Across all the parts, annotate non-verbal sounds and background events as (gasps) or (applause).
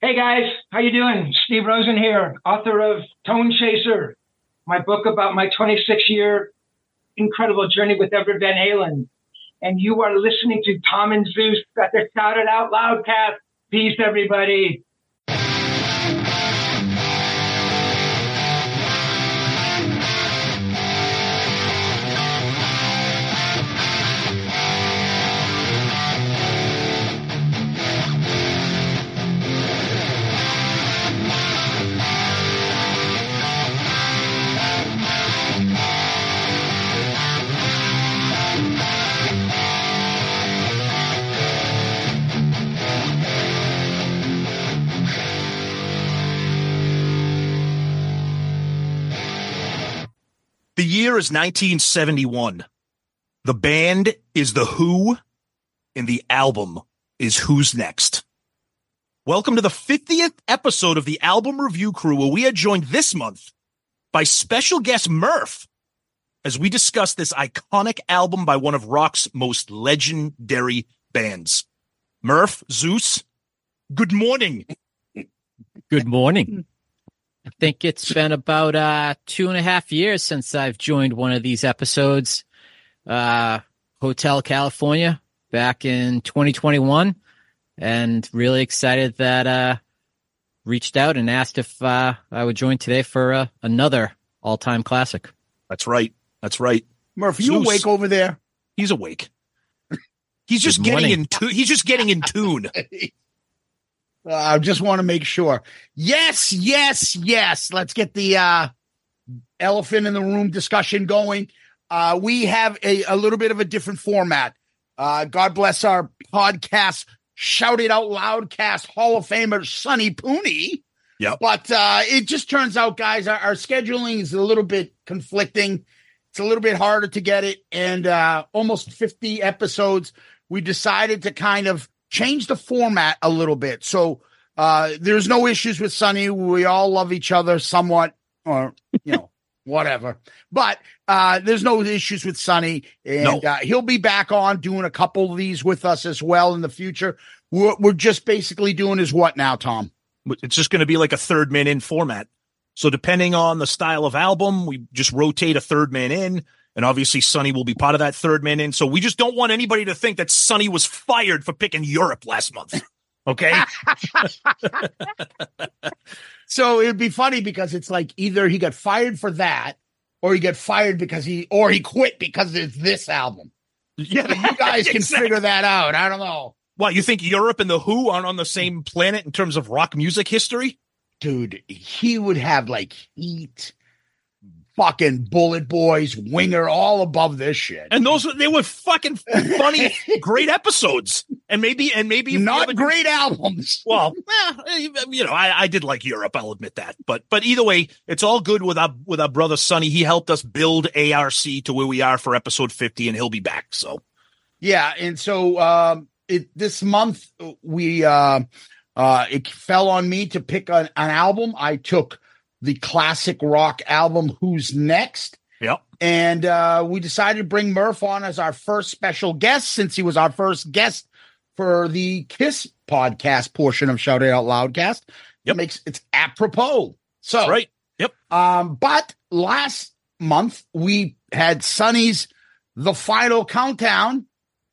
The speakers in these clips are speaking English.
Hey guys, how you doing? Steve Rosen here, author of Tone Chaser, my book about my 26 year incredible journey with Edward Van Halen. And you are listening to Tom and Zeus at the Shout It Out Loud cast. Peace, everybody. The year is 1971. The band is The Who, and the album is Who's Next. Welcome to the 50th episode of the Album Review Crew, where we are joined this month by special guest Murph as we discuss this iconic album by one of rock's most legendary bands. Murph, Zeus, good morning. Good morning. I think it's been about uh, two and a half years since I've joined one of these episodes. Uh, Hotel California back in 2021, and really excited that uh, reached out and asked if uh, I would join today for uh, another all-time classic. That's right. That's right. Murph, you Zeus. awake over there? He's awake. He's just Good getting morning. in tune. He's just getting in tune. (laughs) Uh, I just want to make sure. Yes, yes, yes. Let's get the uh, elephant in the room discussion going. Uh, we have a, a little bit of a different format. Uh, God bless our podcast, Shout It Out Loudcast Hall of Famer, Sonny Pooney. Yeah. But uh, it just turns out, guys, our, our scheduling is a little bit conflicting. It's a little bit harder to get it. And uh, almost 50 episodes, we decided to kind of change the format a little bit. So uh, there's no issues with Sonny. We all love each other somewhat, or, you know, (laughs) whatever. But uh, there's no issues with Sonny. And No. uh, he'll be back on doing a couple of these with us as well in the future. We're, we're just basically doing is what now, Tom? It's just going to be like a third man in format. So depending on the style of album, we just rotate a third man in. And obviously Sonny will be part of that third man in. So we just don't want anybody to think that Sonny was fired for picking Europe last month. Okay. (laughs) So it'd be funny because it's like either he got fired for that, or he got fired because he, or he quit because it's this album. yeah. You guys can Exactly. figure that out. I don't know, What, you think Europe and the Who aren't on the same planet in terms of rock music history? dude. He would have like Heat, fucking Bullet Boys, Winger, all above this shit. And those were- they were fucking funny, (laughs) great episodes. And maybe and maybe Not great albums. (laughs) Well, eh, you know, I, I did like Europe. I'll admit that. But but either way, it's all good with our with our brother Sonny. He helped us build ARC to where we are for episode fifty, and he'll be back. So Yeah, and so um it this month we uh uh it fell on me to pick an, an album. I took the classic rock album Who's Next? Yep. And uh we decided to bring Murph on as our first special guest since he was our first guest for the Kiss podcast portion of Shout It Out Loudcast. Yep. It makes it's apropos. So that's right. Yep. um, but last month we had Sonny's the final countdown,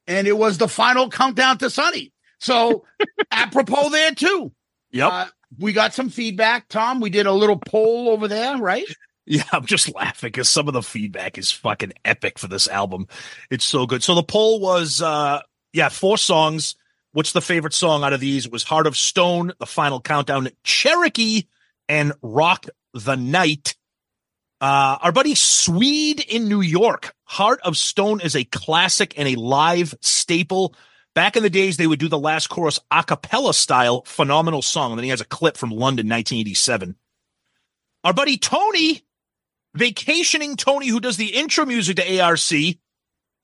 and it was the final countdown to Sonny. So (laughs) apropos there too. Yep. Uh, we got some feedback, Tom. We did a little poll over there, right? Yeah, (laughs) I'm just laughing because some of the feedback is fucking epic for this album. It's so good. So the poll was, uh, yeah, four songs. What's the favorite song out of these? It was Heart of Stone, The Final Countdown, Cherokee, and Rock the Night. Uh, our buddy Swede in New York, Heart of Stone is a classic and a live staple. Back in the days, they would do the last chorus a cappella style, phenomenal song. And then he has a clip from London, 1987. Our buddy Tony, vacationing Tony, who does the intro music to ARC.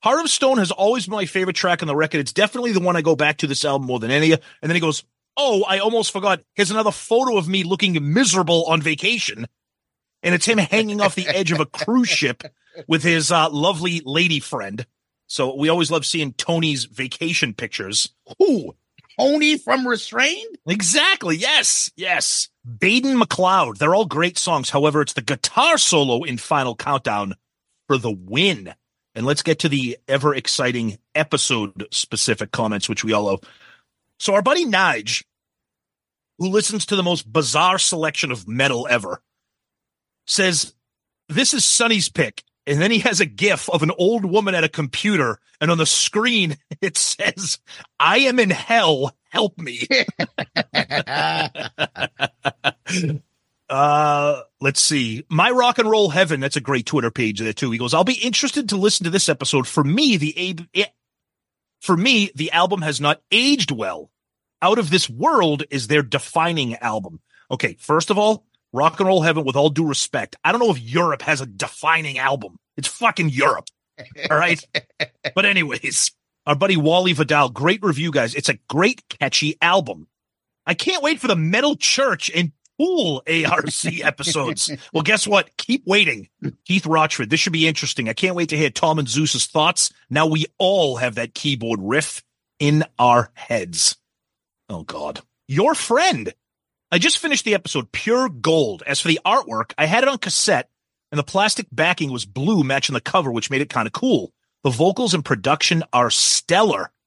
Heart of Stone has always been my favorite track on the record. It's definitely the one I go back to this album more than any. And then he goes, Oh, I almost forgot. Here's another photo of me looking miserable on vacation. And it's him hanging off the edge of a cruise ship with his uh, lovely lady friend. So we always love seeing Tony's vacation pictures. Who? Tony from Restrained? Exactly. Yes. Yes. Baden McLeod. They're all great songs. However, it's the guitar solo in Final Countdown for the win. And let's get to the ever exciting episode specific comments, which we all love. So, our buddy Nige, who listens to the most bizarre selection of metal ever, says, This is Sonny's pick. And then he has a gif of an old woman at a computer. And on the screen, (laughs) it says, I am in hell. Help me. (laughs) (laughs) Uh, let's see. My rock and roll heaven. That's a great Twitter page there too. He goes, I'll be interested to listen to this episode. For me, the it, for me, the album has not aged well. Out of this world is their defining album. Okay. First of all, rock and roll heaven, with all due respect, I don't know if Europe has a defining album. It's fucking Europe. All right. (laughs) but anyways, our buddy Wally Vidal, great review, guys. It's a great, catchy album. I can't wait for the Metal Church and Pool ARC (laughs) episodes. well, guess what? Keep waiting. Keith Rochford. This should be interesting. I can't wait to hear Tom and Zeus's thoughts. Now we all have that keyboard riff in our heads. Oh God. Your friend. I just finished the episode Pure Gold. As for the artwork, I had it on cassette and the plastic backing was blue matching the cover, which made it kind of cool. The vocals and production are stellar. (laughs)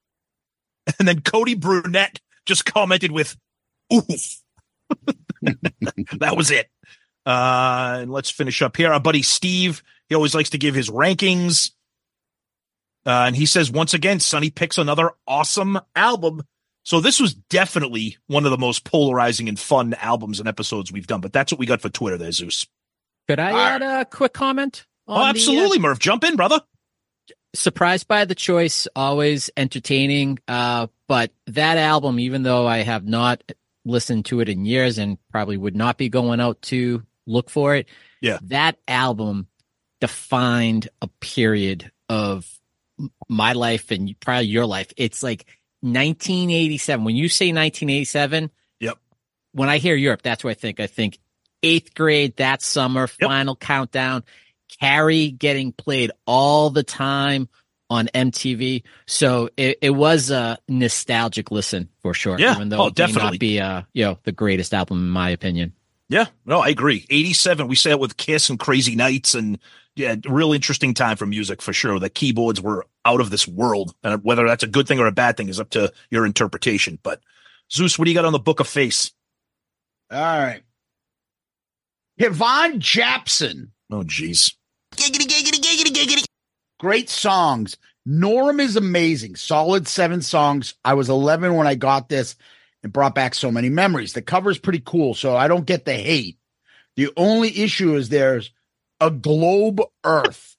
And then Cody Brunette just commented with, oof. (laughs) that was it. Uh, and let's finish up here. Our buddy Steve, he always likes to give his rankings. Uh, and he says, once again, Sonny picks another awesome album. So this was definitely one of the most polarizing and fun albums and episodes we've done. But that's what we got for Twitter there, Zeus. Could I add a quick comment? Oh, absolutely, the, uh, Murph. Jump in, brother. Surprised by the choice, always entertaining. Uh, but that album, even though I have not listened to it in years and probably would not be going out to look for it. Yeah. That album defined a period of my life and probably your life. It's like 1987. When you say 1987, yep. When I hear Europe, that's what I think. I think eighth grade that summer, yep. final countdown, Carrie getting played all the time on MTV. So it, it was a nostalgic listen for sure. Yeah. Even though oh, it definitely. may not be uh, you know, the greatest album in my opinion. Yeah, no, I agree. 87, we say it with Kiss and Crazy Nights and yeah, real interesting time for music for sure. The keyboards were out of this world. And whether that's a good thing or a bad thing is up to your interpretation. But Zeus, what do you got on the book of face? All right. Yvonne Japson. Oh, jeez. Giggity, giggity, giggity, giggity. Great songs. Norum is amazing. Solid seven songs. I was 11 when I got this and brought back so many memories. The cover is pretty cool, so I don't get the hate. The only issue is there's a globe Earth.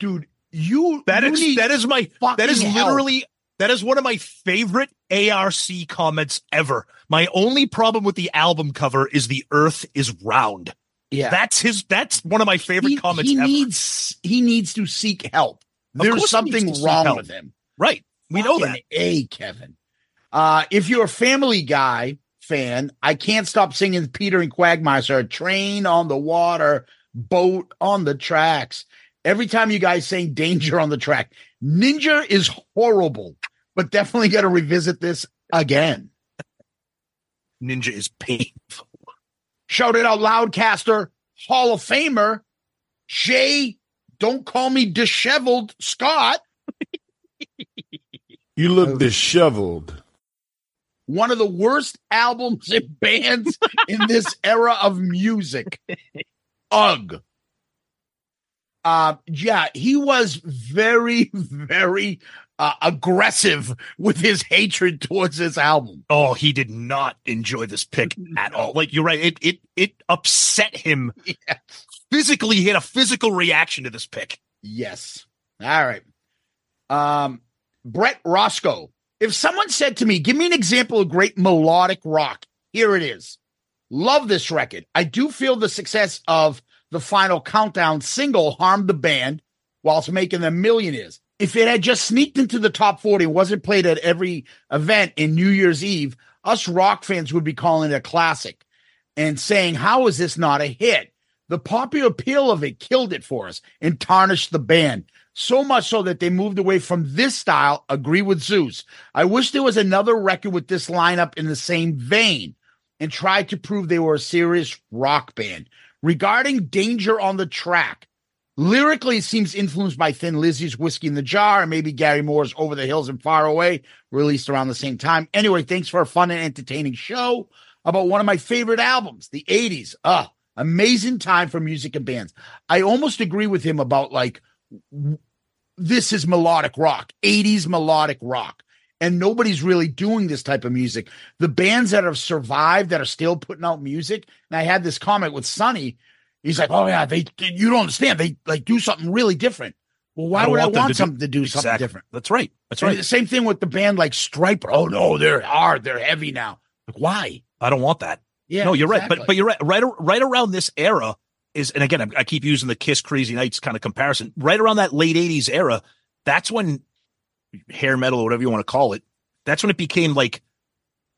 Dude, you that you is that is my that is help. literally that is one of my favorite ARC comments ever. My only problem with the album cover is the earth is round. Yeah. That's his that's one of my favorite he, comments he ever. needs he needs to seek help. Of There's something needs to seek wrong with him. Right. We know that. A Kevin. Uh if you're a family guy fan, I can't stop singing Peter and Quagmire, train on the water, boat on the tracks. Every time you guys sing danger on the track. Ninja is horrible, but definitely got to revisit this again. Ninja is painful. Shout it out loud, caster, Hall of Famer, Jay, don't call me disheveled, Scott. (laughs) You look disheveled. One of the worst albums and (laughs) bands in this era of music. Ugh. Uh, yeah, he was very, very uh, aggressive with his hatred towards this album. Oh, he did not enjoy this pick at all. Like you're right, it it it upset him Yes. physically. He had a physical reaction to this pick. Yes. All right. Um, Brett Roscoe. If someone said to me, give me an example of great melodic rock, here it is. Love this record. I do feel the success of the final countdown single harmed the band whilst making them millionaires. If it had just sneaked into the top 40 and wasn't played at every event in New Year's Eve, us rock fans would be calling it a classic and saying, How is this not a hit? The popular appeal of it killed it for us and tarnished the band. So much so that they moved away from this style. Agree with Zeus. I wish there was another record with this lineup in the same vein and tried to prove they were a serious rock band. Regarding Danger on the Track, lyrically it seems influenced by Thin Lizzy's Whiskey in the Jar and maybe Gary Moore's Over the Hills and Far Away, released around the same time. Anyway, thanks for a fun and entertaining show about one of my favorite albums, the 80s. Ah, amazing time for music and bands. I almost agree with him about like this is melodic rock, 80s melodic rock. And nobody's really doing this type of music. The bands that have survived that are still putting out music. And I had this comment with Sonny. He's like, "Oh yeah, they you don't understand. They like do something really different." Well, why I would I want them want to do- something to do something different? That's right. That's And right. the same thing with the band like Stryper. Oh no, they're hard, they're heavy now. Like why? I don't want that. Yeah, no, you're right. But but you're right. Right right around this era is, and again, I, I keep using the Kiss Crazy Nights kind of comparison. Right around that late '80s era, that's when hair metal or whatever you want to call it. That's when it became like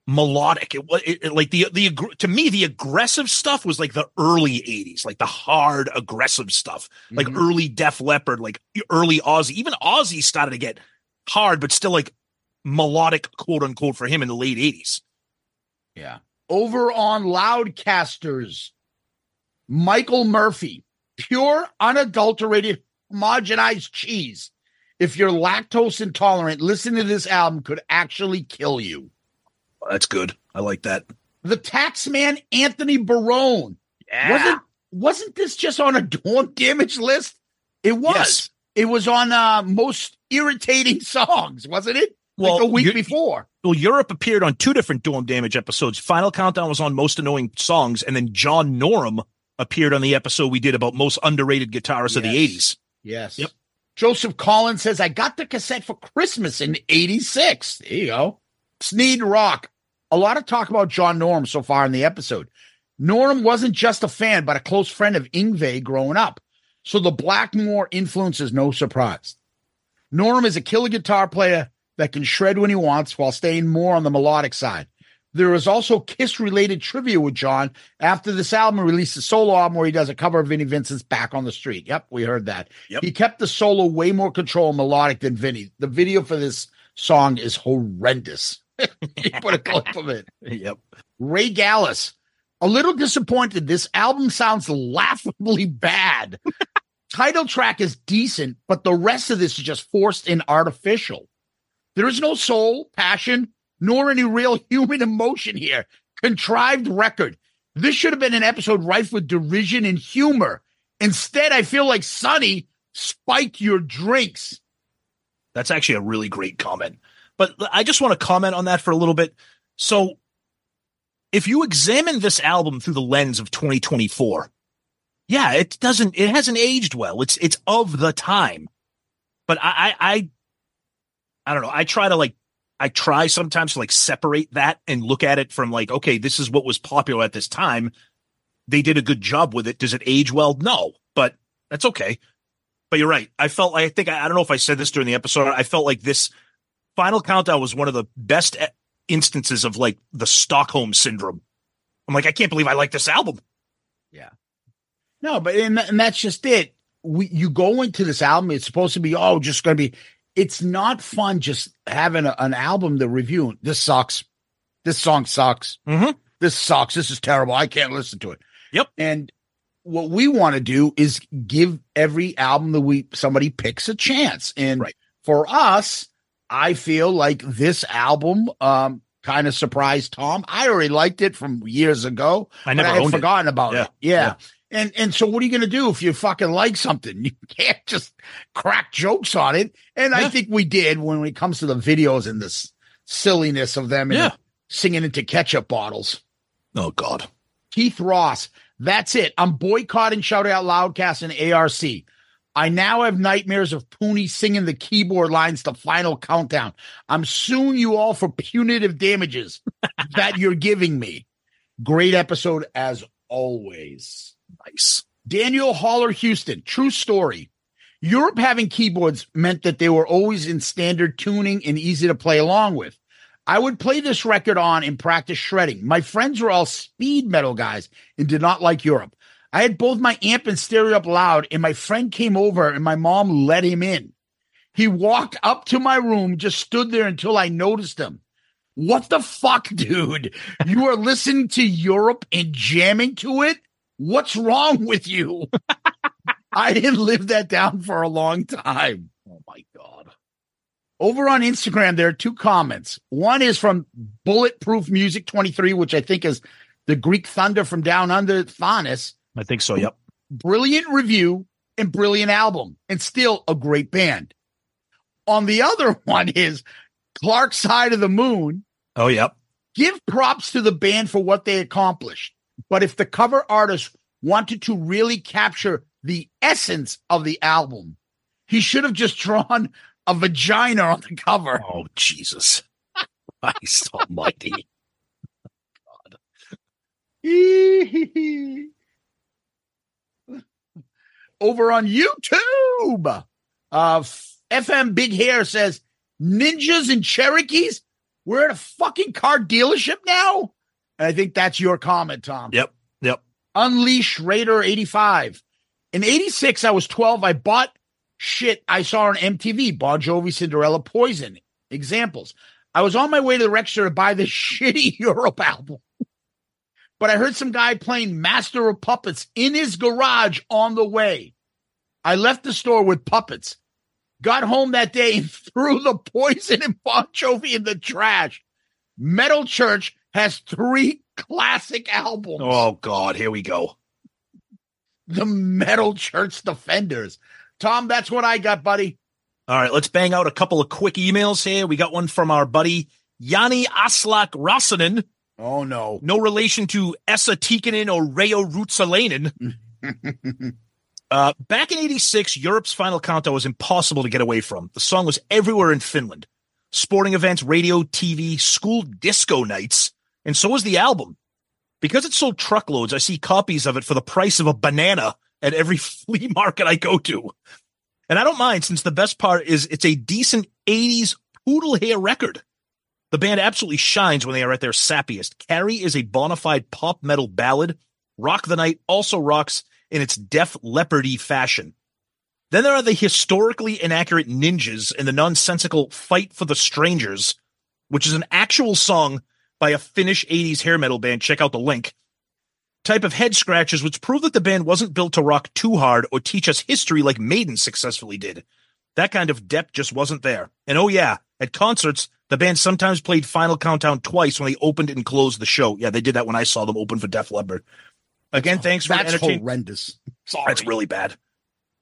melodic. It was like the the to me the aggressive stuff was like the early '80s, like the hard aggressive stuff, like Mhm. early Def Leppard, like early Ozzy. Even Ozzy started to get hard, but still like melodic, quote unquote, for him in the late '80s. Yeah. Over on Loudcasters, Michael Murphy, pure, unadulterated, homogenized cheese. If you're lactose intolerant, listen to this album could actually kill you. That's good. I like that. The taxman Anthony Barone. Wasn't wasn't this just on a dorm damage list? It was. Yes. It was on uh most irritating songs, wasn't it? Well, like a week before. Well, Europe appeared on two different Dorm Damage episodes. Final Countdown was on Most Annoying Songs, and then John Norum appeared on the episode we did about Most Underrated Guitarists of the 80s. Yes. Yep. Joseph Collins says, I got the cassette for Christmas in 86. There you go. Sneed Rock. A lot of talk about John Norum so far in the episode. Norum wasn't just a fan, but a close friend of Yngwie growing up. So the Blackmore influence is no surprise. Norum is a killer guitar player that can shred when he wants while staying more on the melodic side. There is also Kiss related trivia with John after this album released a solo album where he does a cover of Vinnie Vincent's Back on the Street. Yep, we heard that. Yep. He kept the solo way more control and melodic than Vinnie. The video for this song is horrendous. (laughs) he put a clip of it. (laughs) Yep. Ray Gallus. A little disappointed. This album sounds laughably bad. (laughs) Title track is decent, but the rest of this is just forced and artificial. There is no soul, passion, nor any real (laughs) human emotion here. Contrived record. This should have been an episode rife with derision and humor. Instead, I feel like Sonny spiked your drinks. That's actually a really great comment. But I just want to comment on that for a little bit. So, if you examine this album through the lens of 2024, yeah, it doesn't, it hasn't aged well. It's, it's of the time. But I, I, I, I don't know. I try to like, I try sometimes to like separate that and look at it from like, okay, this is what was popular at this time. They did a good job with it. Does it age well? No, but that's okay. But you're right. I felt like I think I, don't know if I said this during the episode. I felt like this final countdown was one of the best e- instances of like the Stockholm syndrome. I'm like, I can't believe I like this album. Yeah. No, but and, and that's just it. We you go into this album, it's supposed to be oh, just going to be. It's not fun just having a, an album to review. This sucks. This song sucks. Mhm. This sucks. This is terrible. I can't listen to it. Yep. And what we want to do is give every album that we somebody picks a chance. And Right. for us, I feel like this album um kind of surprised Tom. I already liked it from years ago. I but never I had owned it. forgotten about Yeah. it. Yeah. Yeah. And and so what are you gonna do if you fucking like something? (laughs) You can't just crack jokes on it. And I think we did when it comes to the videos and this silliness of them Yeah. singing into ketchup bottles. Oh God. Keith Ross. That's it. I'm boycotting Shout Out Loudcast and ARC. I now have nightmares of Pooney singing the keyboard lines to Final Countdown. I'm suing you all for punitive damages (laughs) that you're giving me. Great episode as always. Nice. Daniel Haller Houston, true story. Europe having keyboards meant that they were always in standard tuning and easy to play along with. I would play this record on and practice shredding. My friends were all speed metal guys and did not like Europe. I had both my amp and stereo up loud, and my friend came over and my mom let him in. He walked up to my room, just stood there until I noticed him. What the fuck, (laughs) dude? You are listening to Europe and jamming to it? What's wrong with you? (laughs) I didn't live that down for a long time. Oh my god. Over on Instagram, there are two comments. One is from Bulletproof Music 23, which I think is the Greek Thunder from Down Under, Thanis. I think so. Yep. Brilliant review and brilliant album, and still a great band. On the other (laughs) one is Clark Side of the Moon. Oh, yep. Give props to the band for what they accomplished. But if the cover artist wanted to really capture the essence of the album, he should have just (laughs) drawn a vagina on the cover. Oh, Jesus. (laughs) Christ almighty. (laughs) Over on YouTube, uh, FM Big Hair says ninjas and Cherokees. We're at a fucking car dealership now. And I think that's your comment, Tom. Yep. Yep. Unleash Raider 85. In 86, I was 12. I bought shit I saw on MTV Bon Jovi, Cinderella, Poison. Examples. I was on my way to the rec store to buy the (laughs) shitty Europe album. But I heard some guy playing Master of Puppets in his garage on the way. I left the store with puppets, got home that day and (laughs) threw the poison and Bon Jovi in the trash. Metal Church has three classic albums. Oh God, here we go. The Metal Church Defenders. Tom, that's what I got, buddy. All right, let's bang out a couple of quick emails here. We got one from our buddy Yanni Aslak Rosanen. Oh no. No relation to Esa Tikkanen or Reijo Ruotsalainen. (laughs) uh, back in 86, Europe's final countdown was impossible to get away from. The song was everywhere in Finland. Sporting events, radio, TV, school disco nights, and so was the album. Because it sold truckloads, I see copies of it for the price of a banana at every (laughs) flea market I go to. And I don't mind since the best part is it's a decent 80s poodle hair record. The band absolutely shines when they are at their sappiest. Carrie is a bona fide pop metal ballad. Rock the Night also rocks in its Def Leopardy fashion. Then there are the historically inaccurate ninjas and the nonsensical Fight for the Strangers, which is an actual song by a Finnish 80s hair metal band. Check out the link. Type of head scratches, which prove that the band wasn't built to rock too hard or teach us history like Maiden successfully did. That kind of depth just wasn't there. And oh yeah, at concerts, the band sometimes played Final Countdown twice when they opened and closed the show. Yeah, they did that when I saw them open for Def Leppard. Again, thanks for That's entertaining. horrendous. Sorry. That's really bad.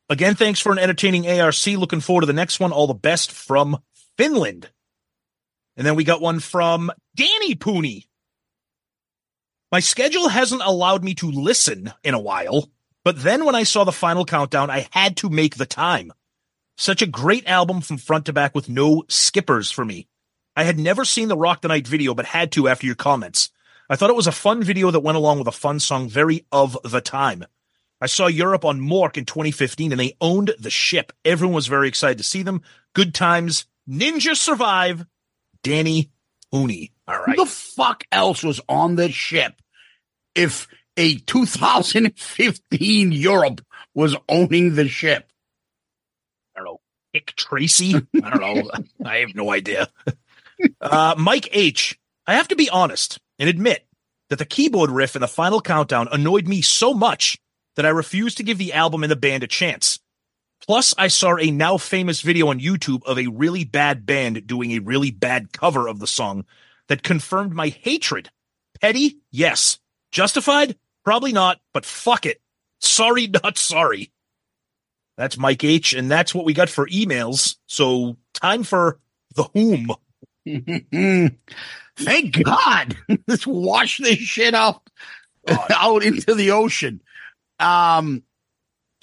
Again, thanks for an entertaining ARC. Looking forward to the next one. All the best from Finland. And then we got one from Danny Pooney. My schedule hasn't allowed me to listen in a while, but then when I saw the final countdown, I had to make the time. Such a great album from front to back with no skippers for me. I had never seen the Rock the Night video, but had to after your comments. I thought it was a fun video that went along with a fun song, very of the time. I saw Europe on MORC in 2015 and they owned the ship. Everyone was very excited to see them. Good times. Ninja survive. Danny Pooney. All right. Who the fuck else was on the ship if a 2015 Europe was owning the ship? I don't know. Dick Tracy? (laughs) I don't know. I have no idea. (laughs) Uh, Mike H. I have to be honest and admit that the keyboard riff in the final countdown annoyed me so much that I refused to give the album and the band a chance. Plus, I saw a now famous video on YouTube of a really bad band doing a really bad cover of the song that confirmed my hatred. Petty? Yes. Justified? Probably not, but fuck it. Sorry, (laughs) not sorry. That's Mike H, and that's what we got for emails. So, time for the whom. (laughs) Thank God. (laughs) Let's wash this shit up out into the ocean. Um,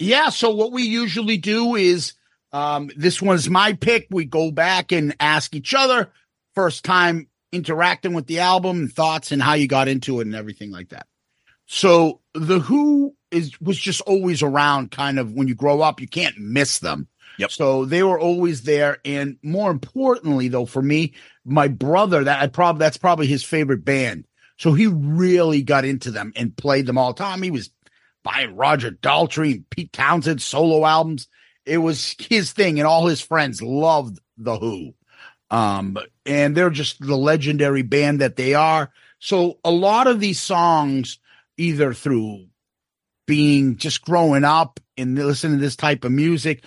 yeah. So what we usually do is, um, this one's my pick. We go back and ask each other first time interacting with the album, and thoughts, and how you got into it, and everything like that. So the Who is was just always around. Kind of when you grow up, you can't miss them. Yep. So they were always there, and more importantly, though, for me, my brother that I probably that's probably his favorite band. So he really got into them and played them all the time. He was buying Roger Daltrey and Pete Townshend solo albums. It was his thing, and all his friends loved the Who. Um, and they're just the legendary band that they are. So a lot of these songs, either through being just growing up and listening to this type of music,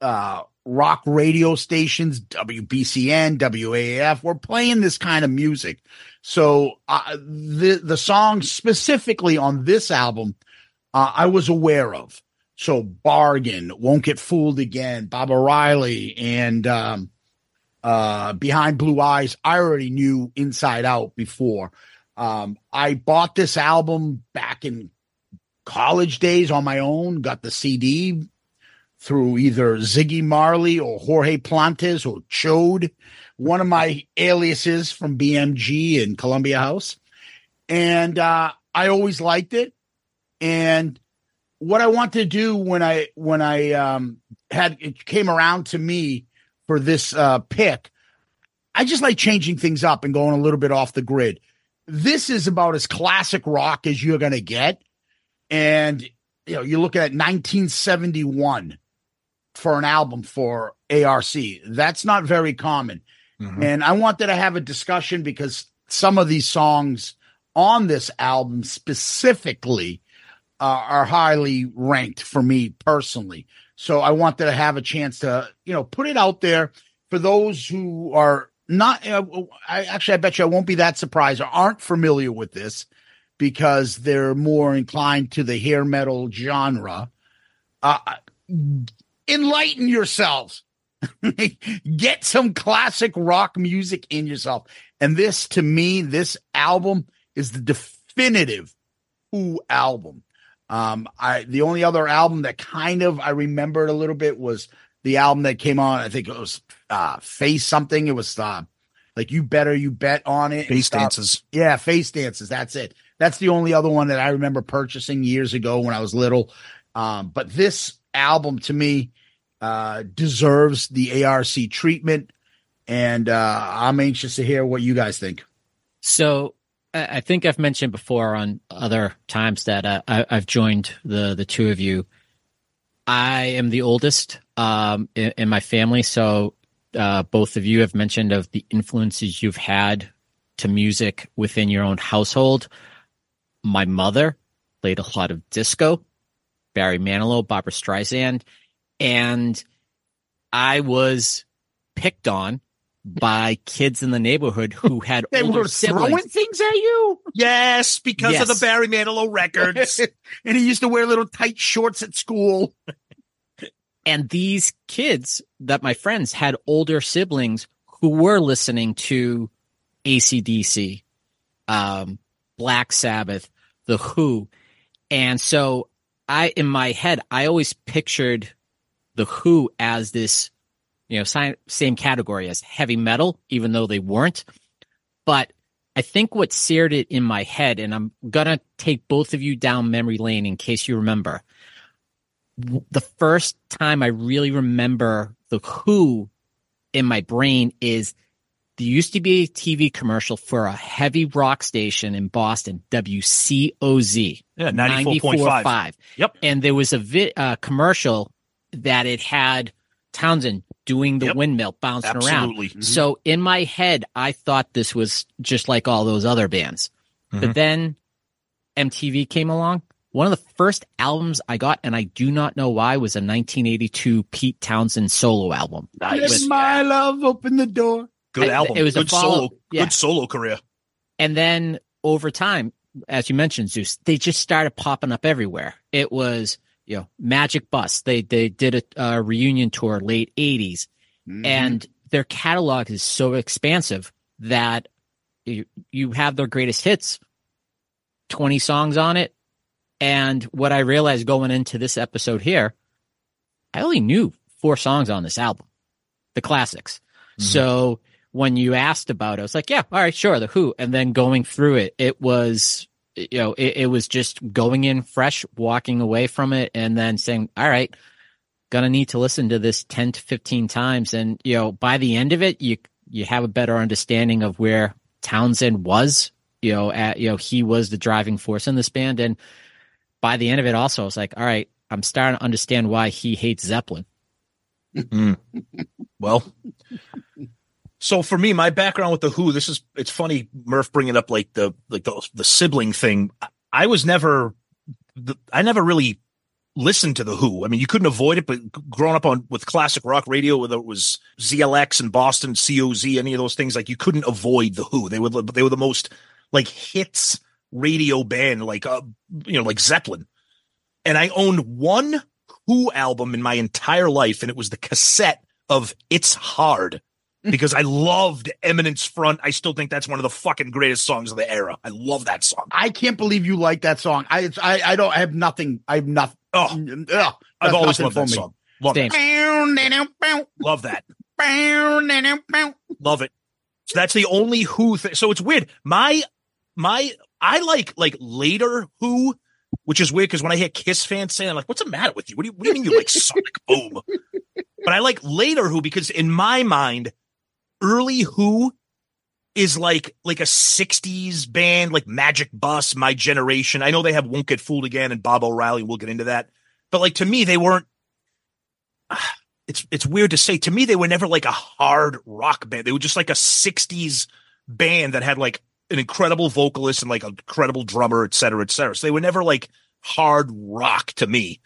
uh, rock radio stations, WBCN, WAAF, we're playing this kind of music. So uh, the the songs specifically on this album, uh, I was aware of. So bargain, won't get fooled again, Baba O'Riley, and um, uh, behind blue eyes, I already knew inside out before. Um, I bought this album back in college days on my own, got the CD through either Ziggy Marley or Jorge Plantes or Chode, one of my aliases from BMG and Columbia House. And uh, I always liked it. And what I want to do when I when I um, had it came around to me for this uh, pick, I just like changing things up and going a little bit off the grid. This is about as classic rock as you're going to get. And, you know, you look at 1971 for an album for ARC. That's not very common. Mm-hmm. And I wanted to have a discussion because some of these songs on this album specifically uh, are highly ranked for me personally. So I wanted to have a chance to, you know, put it out there for those who are not. Uh, I actually, I bet you I won't be that surprised or aren't familiar with this because they're more inclined to the hair metal genre. Uh, enlighten yourselves. (laughs) Get some classic rock music in yourself. And this, to me, this album is the definitive Who album. Um, I the only other album that kind of I remembered a little bit was the album that came on. I think it was uh, Face something. It was uh, like you better you bet on it. Face dances. Yeah, face dances. That's it. That's the only other one that I remember purchasing years ago when I was little. Um, but this album to me uh, deserves the ARC treatment, and uh, I'm anxious to hear what you guys think. So I think I've mentioned before on other times that uh, I, have joined the the two of you. I am the oldest um, in, in, my family, so uh, both of you have mentioned of the influences you've had to music within your own household. My mother played a lot of disco, Barry Manilow, Barbra Streisand, and I was picked on by kids in the neighborhood who (laughs) had they older were siblings. throwing things at you. Yes, because yes. of the Barry Manilow records, (laughs) and he used to wear little tight shorts at school. and these kids that my friends had older siblings who were listening to ACDC, um, Black Sabbath, The Who, and so I, in my head, I always pictured The Who as this you know, same category as heavy metal, even though they weren't. But I think what seared it in my head, and I'm gonna take both of you down memory lane in case you remember. The first time I really remember the Who in my brain is there used to be a TV commercial for a heavy rock station in Boston, WCOZ. Yeah, 94.5. Yep. And there was a vi- uh, commercial that it had Townshend doing the yep. windmill bouncing Absolutely. around. Mm-hmm. So in my head, I thought this was just like all those other bands. Mm-hmm. But then MTV came along. One of the first albums I got, and I do not know why, was a 1982 Pete Townshend solo album. Nice. my love, open the door. Good album. It was good solo. Yeah. Good solo career. And then over time, as you mentioned, Zeus, they just started popping up everywhere. It was you know, Magic Bus. They they did a, a reunion tour late '80s, mm-hmm. and their catalog is so expansive that you you have their greatest hits, twenty songs on it. And what I realized going into this episode here, I only knew four songs on this album, the classics. Mm-hmm. So when you asked about it, I was like, yeah, all right, sure, the Who. And then going through it, it was you know, it, it, was just going in fresh, walking away from it, and then saying, all right, gonna need to listen to this 10 to 15 times. And, you know, by the end of it, you, you have a better understanding of where Townshend was, you know, at, you know, he was the driving force in this band. And by the end of it, also, I was like, all right, I'm starting to understand why he hates Zeppelin. Hmm. Well, so for me, my background with the Who, this is it's funny Murph bringing up like the like the the sibling thing. I was never, I never really listened to the Who. I mean, you couldn't avoid it, but growing up on with classic rock radio, whether it was ZLX and Boston COZ, any of those things, like you couldn't avoid the Who. They were the- they were the most like hits radio band, like uh, you know, like Zeppelin. And I owned one Who album in my entire life, and it was the cassette of "It's Hard." (laughs) Because I loved Eminence Front. I still think that's one of the fucking greatest songs of the era. I love that song. I can't believe you like that song. I it's, I I don't I have nothing. I have nothing. Oh, Ugh, I've always nothing loved for that me. song. Love Same. it. Love that. Love it. So that's the only Who thing. So it's weird. My my I like like later Who, which is weird because when I hear Kiss fans saying, I'm like, what's the matter with you? What do you, what do you mean you like Sonic Boom? But I like later Who because in my mind, early Who is like like a 60s band like Magic Bus, My Generation. I know they have Won't Get Fooled Again and Baba O'Riley. We'll get into that. But like to me, they weren't (sighs) it's it's weird to say. To me, they were never like a hard rock band. They were just like a 60s band that had like an incredible vocalist and like an incredible drummer, et cetera, et cetera. So they were never like hard rock to me.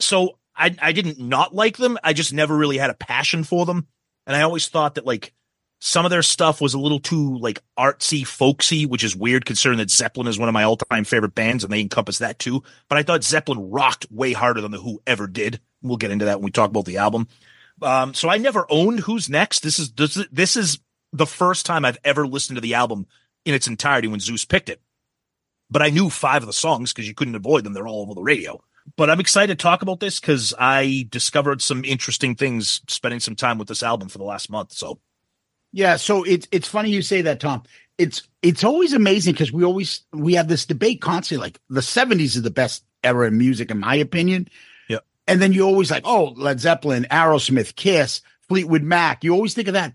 So I I didn't not like them. I just never really had a passion for them. And I always thought that like some of their stuff was a little too like artsy, folksy, which is weird considering that Zeppelin is one of my all time favorite bands and they encompass that too. But I thought Zeppelin rocked way harder than the Who ever did. We'll get into that when we talk about the album. Um, so I never owned Who's Next. This is this, is- this is the first time I've ever listened to the album in its entirety when Zeus picked it. But I knew five of the songs because you couldn't avoid them. They're all over the radio. But I'm excited to talk about this because I discovered some interesting things spending some time with this album for the last month. So Yeah, so it's it's funny you say that, Tom. It's it's always amazing because we always we have this debate constantly. Like the seventies is the best era in music, in my opinion. Yep. And then you always like, oh, Led Zeppelin, Aerosmith, Kiss, Fleetwood Mac. You always think of that,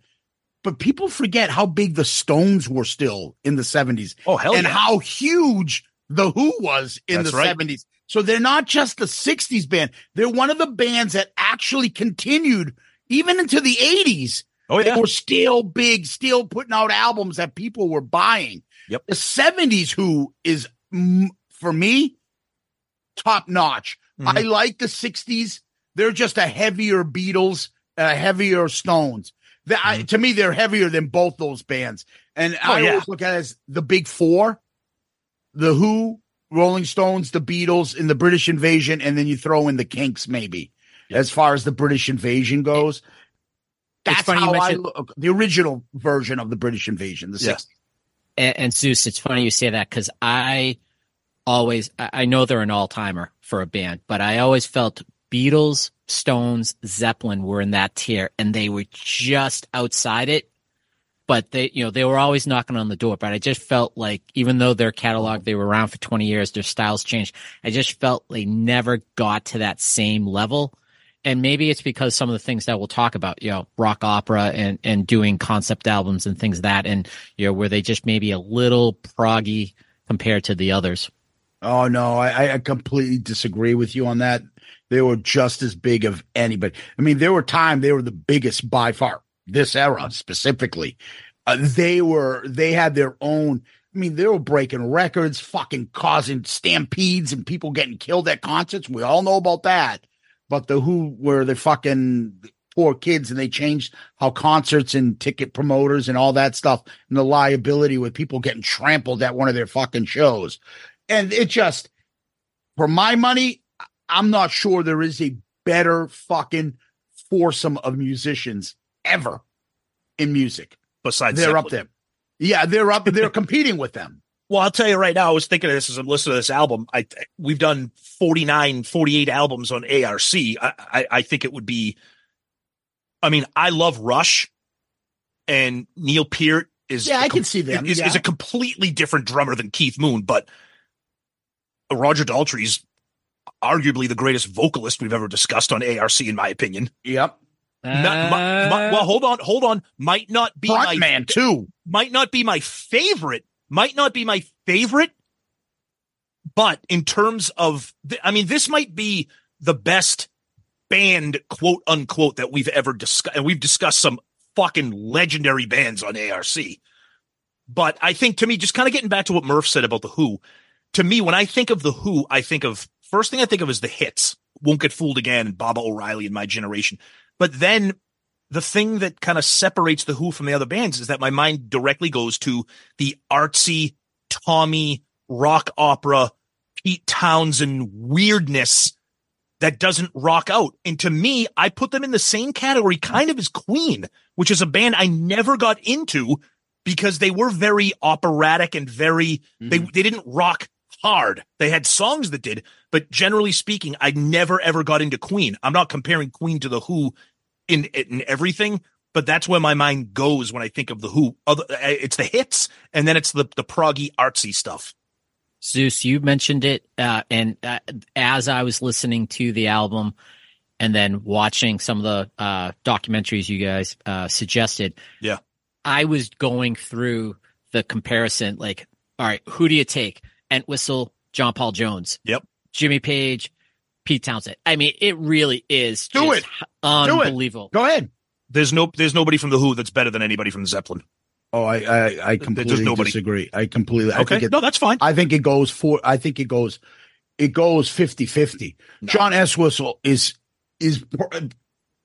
but people forget how big the Stones were still in the seventies, oh hell and yeah. how huge the Who was in That's the right. seventies. So they're not just the sixties band; they're one of the bands that actually continued even into the eighties oh yeah. they were still big, still putting out albums that people were buying. Yep. The 70s, who is mm, for me top notch. Mhm. I like the 60s. They're just a heavier Beatles, a heavier Stones. The- I- to me, they're heavier than both those bands. And Mm-hmm. Oh, I yeah. always look at it as the big four the Who, Rolling Stones, the Beatles, and the British Invasion. And then you throw in the Kinks, maybe, as far as the British Invasion goes. That's how I look. The original version of the British Invasion, the Yeah. 60s. And, and Zeus, it's funny you say that because I always, I I know they're an all timer for a band, but I always felt Beatles, Stones, Zeppelin were in that tier and they were just outside it. But they, you know, they were always knocking on the door. But I just felt like, even though their catalog, they were around for 20 years, their styles changed. I just felt they never got to that same level. And maybe it's because some of the things that we'll talk about, you know, rock opera and, and doing concept albums and things that, and, you know, where they just maybe a little proggy compared to the others. Oh no, I, I completely disagree with you on that. They were just as big of anybody. I mean, there were time they were the biggest by far. This era specifically, uh, they were. They had their own. I mean, they were breaking records, fucking causing stampedes and people getting killed at concerts. We all know about that. But the Who were the fucking poor kids, and they changed how concerts and ticket promoters and all that stuff, and the liability with people getting trampled at one of their fucking shows and it just for my money i'm not sure there is a better fucking foursome of musicians ever in music Besides, they're up there yeah they're up they're (laughs) competing with them Well, I'll tell you right now, I was thinking of this as I'm listening to this album. I we've done 49, 48 albums on ARC. I, I, I think it would be I mean, I love Rush and Neil Peart is Yeah, a I can see them, Is, yeah. is a completely different drummer than Keith Moon, but Roger Daltrey's arguably the greatest vocalist we've ever discussed on ARC, in my opinion. yep Not- mi- mi- well, hold on, hold on. Might not be my frontman too might not be my favorite, might not be my favorite, But in terms of, th- I mean, this might be the best band, quote unquote, that we've ever discussed. And we've discussed some fucking legendary bands on ARC. But I think to me, just kind of getting back to what Murph said about the Who, to me, when I think of the Who, I think of first thing I think of is the hits. Won't get fooled again and Baba O'Riley in my generation. But then the thing that kind of separates the Who from the other bands is that my mind directly goes to the artsy Tommy rock opera, Pete Townshend weirdness that doesn't rock out. And to me, I put them in the same category kind of as Queen, which is a band I never got into because they were very operatic and very, they, mm-hmm. they didn't rock hard. They had songs that did, but generally speaking, I never ever got into Queen. I'm not comparing Queen to the Who in, in everything, but that's where my mind goes when I think of the Who. Other, uh, it's the hits and then it's the, the proggy artsy stuff. Zeus, you mentioned it, uh, and uh, as I was listening to the album and then watching some of the uh, documentaries you guys uh, suggested, Yeah. I was going through the comparison. Like, all right, who do you take? Entwistle, John Paul Jones, Yep. Jimmy Page, Pete Townshend. I mean, it really is Do just it. unbelievable. unbelievable. Go ahead. There's no, there's nobody from the Who that's better than anybody from the Zeppelin. Oh, I I, I completely nobody. disagree. I completely. I Okay. think it, no, that's fine. I think it goes for. I think it goes. It goes 50-50. John Entwistle is is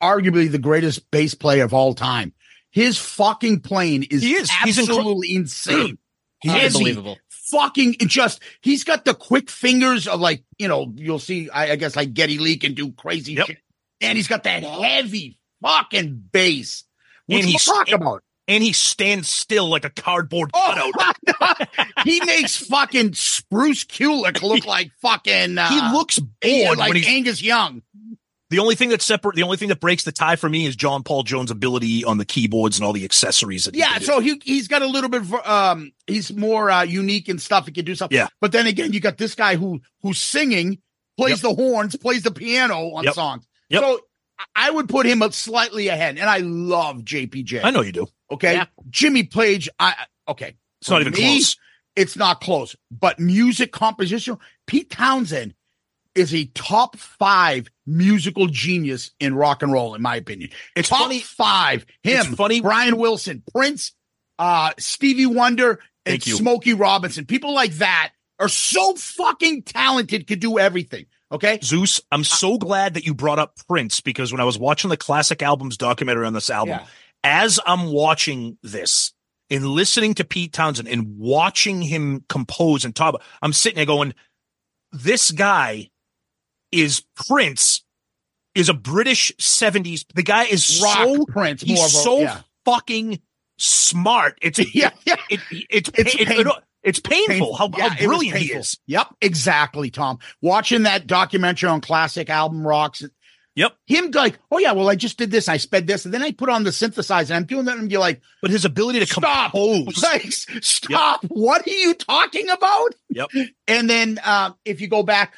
arguably the greatest bass player of all time. His fucking playing is, He is. He's incre- absolutely insane. He's Is he unbelievable. Fucking just he's got the quick fingers of like you know you'll see I, I guess like Geddy Lee can do crazy Yep. shit. And he's got that heavy fucking bass. Which And he's- talk about? and he stands still like a cardboard oh cutout. (laughs) he makes fucking Bruce Kulick look (laughs) like fucking uh, he looks bored like when he's Angus Young the only thing that's separate. The only thing that breaks the tie for me is John Paul Jones' ability on the keyboards and all the accessories. That he yeah can do. so he he's got a little bit of, um he's more uh unique and stuff he can do stuff Yeah. but then again you got this guy who who's singing plays the horns plays the piano on Yep. songs Yep. so I would put him up slightly ahead and I love JPJ I know you do. okay Yeah. Jimmy Page I okay It's not even me, close. it's not close but music composition Pete Townshend is a top five musical genius in rock and roll in my opinion It's top funny. five him funny. Brian Wilson, Prince, uh, Stevie Wonder, and Smokey Robinson. People like that are so fucking talented, could do everything. Okay. Zeus, I'm so glad that you brought up Prince because when I was watching the classic albums documentary on this album, Yeah. as I'm watching this and listening to Pete Townshend and watching him compose and talk, I'm sitting there going, this guy is Prince, is a British 70s. The guy is Rock so, Prince. he's more of a- so yeah. fucking smart. It's, (laughs) yeah, yeah. it, it's, It's it- pain- it- it's painful, how, Yeah, how it brilliant he is. Yep, exactly, Tom. Watching that documentary on classic album rocks. Yep. Him like, oh yeah, well I just did this, I sped this, and then I put on the synthesizer, and I'm doing that, and you're like, But his ability to stop, compose. (laughs) like, stop. What are you talking about? Yep. And then um, if you go back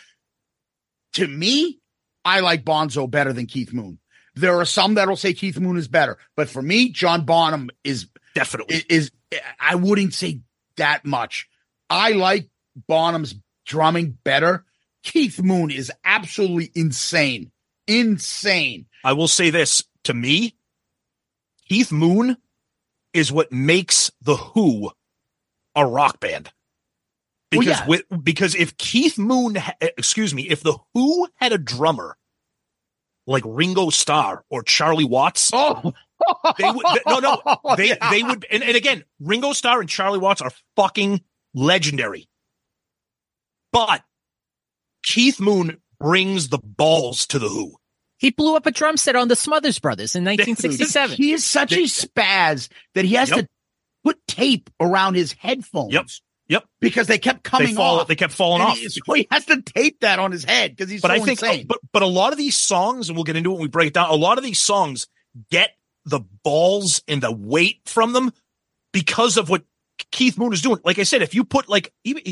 to me, I like Bonzo better than Keith Moon. There are some that'll say Keith Moon is better, but for me, John Bonham is Definitely. is, is I wouldn't say that much. I like Bonham's drumming better. Keith Moon is absolutely insane. Insane. I will say this to me, Keith Moon is what makes the Who a rock band. Well, Because yeah. with, because if Keith Moon, eh, excuse me, if the Who had a drummer like Ringo Starr or Charlie Watts, Oh, they would th- no no (laughs) oh, they Yeah. they would and, and again Ringo Starr and Charlie Watts are fucking legendary. But Keith Moon brings the balls to the Who. He blew up a drum set on the Smothers Brothers in 1967. He is such a spaz that he has Yep. to put tape around his headphones. Yep. Yep. Because they kept They coming fall, off. they kept falling And off. he, so he has to tape that on his head because he's but so I think, oh, insane. but but a lot of these songs, and we'll get into it when we break it down. A lot of these songs get the balls and the weight from them because of what Keith Moon is doing. Like I said, if you put like even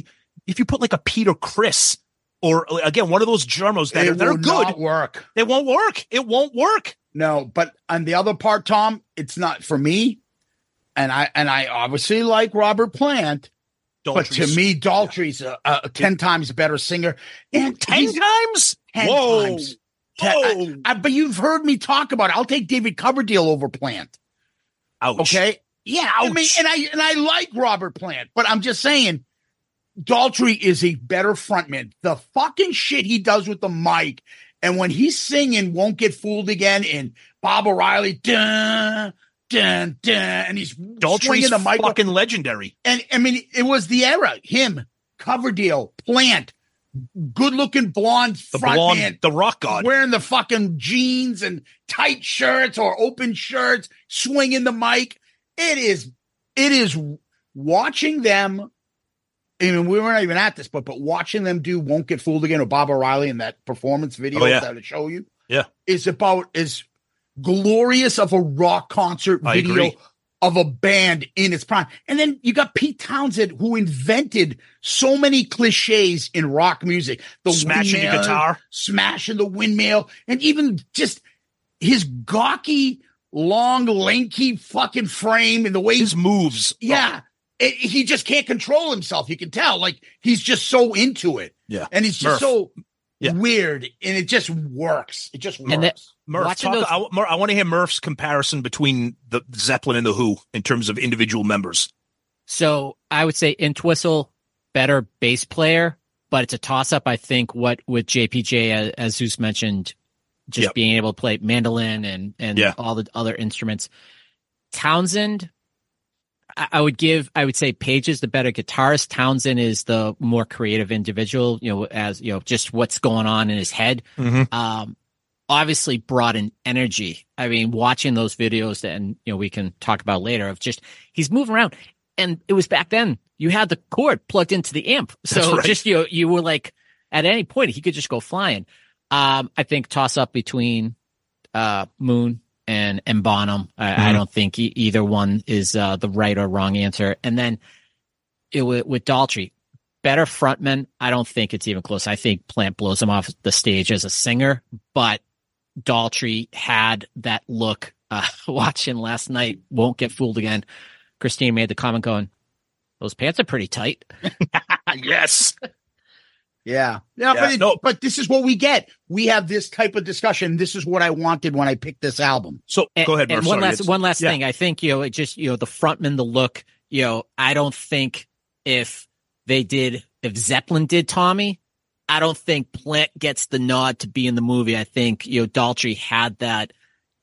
if you put like a Peter Criss or again one of those Germos that, it are, that are good, work. it won't work. It won't work. No, but on the other part, Tom, it's not for me. And I and I obviously like Robert Plant. But to me, Daltrey's a, a ten times better singer. And ten times. 10 Whoa. times. Ten- Whoa. I- but you've heard me talk about it. I'll take David Coverdale over Plant. Ouch. Okay. Yeah. I mean, Ouch. and I and I like Robert Plant, but I'm just saying Daltrey is a better frontman. The fucking shit he does with the mic, and when he's singing "Won't Get Fooled Again" and Baba O'Riley, dun dun dun, and he's Daltrey's swinging the mic, fucking legendary. and I mean, it was the era. Him, Coverdale, Plant, good-looking blonde The front blonde, man, the rock god. wearing the fucking jeans and tight shirts or open shirts, swinging the mic. It is, it is watching them. I mean, we weren't even at this, but but watching them do "Won't Get Fooled Again" with Baba O'Riley in that performance video Oh, yeah. that I show you, Yeah. is about as glorious of a rock concert I video agree. of a band in its prime. And then you got Pete Townshend, who invented so many cliches in rock music. The Smashing the windmill, guitar. smashing the windmill, and even just his gawky, long, lanky fucking frame and the way His moves. yeah. It- he just can't control himself. You can tell, like he's just so into it, Yeah. and he's just Murph. so Yeah. weird, and it just works. It just works. And that- Murph, talk, those- I, I want to hear Murph's comparison between the Zeppelin and the Who in terms of individual members. So I would say Entwistle better bass player, but it's a toss up. I think what with JPJ, as, as Zeus mentioned, just Yep. being able to play mandolin and and Yeah. all the other instruments. Townshend, I, I would give. I would say Page is the better guitarist. Townshend is the more creative individual. You know, as you know, just what's going on in his head. Mm-hmm. Um, obviously brought an energy. I mean, watching those videos that, and you know, we can talk about later of just he's moving around, and it was back then you had the cord plugged into the amp, so right. just you know, you were like at any point he could just go flying. Um, I think toss up between uh Moon and and Bonham. I, I Mhm. don't think e- either one is uh, the right or wrong answer. And then it, with, with Daltrey, better frontman. I don't think it's even close. I think Plant blows him off the stage as a singer, but Daltrey had that look. Uh, (laughs) watching last night, won't get fooled again. Christine made the comment going, "Those pants are pretty tight." (laughs) yes. (laughs) Yeah. Yeah, Yeah, but it, no. but this is what we get. We have this type of discussion. This is what I wanted when I picked this album. So And, go ahead, and Murph. one Sorry, last it's- one last yeah. thing. I think you know it just you know the frontman, the look. You know, I don't think if they did if Zeppelin did Tommy, I don't think Plant gets the nod to be in the movie. I think you know Daltrey had that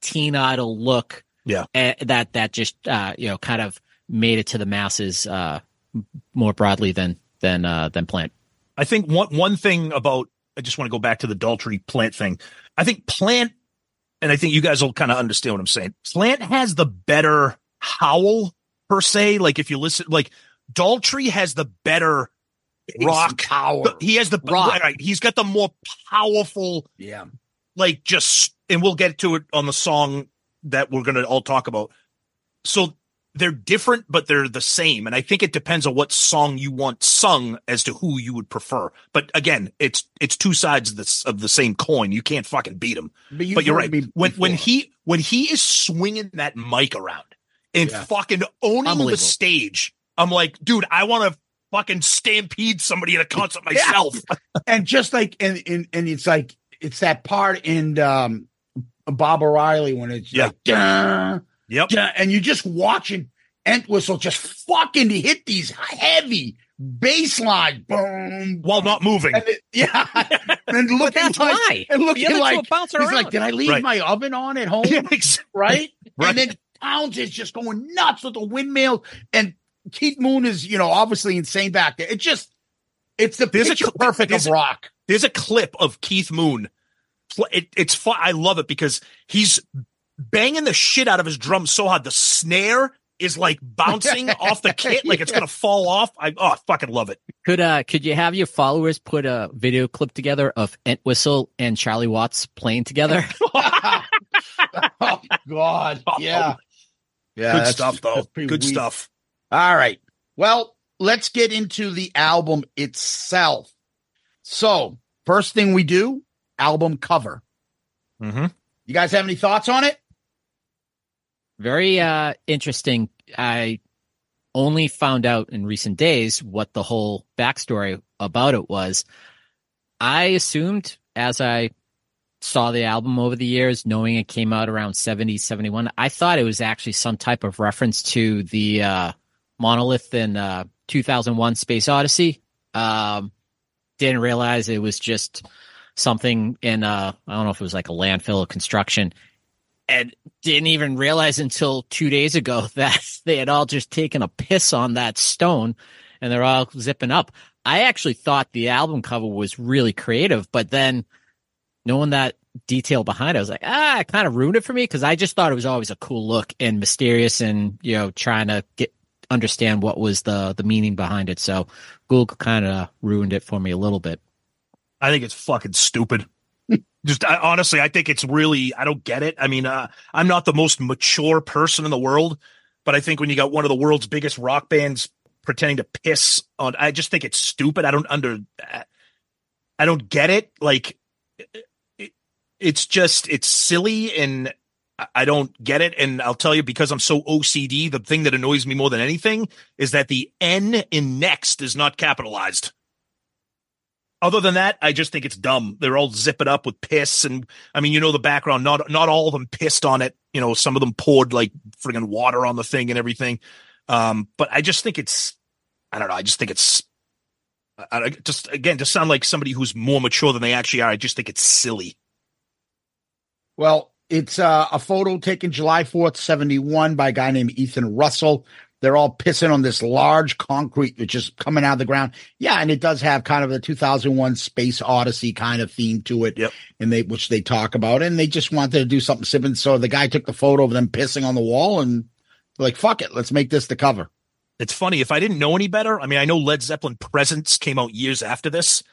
teen idol look. Yeah. eh, that that just uh, you know kind of made it to the masses uh, more broadly than than uh, than Plant. I think one one thing about I just want to go back to the Daltrey plant thing. I think plant, and I think you guys will kind of understand what I'm saying. Plant has the better howl per se. Like if you listen, like Daltrey has the better rock power. He has the Rock. right. He's got the more powerful, Yeah. like just, and we'll get to it on the song that we're gonna all talk about. So they're different, but they're the same. And I think it depends on what song you want sung as to who you would prefer. But again, it's it's two sides of the of the same coin. You can't fucking beat them. But, but you're right. When when he when he is swinging that mic around and Yeah. fucking owning the stage, I'm like, dude, I want to fucking stampede somebody at a concert (laughs) myself. and just like and, and and it's like it's that part in um Baba O'Riley when it's Yeah. like dun, Yep. dun, and you're just watching Entwistle just fucking hit these heavy bass lines, boom, While not moving. and it, (laughs) yeah, (laughs) and looking But that's like why and the looking other two like are he's around. like, did I leave Right. my oven on at home? Right? Right. And then Towns is just going nuts with the windmill, and Keith Moon is, you know, obviously insane back there. It just, it's the There's a picture cl- perfect there's of a- rock. There's a clip of Keith Moon. It, it's fun. I love it because he's banging the shit out of his drums so hard. The snare is like bouncing (laughs) off the kit, like it's gonna fall off. I oh, I fucking love it. Could uh could you have your followers put a video clip together of Entwistle and Charlie Watts playing together? (laughs) oh God, yeah, (laughs) yeah, Good stuff, though. Good weak. stuff. All right, well, let's get into the album itself. So, first thing we do, album cover. Mm-hmm. You guys have any thoughts on it? Very uh interesting. I only found out in recent days what the whole backstory about it was. I assumed as I saw the album over the years, knowing it came out around 70, 71, I thought it was actually some type of reference to the uh, monolith in uh, 2001 Space Odyssey. Um, didn't realize it was just something in, uh, I don't know if it was like a landfill or construction. And didn't even realize until two days ago (laughs) that they had all just taken a piss on that stone and they're all zipping up. I actually thought the album cover was really creative, but then knowing that detail behind it, I was like, ah, it kind of ruined it for me because I just thought it was always a cool look and mysterious and, you know, trying to get understand what was the the meaning behind it. So Google kind of ruined it for me a little bit. I think it's fucking stupid. (laughs) Just I, honestly, I think it's really I don't get it. I mean, uh, I'm not the most mature person in the world, but I think when you got one of the world's biggest rock bands pretending to piss on, I just think it's stupid. I don't under, I don't get it. Like, it, it's just it's silly and I don't get it. And I'll tell you because I'm so OCD, the thing that annoys me more than anything is that the N in next is not capitalized. Other than that, I just think it's dumb. They're all zipping up with piss, and I mean, you know the background. Not not all of them pissed on it. You know, some of them poured like friggin' water on the thing and everything. Um, but I just think it's, I don't know. I just think it's, I, just again, to sound like somebody who's more mature than they actually are. I just think it's silly. Well, it's uh, a photo taken July 4th, 71 by a guy named Ethan Russell. They're all pissing on this large concrete that's just coming out of the ground. Yeah, and it does have kind of the 2001 Space Odyssey kind of theme to it, Yep. and they which they talk about, and they just wanted to do something simple. So the guy took the photo of them pissing on the wall, and like, fuck it, let's make this the cover. It's funny if I didn't know any better. I mean, I know Led Zeppelin Presence came out years after this.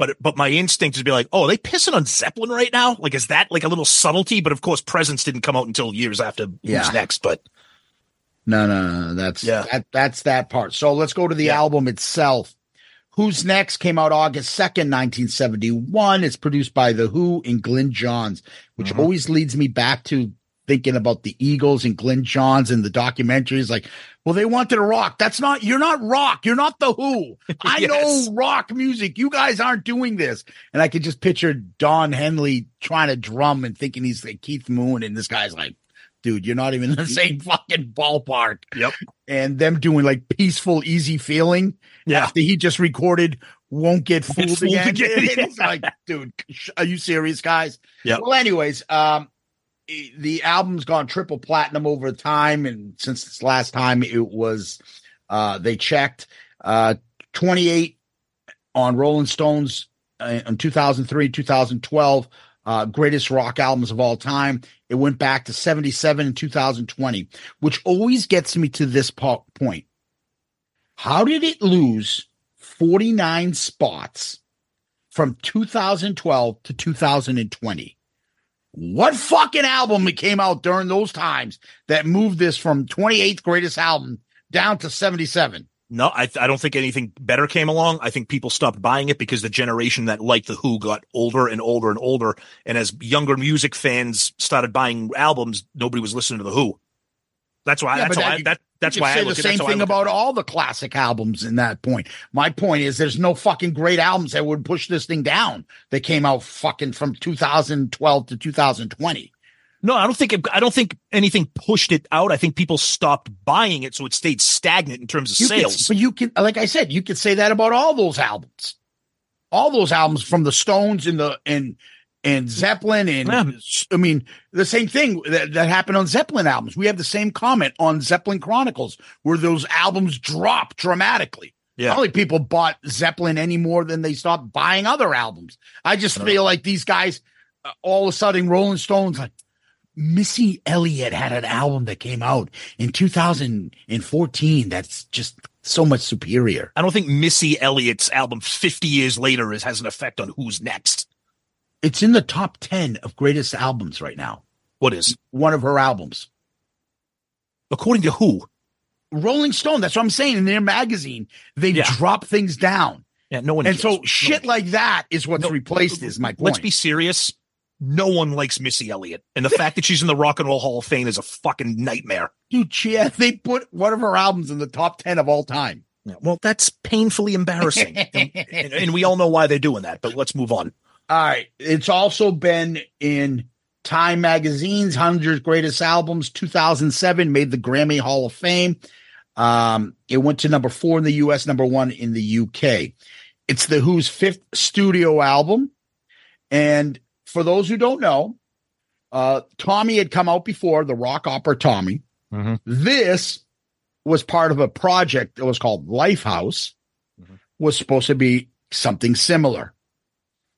But but my instinct is to be like, oh, are they pissing on Zeppelin right now? Like, is that like a little subtlety? But of course, Presence didn't come out until years after Yeah. Who's Next. But No, no, no, that's Yeah. that, that's that part. So let's go to the Yeah. album itself. Who's Next came out August 2nd, 1971. It's produced by The Who and Glyn Johns, which Mhm. always leads me back to thinking about the Eagles and Glyn Johns and the documentaries. Like, well, they wanted to rock. That's not, you're not rock. You're not The Who. (laughs) I Yes. know rock music. You guys aren't doing this. And I could just picture Don Henley trying to drum and thinking he's like Keith Moon. And this guy's like, dude, you're not even in the same fucking ballpark. Yep. And them doing like peaceful, easy feeling yeah, after he just recorded won't get fooled, fooled again. again. (laughs) it's like, dude, are you serious, guys? Yeah. Well, anyways, um, the album's gone triple platinum over time, and since this last time it was, uh, they checked, uh, 28 on Rolling Stones uh, in 2003, 2012, uh, greatest rock albums of all time. It went back to 77 in 2020, which always gets me to this po- point. How did it lose 49 spots from 2012 to 2020? What fucking album came out during those times that moved this from 28th greatest album down to 77? no, I I don't think anything better came along. I think people stopped buying it because the generation that liked the Who got older and older and older, and as younger music fans started buying albums, nobody was listening to the Who. That's why. Yeah, that's why. that- I, that that's why I say look the same thing about it. all the classic albums in that point. My point is there's no fucking great albums that would push this thing down. They came out fucking from 2012 to 2020. No, I don't think it, I don't think anything pushed it out. I think people stopped buying it, so it stayed stagnant in terms of You could- sales. but you can, like I said, you could say that about all those albums. All those albums from the Stones and the and and Zeppelin and Yeah. I mean the same thing that, that happened on Zeppelin albums. We have the same comment on Zeppelin Chronicles where those albums drop dramatically. I Yeah. don't think people bought Zeppelin any more than they stopped buying other albums. I just feel like these guys, uh, all of a sudden, Rolling Stones, like Missy Elliott had an album that came out in 2014 that's just so much superior. I don't think Missy Elliott's album 50 years later is, has an effect on who's next. It's in the top 10 of greatest albums right now. What is? One of her albums. According to who? Rolling Stone, that's what I'm saying. In their magazine, they Yeah. drop things down. Yeah, no one And cares. so shit No- like that is what's No, replaced, is my point. Let's be serious. no one likes Missy Elliott. And the fact that she's in the Rock and Roll Hall of Fame is a fucking nightmare. Dude, she, they put one of her albums in the top 10 of all time. Yeah, well, that's painfully embarrassing. and, (laughs) and- and we all know why they're doing that, but let's move on. All right. It's also been in Time Magazine's 100 Greatest Albums 2007, made the Grammy Hall of Fame. Um, it went to number four in the US, number one in the UK. It's The Who's fifth studio album. And for those who don't know, uh, Tommy had come out before the rock opera Tommy. Mhm. This was part of a project that was called Lifehouse, Mhm. was supposed to be something similar.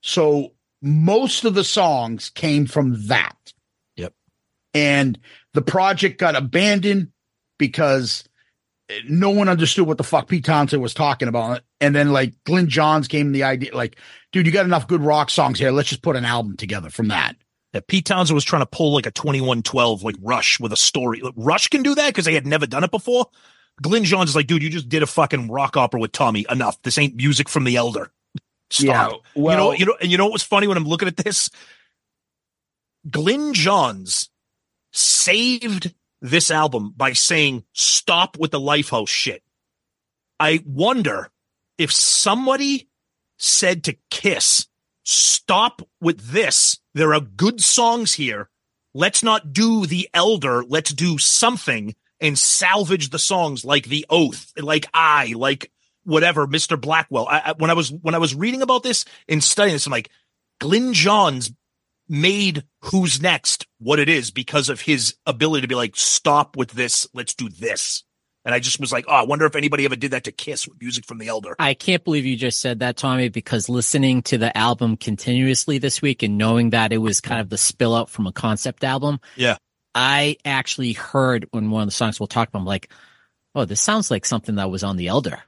So most of the songs came from that. Yep. And the project got abandoned because no one understood what the fuck Pete Townshend was talking about. And then like Glyn Johns came the idea like, dude, you got enough good rock songs here. Let's just put an album together from that. That Pete Townshend was trying to pull like a 2112 like Rush with a story. Rush can do that because they had never done it before. Glyn Johns is like, dude, you just did a fucking rock opera with Tommy. Enough. This ain't music from the elder. Stop. you know, well- you know, and you know what was funny when I'm looking at this? Glyn Johns saved this album by saying, stop with the Lifehouse shit. I wonder if somebody said to Kiss, stop with this. There are good songs here. Let's not do the elder. Let's do something and salvage the songs like the oath, like I, like whatever, Mr. Blackwell. I, I, when I was, when I was reading about this and studying this, I'm like, Glyn Johns made who's next what it is because of his ability to be like, stop with this. Let's do this. And I just was like, oh, I wonder if anybody ever did that to Kiss with music from the Elder. I can't believe you just said that, Tommy, because listening to the album continuously this week and knowing that it was kind of the spill out from a concept album. Yeah. I actually heard when one of the songs we'll talk about, I'm like, oh, this sounds like something that was on the Elder.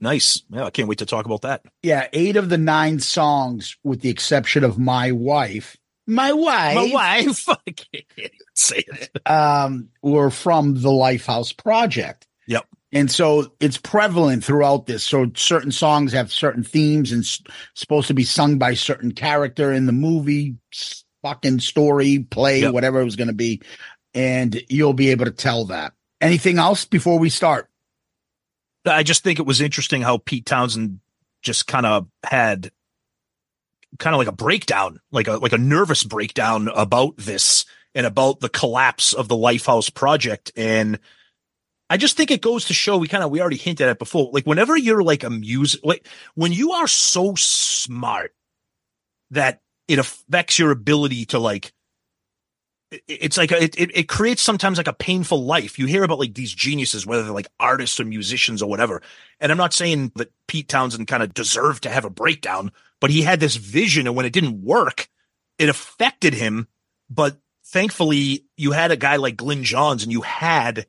Yep. Yep. Nice. Yeah. I can't wait to talk about that. Yeah, eight of the nine songs, with the exception of My Wife, My Wife, My wife. (laughs) I can't say it. um, were from the Lifehouse Project. Yep. And so it's prevalent throughout this. So certain songs have certain themes and s- supposed to be sung by certain character in the movie, s- fucking story, play, Yep. whatever it was going to be. And you'll be able to tell that. Anything else before we start? I just think it was interesting how Pete Townshend just kind of had kind of like a breakdown, like a like a nervous breakdown about this and about the collapse of the Lifehouse project. And I just think it goes to show we kind of we already hinted at it before. Like whenever you're like a music like when you are so smart that it affects your ability to like it's like a, it, it creates sometimes like a painful life. You hear about like these geniuses, whether they're like artists or musicians or whatever. And I'm not saying that Pete Townshend kind of deserved to have a breakdown, but he had this vision, and when it didn't work, it affected him. But thankfully, you had a guy like Glyn Johns, and you had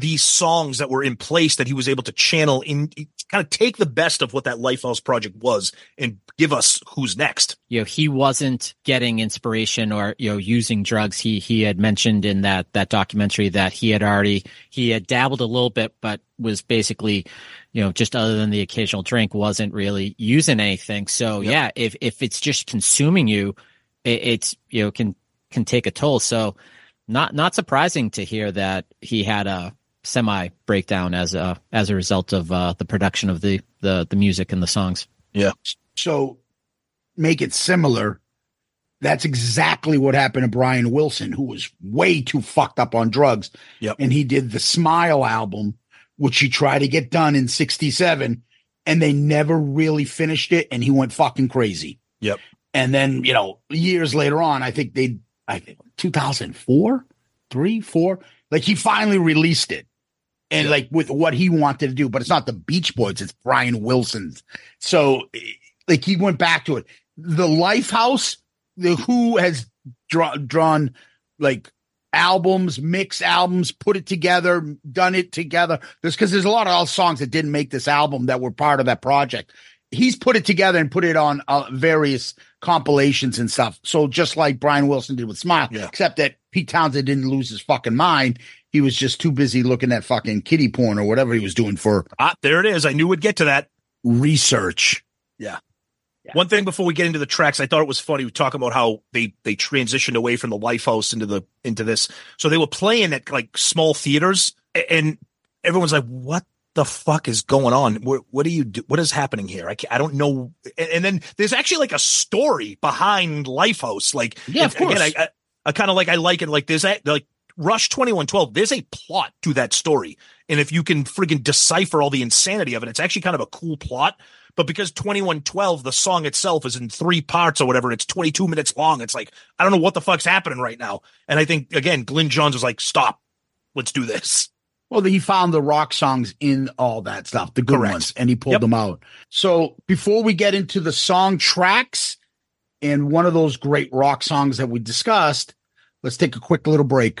these songs that were in place that he was able to channel in, kind of take the best of what that Lifehouse project was and give us who's next. you know he wasn't getting inspiration or you know using drugs he he had mentioned in that that documentary that he had already he had dabbled a little bit but was basically you know just other than the occasional drink wasn't really using anything so Yep. yeah if if it's just consuming you it, it's you know can can take a toll so not not surprising to hear that he had a semi breakdown as a as a result of uh the production of the the the music and the songs Yeah. So make it similar. That's exactly what happened to Brian Wilson, who was way too fucked up on drugs. Yep. And he did the Smile album, which he tried to get done in 67, and they never really finished it. And he went fucking crazy. Yep. And then, you know, years later on, I think they, I think 2004, three, four, like he finally released it. And like with what he wanted to do, but it's not the Beach Boys, it's Brian Wilson's. So like he went back to it. The Lifehouse, the Who has draw, drawn like albums, mix albums, put it together, done it together. There's because there's a lot of songs that didn't make this album that were part of that project. He's put it together and put it on uh, various compilations and stuff. So just like Brian Wilson did with Smile, Yeah. except that Pete Townshend didn't lose his fucking mind. He was just too busy looking at fucking kitty porn or whatever he was doing for Ah, there it is. I knew we'd get to that. research. Yeah. One thing before we get into the tracks, I thought it was funny. We talk about how they they transitioned away from the Lifehouse into the into this. So they were playing at like small theaters, and everyone's like, "What the fuck is going on? What, what do you do? What is happening here? I can't, I don't know." And, and then there's actually like a story behind Lifehouse. Like, Yeah, of and- again, course. I, I, I kind of like I like it. Like there's that like Rush twenty one twelve. There's a plot to that story, and if you can friggin' decipher all the insanity of it, it's actually kind of a cool plot. But because 2112, the song itself is in three parts or whatever, it's 22 minutes long. It's like, I don't know what the fuck's happening right now. And I think, again, Glyn Johns was like, stop, let's do this. Well, he found the rock songs in all that stuff, the good Correct. ones, and he pulled Yep. them out. So before we get into the song tracks and one of those great rock songs that we discussed, let's take a quick little break.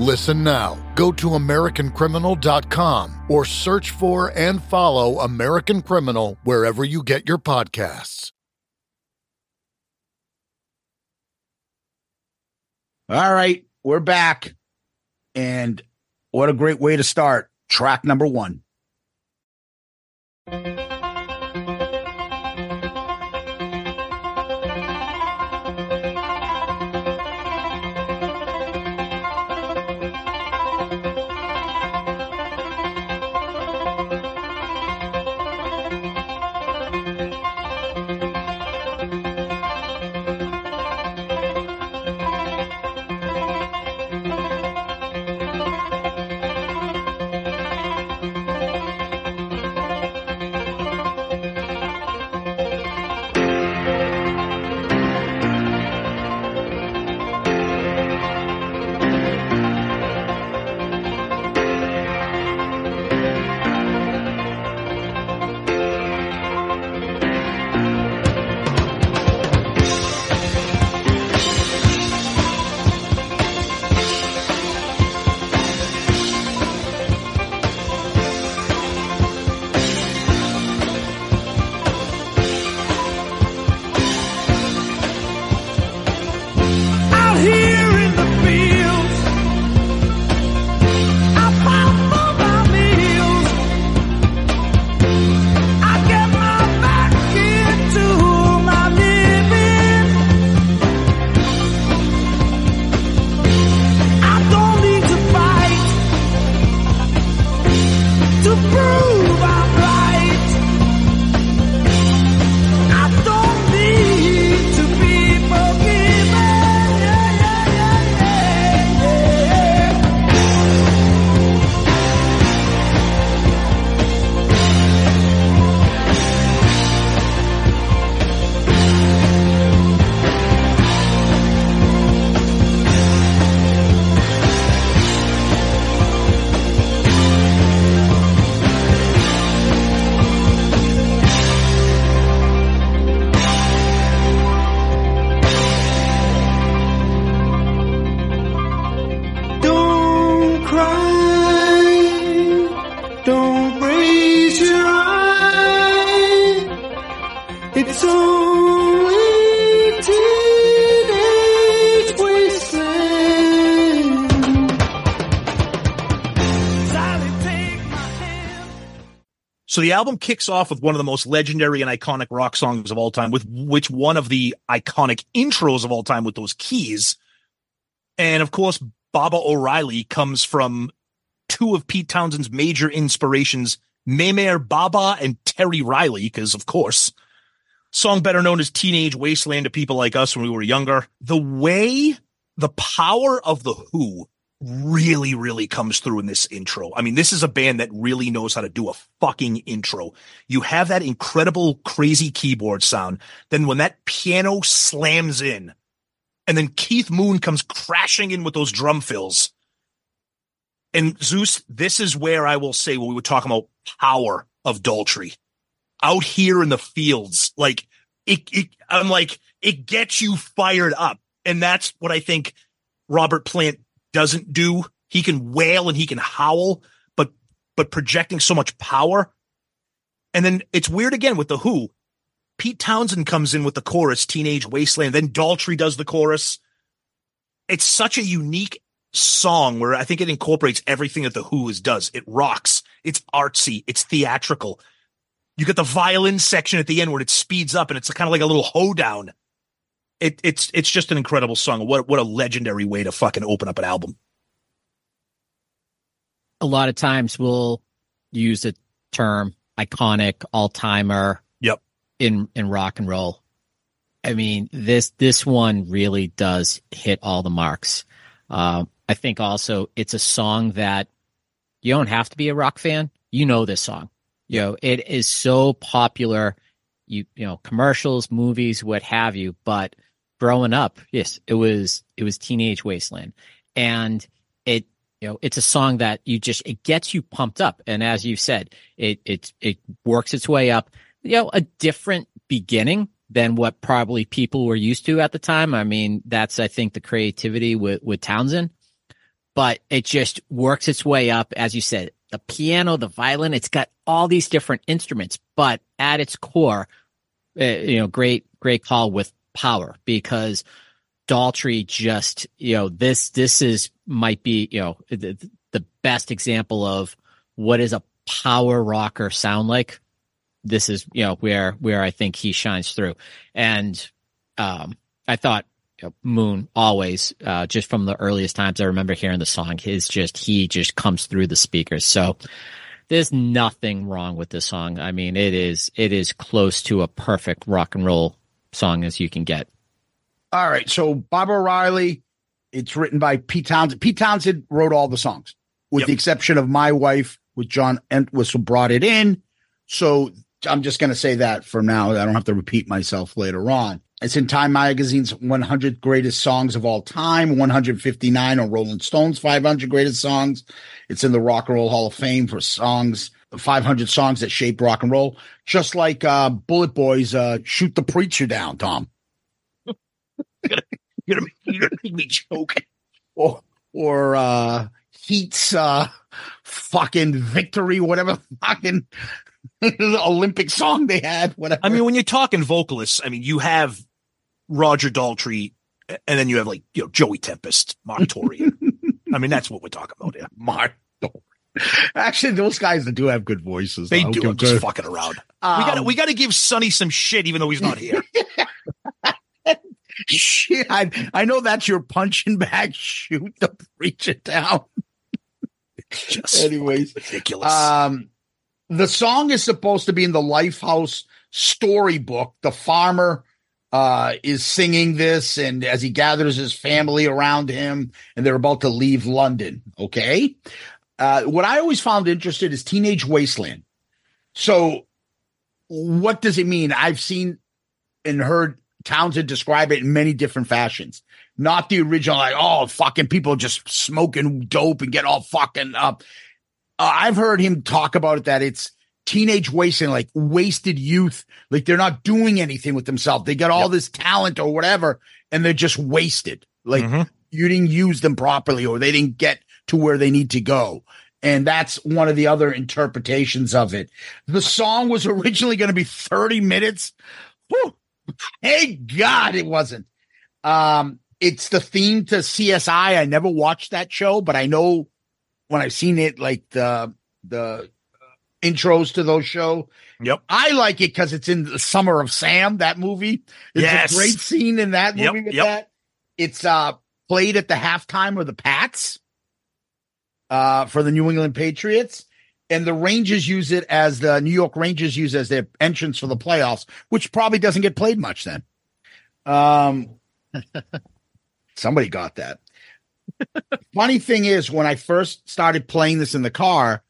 Listen now. Go to AmericanCriminal.com or search for and follow American Criminal wherever you get your podcasts. All right, we're back. And what a great way to start. Track number one. The album kicks off with one of the most legendary and iconic rock songs of all time, with which one of the iconic intros of all time with those keys. And of course, Baba O'Riley comes from two of Pete Townshend's major inspirations, Meher Baba and Terry Riley, because of course, song better known as Teenage Wasteland to people like us when we were younger. The way the power of the Who really, really comes through in this intro. I mean, this is a band that really knows how to do a fucking intro. You have that incredible, crazy keyboard sound. Then when that piano slams in, and then Keith Moon comes crashing in with those drum fills. And Zeus, this is where I will say when we were talking about power of Daltrey out here in the fields, like it, it, I'm like, it gets you fired up. And that's what I think Robert Plant doesn't do. He can wail and he can howl, but, but projecting so much power. And then it's weird again with the Who. Pete Townshend comes in with the chorus, Teenage Wasteland. Then Daltrey does the chorus. It's such a unique song where I think it incorporates everything that the Who is does. It rocks. It's artsy. It's theatrical. You get the violin section at the end where it speeds up and it's kind of like a little hoedown. It, it's it's just an incredible song. What what a legendary way to fucking open up an album. a lot of times we'll use the term iconic, all timer. Yep. In in rock and roll. I mean, this this one really does hit all the marks. Um, I think also it's a song that you don't have to be a rock fan. You know this song. You know, it is so popular. You you know, commercials, movies, what have you. But growing up, yes, it was it was Teenage Wasteland, and it you know it's a song that you just it gets you pumped up. And as you said, it it it works its way up. You know, a different beginning than what probably people were used to at the time. I mean, that's I think the creativity with with Townshend. but it just works its way up. As you said, the piano, the violin, it's got all these different instruments, but at its core, uh, you know, great, great call with power because Daltrey just, you know, this, this is, might be, you know, the, the best example of what does a power rocker sound like. This is, you know, where, where I think he shines through. And, um, I thought you know, Moon always, uh, just from the earliest times I remember hearing the song, his just, he just comes through the speakers. So there's nothing wrong with this song. I mean, it is, it is close to a perfect rock and roll song as you can get. All right. So Baba O'Riley, it's written by Pete Townshend. Pete Townshend wrote all the songs, with Yep. the exception of My Wife, with John Entwistle brought it in. So I'm just going to say that for now. I don't have to repeat myself later on. It's in Time Magazine's 100 Greatest Songs of All Time, 159 on Rolling Stone's 500 Greatest Songs. It's in the Rock and Roll Hall of Fame for songs, 500 songs that shaped rock and roll, just like uh, Bullet Boys uh, Shoot the Preacher Down, Tom. (laughs) You're gonna make, you're gonna make me choke. or or uh Heat's uh fucking victory, whatever fucking (laughs) Olympic song they had, whatever. I mean, when you're talking vocalists, I mean, you have Roger Daltrey, and then you have like you know Joey Tempest, Marq Torien. (laughs) I mean, that's what we're talking about here. Mark. (laughs) Actually, those guys do have good voices. They do. I'm just good. fucking around. (laughs) we Um, got to we got to give Sonny some shit, even though he's not here. (laughs) shit. I, I know that's your punching bag. Shoot the preacher down. Just Anyways, ridiculous. Um, the song is supposed to be in the Lifehouse storybook. The farmer uh, is singing this, and as he gathers his family around him, and they're about to leave London. Okay. Uh, what I always found interested is Teenage Wasteland. So, what does it mean? I've seen and heard Townshend describe it in many different fashions. Not the original, like, oh, fucking people just smoking dope and get all fucking up. Uh, I've heard him talk about it that it's teenage wasting, like wasted youth. Like they're not doing anything with themselves. They got all Yep. this talent or whatever, and they're just wasted. Like Mhm. you didn't use them properly or they didn't get to where they need to go. And that's one of the other interpretations of it. The song was originally going to be 30 minutes. Whew. Thank God it wasn't. Um, it's the theme to CSI. I never watched that show, but I know when I've seen it, like the the intros to those show. Yep. I like it because it's in the Summer of Sam. That movie. There's Yes. a great scene in that Yep, movie with yep. that. It's uh played at the halftime of the Pats uh for the New England Patriots. And the Rangers use it as the New York Rangers use as their entrance for the playoffs, which probably doesn't get played much then. Um (laughs) somebody got that. Funny thing is, when I first started playing this in the car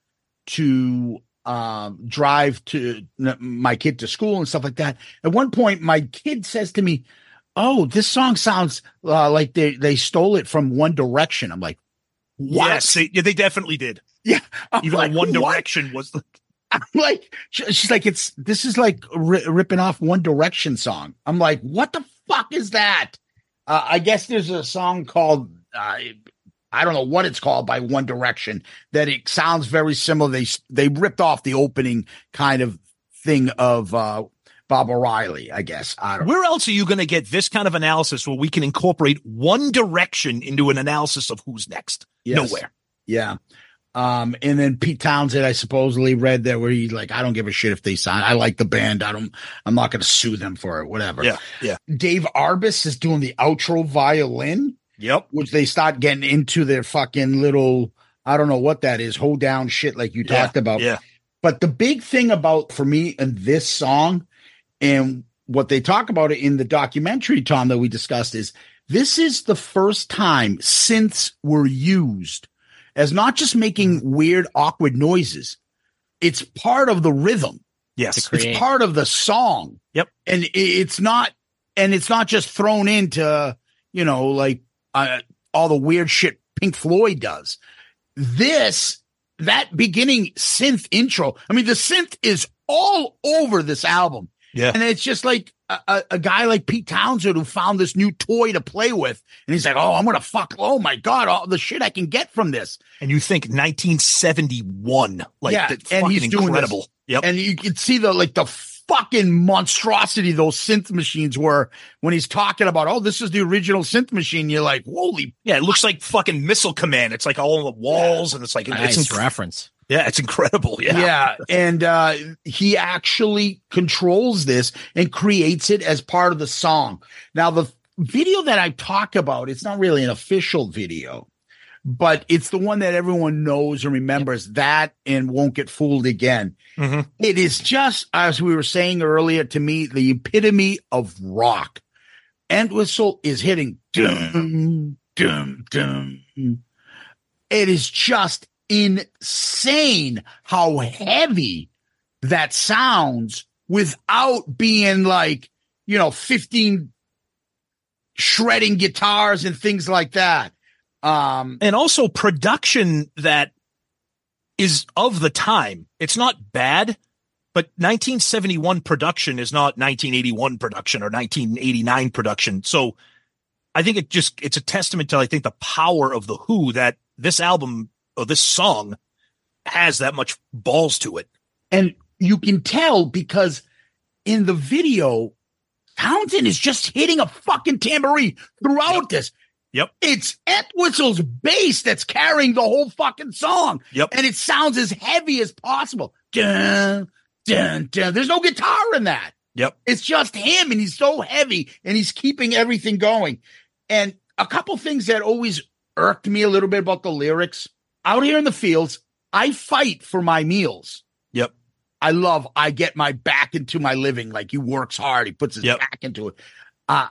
to um, drive to my kid to school and stuff like that, at one point my kid says to me, "Oh, this song sounds uh, like they they stole it from One Direction." I'm like, "What?" Yes, they, yeah, they definitely did. I'm Even like, though One "What?" Direction was the I'm like, she's like, it's this is like ri- ripping off One Direction song. I'm like, what the fuck is that? Uh, I guess there's a song called uh, I don't know what it's called by One Direction that it sounds very similar. They they ripped off the opening kind of thing of uh, Baba O'Riley. I guess I don't. know. Where else are you going to get this kind of analysis where we can incorporate One Direction into an analysis of who's next? Yes. Nowhere. Yeah. Um, and then Pete Townshend, I supposedly read that where he's like, I don't give a shit if they sign. I like the band. I don't, I'm not going to sue them for it, whatever. Yeah, yeah. Dave Arbus is doing the outro violin, Yep. which they start getting into their fucking little, I don't know what that is, hold down shit like you Yeah, talked about. Yeah. But the big thing about for me in this song and what they talk about it in the documentary, Tom, that we discussed is this is the first time synths were used as not just making weird, awkward noises. It's part of the rhythm. Yes. It's part of the song. Yep. And it's not, and it's not just thrown into, you know, like uh, all the weird shit Pink Floyd does. This, that beginning synth intro, I mean, the synth is all over this album. Yeah. And it's just like, a, a, a guy like Pete Townshend who found this new toy to play with, and he's like, "Oh, I'm gonna fuck! Oh my god, all the shit I can get from this!" And you think 1971, like Yeah, that's and fucking he's doing this. incredible. Yep. And you can see the like the fucking monstrosity those synth machines were when he's talking about, "Oh, this is the original synth machine." You're like, "Holy yeah, it looks like fucking missile command. It's like all on the walls, and it's like Nice it's inc- reference. Yeah, it's incredible. (laughs) Yeah. Yeah. And uh, he actually controls this and creates it as part of the song. Now, the video that I talk about, it's not really an official video, but it's the one that everyone knows and remembers that and won't get fooled again. Mhm. It is just, as we were saying earlier, to me, the epitome of rock. Entwistle is hitting dum, dum, dum. It is just insane how heavy that sounds without being like, you know, 15 shredding guitars and things like that. Um, and also production that is of the time. It's not bad, but 1971 production is not 1981 production or 1989 production. So I think it just it's a testament to I think the power of the Who that this album or this song has that much balls to it. and you can tell because in the video, Townshend is just hitting a fucking tambourine throughout this. Yep. It's Entwistle's bass that's carrying the whole fucking song. Yep. And it sounds as heavy as possible. Dun, dun, dun. There's no guitar in that. Yep. It's just him, and he's so heavy, and he's keeping everything going. And a couple things that always irked me a little bit about the lyrics out here in the fields, I fight for my meals. Yep. I love, I get my back into my living. Like he works hard, he puts his Yep. back into it. Uh,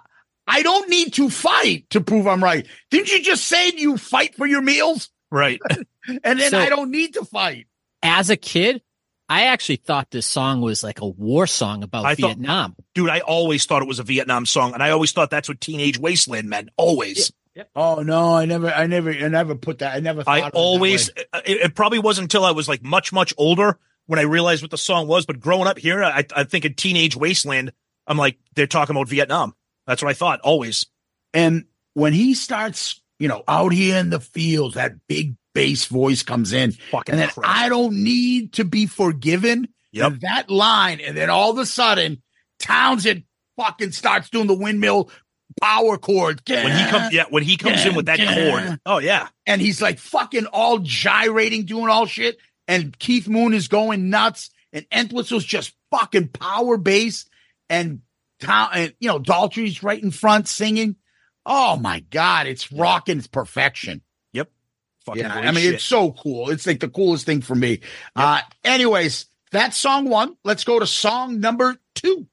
I don't need to fight to prove I'm right. Didn't you just say you fight for your meals? Right. (laughs) (laughs) And then So- I don't need to fight. As a kid, I actually thought this song was like a war song about I thought- Vietnam. Dude, I always thought it was a Vietnam song and I always thought that's what Teenage Wasteland meant. Always. Oh no, I never, I never, I never put that. I never. Thought I always, uh, it, it probably wasn't until I was like much, much older when I realized what the song was. But growing up here, I, I think in Teenage Wasteland, I'm like, they're talking about Vietnam. That's what I thought always. And when he starts, you know, out here in the fields, that big bass voice comes in, Fucking and then. I don't need to be forgiven. Yep. And that line, and then all of a sudden, Townshend fucking starts doing the windmill power chord. when he comes, yeah, when he comes in with that chord, oh yeah, and he's like fucking all gyrating, doing all shit. And Keith Moon is going nuts, and Entwistle's just fucking power bass, and Town, and you know, Daltrey's right in front singing. Oh my god, it's rocking, it's perfection. Yep, fucking Yeah, I mean, shit. it's so cool. It's like the coolest thing for me. Uh, anyways, that's song one. Let's go to song number two.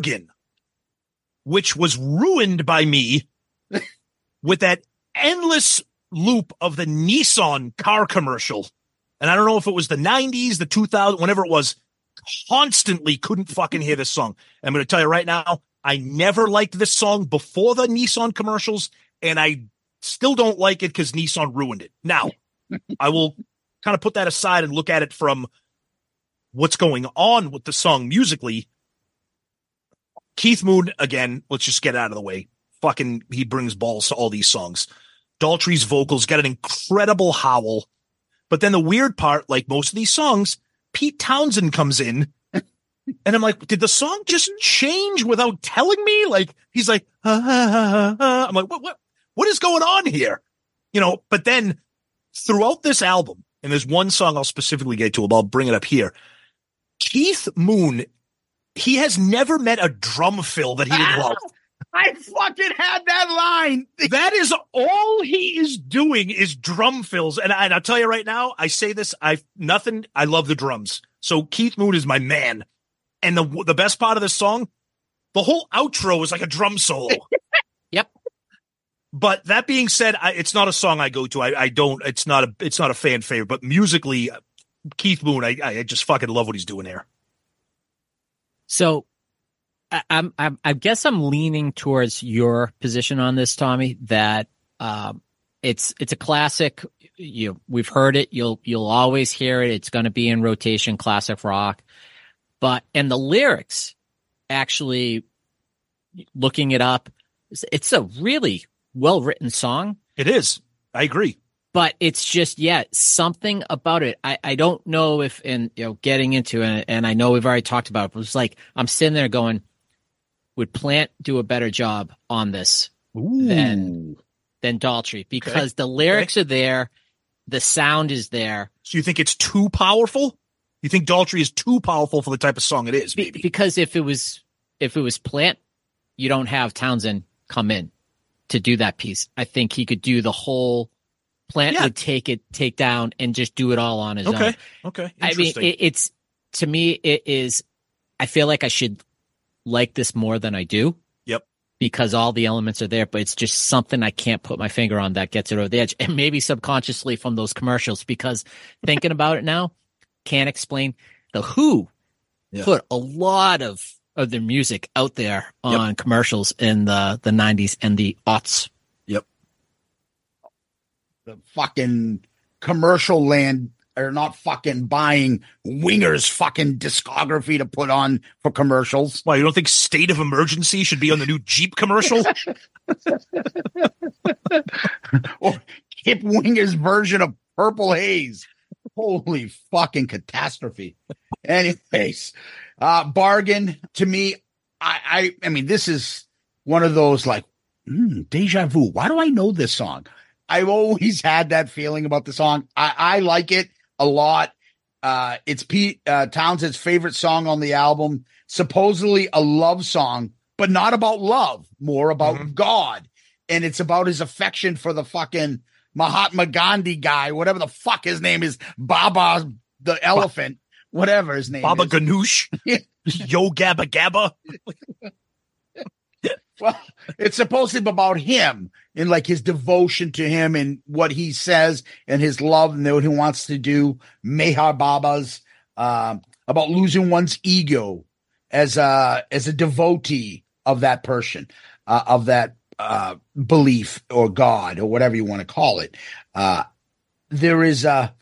Bargain, which was ruined by me (laughs) with that endless loop of the Nissan car commercial. And I don't know if it was the 90s, the 2000, whenever it was, constantly couldn't fucking hear this song. I'm going to tell you right now, I never liked this song before the Nissan commercials, and I still don't like it because Nissan ruined it. Now, (laughs) I will kind of put that aside and look at it from what's going on with the song musically. Keith Moon, again, let's just get out of the way. Fucking, he brings balls to all these songs. Daltrey's vocals got an incredible howl. But then the weird part, like most of these songs, Pete Townshend comes in (laughs) And I'm like, did the song just change without telling me? Like he's like, "Ah, ah, ah, ah." I'm like, what, what, what is going on here? You know, but then throughout this album, and there's one song I'll specifically get to, but I'll bring it up here. Keith Moon, he has never met a drum fill that he didn't love. I fucking had that line. (laughs) That is all he is doing is drum fills. And, I, and I'll tell you right now, I say this, I nothing, I love the drums. So Keith Moon is my man. And the the best part of this song, the whole outro is like a drum solo. (laughs) Yep. But that being said, I, it's not a song I go to. I, I don't. It's not a. It's not a fan favorite. But musically, Keith Moon, I, I just fucking love what he's doing there. So I, I'm, I'm, I guess I'm leaning towards your position on this, Tommy, that, um, it's, it's a classic. You, we've heard it. You'll, you'll always hear it. It's going to be in rotation, classic rock. But, and the lyrics actually looking it up, it's- it's a really well written song It is. I agree. But it's just yeah something about it. I i don't know if in you know getting into it and i know we've already talked about it but it's like i'm sitting there going would plant do a better job on this than than daltrey because the lyrics are there the sound is there. So you think it's too powerful? You think Daltrey is too powerful for the type of song it is? Be- because if it was if it was plant you don't have townshend come in to do that piece. I think he could do the whole plant Yeah. would take it take down and just do it all on his own Okay. Okay. I mean, it, it's to me, it is. I feel like I should like this more than I do. Yep. Because all the elements are there, but it's just something I can't put my finger on that gets it over the edge, and maybe subconsciously from those commercials. Because thinking about it now, can't explain. The Who Yeah. put a lot of of their music out there on commercials in the the '90s and the aughts. The fucking commercial land are not fucking buying wingers fucking discography to put on for commercials. Why you don't think "State of Emergency" should be on the new Jeep commercial? (laughs) or Kip Winger's version of Purple Haze. Holy fucking catastrophe. Anyways, uh, bargain to me. I, I, I mean, this is one of those like, hmm, deja vu. Why do I know this song? I've always had that feeling about the song. I, I like it a lot. Uh, it's Pete uh, Townshend's favorite song on the album. Supposedly a love song, but not about love, more about God. And it's about his affection for the fucking Mahatma Gandhi guy, whatever the fuck his name is, Baba the elephant, whatever his name Baba is. Ganoush. (laughs) Yo Gabba Gabba. (laughs) Well, it's supposed to be about him and like his devotion to him and what he says and his love and what he wants to do. Meher Baba's um, about losing one's ego as a as a devotee of that person, uh, of that uh, belief or God or whatever you want to call it. Uh, there is a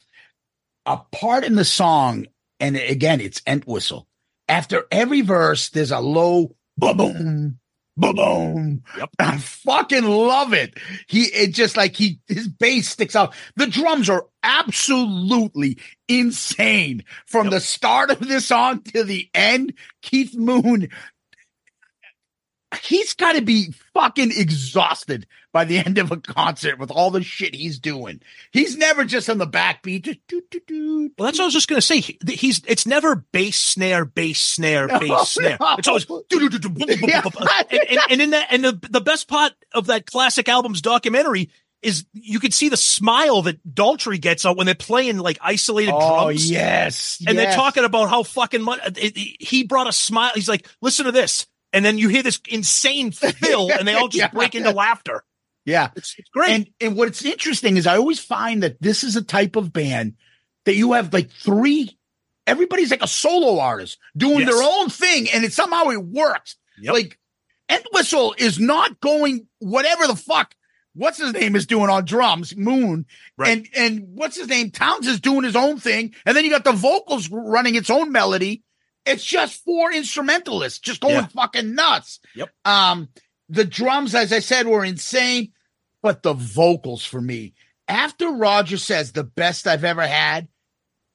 a part in the song, and again, it's Entwistle. After every verse, there's a low boom, boom. Yep. I fucking love it. He it just like he his bass sticks out. The drums are absolutely insane from Yep. the start of this song to the end. Keith Moon, he's got to be fucking exhausted by the (laughs) end of a concert with all the shit he's doing. He's never just on the backbeat. Well, that's what I was just gonna say. He- He's it's never bass snare, bass snare, No, (laughs) oh, bass snare. no. It's always Yeah. and, and, and in that and the the best part of that classic album's documentary is you can see the smile that Daltrey gets out when they're playing like isolated Oh drums. yes, and they're talking about how fucking much uh, it, it- he brought a smile. He's like, listen to this. And then you hear this insane (laughs) fill and they all just Yeah. break into laughter. Yeah, It's, it's great. And and what's interesting is I always find that this is a type of band that you have like three. Everybody's like a solo artist doing Yes. their own thing, and it somehow it works. Yep. Like Entwistle is not going whatever the fuck. What's his name is doing on drums, Moon, Right. and and what's his name? Towns is doing his own thing, and then you got the vocals running its own melody. It's just four instrumentalists just going Yeah. fucking nuts. Yep. Um, the drums, as I said, were insane, but the vocals for me, after Roger says the best I've ever had,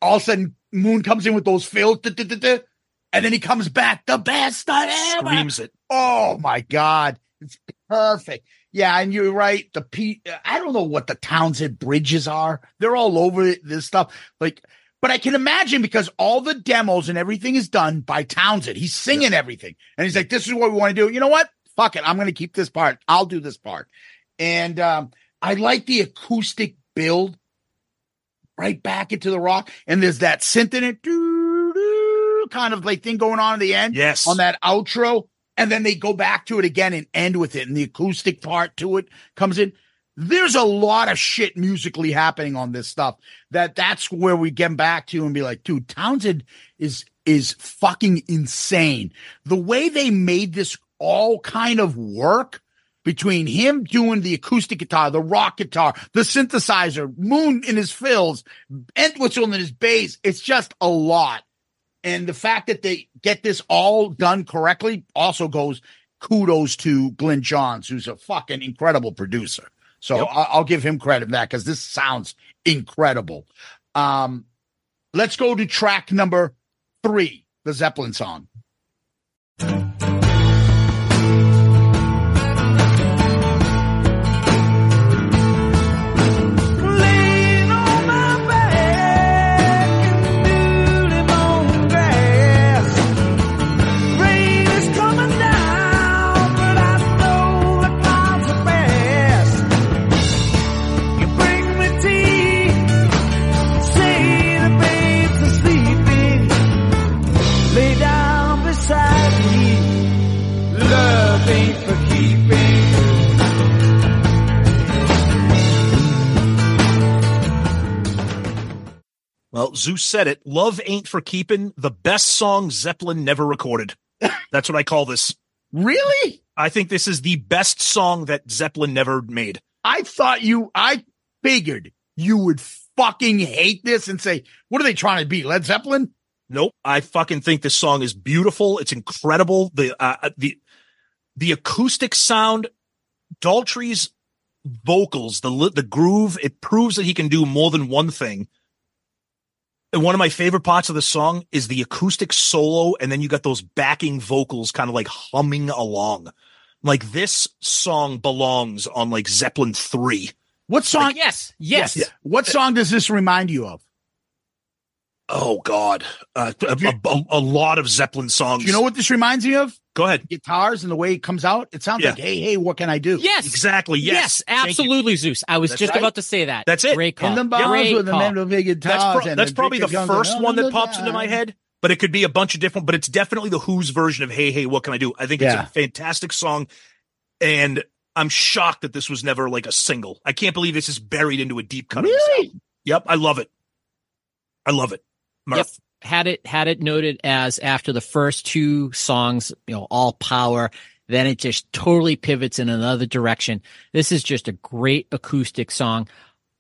all of a sudden Moon comes in with those fills, and then he comes back, the best I ever. Screams it. Oh my God. It's perfect. Yeah, and you're right. The P I don't know what the Townshend bridges are. They're all over this stuff. Like, but I can imagine because all the demos and everything is done by Townshend. He's singing everything. And he's like, this is what we want to do. You know what? Fuck it. I'm gonna keep this part. I'll do this part. And um, I like the acoustic build right back into the rock. And there's that synth in it. Kind of like thing going on at the end Yes. on that outro, and then they go back to it again and end with it, and the acoustic part to it comes in. There's a lot of shit musically happening on this stuff that that's where we get back to and be like, dude, Townshend is is fucking insane. The way they made this all kind of work between him doing the acoustic guitar, the rock guitar, the synthesizer, Moon in his fills, Entwistle in his bass, it's just a lot. And the fact that they get this all done correctly also goes kudos to Glyn Johns, who's a fucking incredible producer. So Yep. I'll give him credit for that because this sounds incredible. Um, let's go to track number three, the Zeppelin song. Well, Zeus said it. Love ain't for keeping. The best song Zeppelin never recorded. (laughs) That's what I call this. Really? I think this is the best song that Zeppelin never made. I thought you, I figured you would fucking hate this and say, what are they trying to be? Led Zeppelin? Nope. I fucking think this song is beautiful. It's incredible. The uh, the the acoustic sound, Daltrey's vocals, the the groove, it proves that he can do more than one thing. And one of my favorite parts of the song is the acoustic solo, and then you got those backing vocals kind of like humming along. Like this song belongs on like Zeppelin 3. What song? yes, yes. Yeah. What song does this remind you of? Oh God. Uh, a, a- a lot of Zeppelin songs. Do you know what this reminds me of? Go ahead. Guitars and the way it comes out. It sounds Yeah. like, hey, hey, what can I do? Yes, Exactly. Yes. Thank you. absolutely, Zeus. I was That's just right. about to say that. That's it. Great call. In the bars Great with the call. men with big guitars. That's, pro- and that's the probably the drinkers first young one that and pops into my head, but it could be a bunch of different, but it's definitely the Who's version of Hey, Hey, What Can I Do? I think it's Yeah. a fantastic song. And I'm shocked that this was never like a single. I can't believe this is buried into a deep cut. Really? album. Yep. I love it. I love it. Murph. Yep. Had it had it noted as after the first two songs, you know, all power, then it just totally pivots in another direction. This is just a great acoustic song,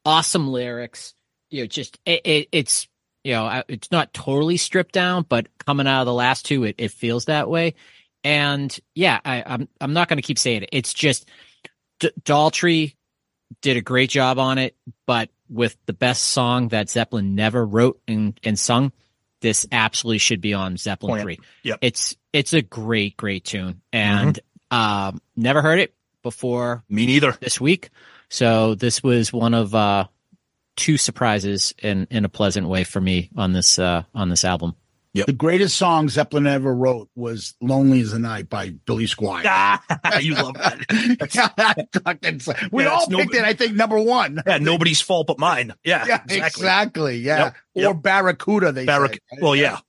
awesome lyrics. You know, just it, it, it's you know, it's not totally stripped down, but coming out of the last two, it, it feels that way. And yeah, I, I'm I'm not going to keep saying it. It's just D- Daltrey did a great job on it, but with the best song that Zeppelin never wrote and, and sung, this absolutely should be on Zeppelin Plant. three. Yep. It's it's a great, great tune. And um never heard it before Me neither. this week. So this was one of uh two surprises in in a pleasant way for me on this uh on this album. The greatest song Zeppelin ever wrote was "Lonely as the Night" by Billy Squier. Ah, (laughs) you (laughs) love that. We Yeah, all it's no- it. I think number one. Yeah, nobody's fault but mine. Yeah, (laughs) Yeah, exactly. exactly. Yeah, Yep, or yep. Barracuda. They Barrack- say. well, yeah.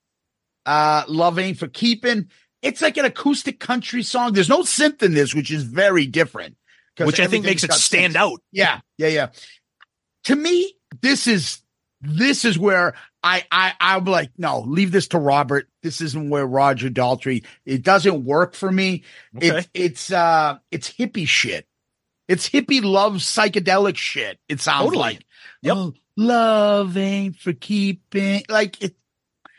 Uh, "Love Ain't for Keeping." It's like an acoustic country song. There's no synth in this, which is very different. Which I think makes it stand synths. out. Yeah, yeah, yeah. To me, this is this is where I I I'm like, no, leave this to Robert. This isn't where Roger Daltrey. It doesn't work for me. Okay. It's it's uh it's hippie shit. It's hippie love psychedelic shit. It sounds Totally. like. Yep. Oh, love ain't for keeping. Like it.